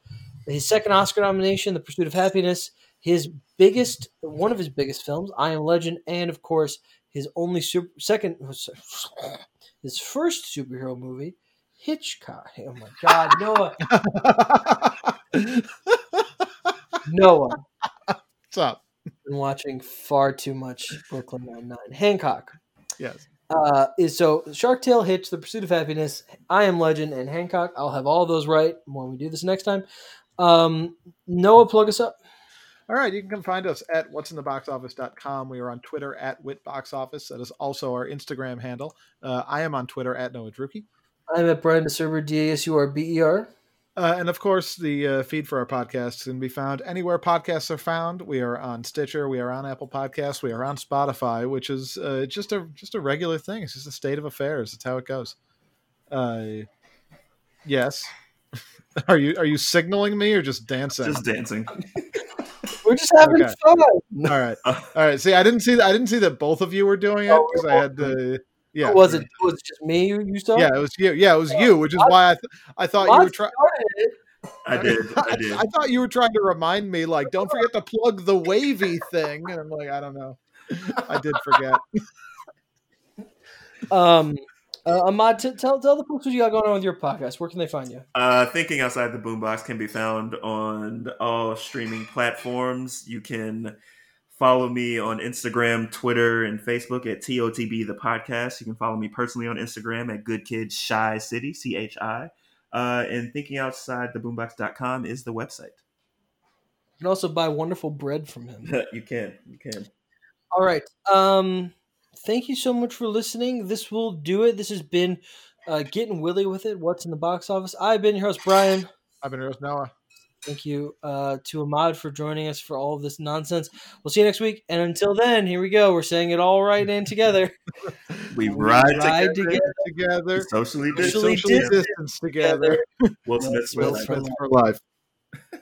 his second Oscar nomination, The Pursuit of Happiness, his biggest, one of his biggest films, I Am Legend, and of course his only super, second, his first superhero movie, Hitchcock. Oh my God, Noah, Noah, What's up? been watching far too much Brooklyn Nine Nine. Hancock Yes. uh, is so Shark Tale, Hitch, The Pursuit of Happiness, I Am Legend, and Hancock. I'll have all those right when we do this next time. Um, Noah, plug us up. All right, you can come find us at what'sintheboxoffice.com. We are on Twitter at witboxoffice. That is also our Instagram handle. Uh, I am on Twitter at Noah Druki. I'm at Brian Dasurber, D A S U R B E R. Uh, and of course, the uh, feed for our podcast can be found anywhere podcasts are found. We are on Stitcher, we are on Apple Podcasts, we are on Spotify, which is uh, just a just a regular thing. It's just a state of affairs. It's how it goes. Uh, yes. are you are you signaling me or just dancing? Just dancing. We're just having Okay. fun. All right, all right. See, I didn't see I didn't see that both of you were doing it Oh, because I had to. Yeah, Or was it was it just me you, you saw? Yeah, it was you. Yeah, it was you, which is why I th- I thought you were trying. started it. I did. I did. I thought you were trying to remind me, like, don't forget to plug the wavy thing. And I'm like, I don't know. I did forget. Um, uh, Ahmad, t- tell tell the folks what you got going on with your podcast. Where can they find you? Uh, Thinking Outside the Boombox can be found on all streaming platforms. You can follow me on Instagram, Twitter, and Facebook at TOTB the podcast. You can follow me personally on Instagram at Good Kids Chi City, C H I. Uh, and Thinking Outside the Boombox.com is the website. You can also buy wonderful bread from him. you can. You can. All right. Um, thank you so much for listening. This will do it. This has been uh, getting willy with it. What's in the box office? I've been your host, Brian. I've been your host, Noah. Thank you uh, to Ahmad for joining us for all of this nonsense. We'll see you next week. And until then, here we go. We're saying it all right and together. We ride, ride together. together. Together, Socially Socially socially distant distanced together. Will Smith Will Smith for life.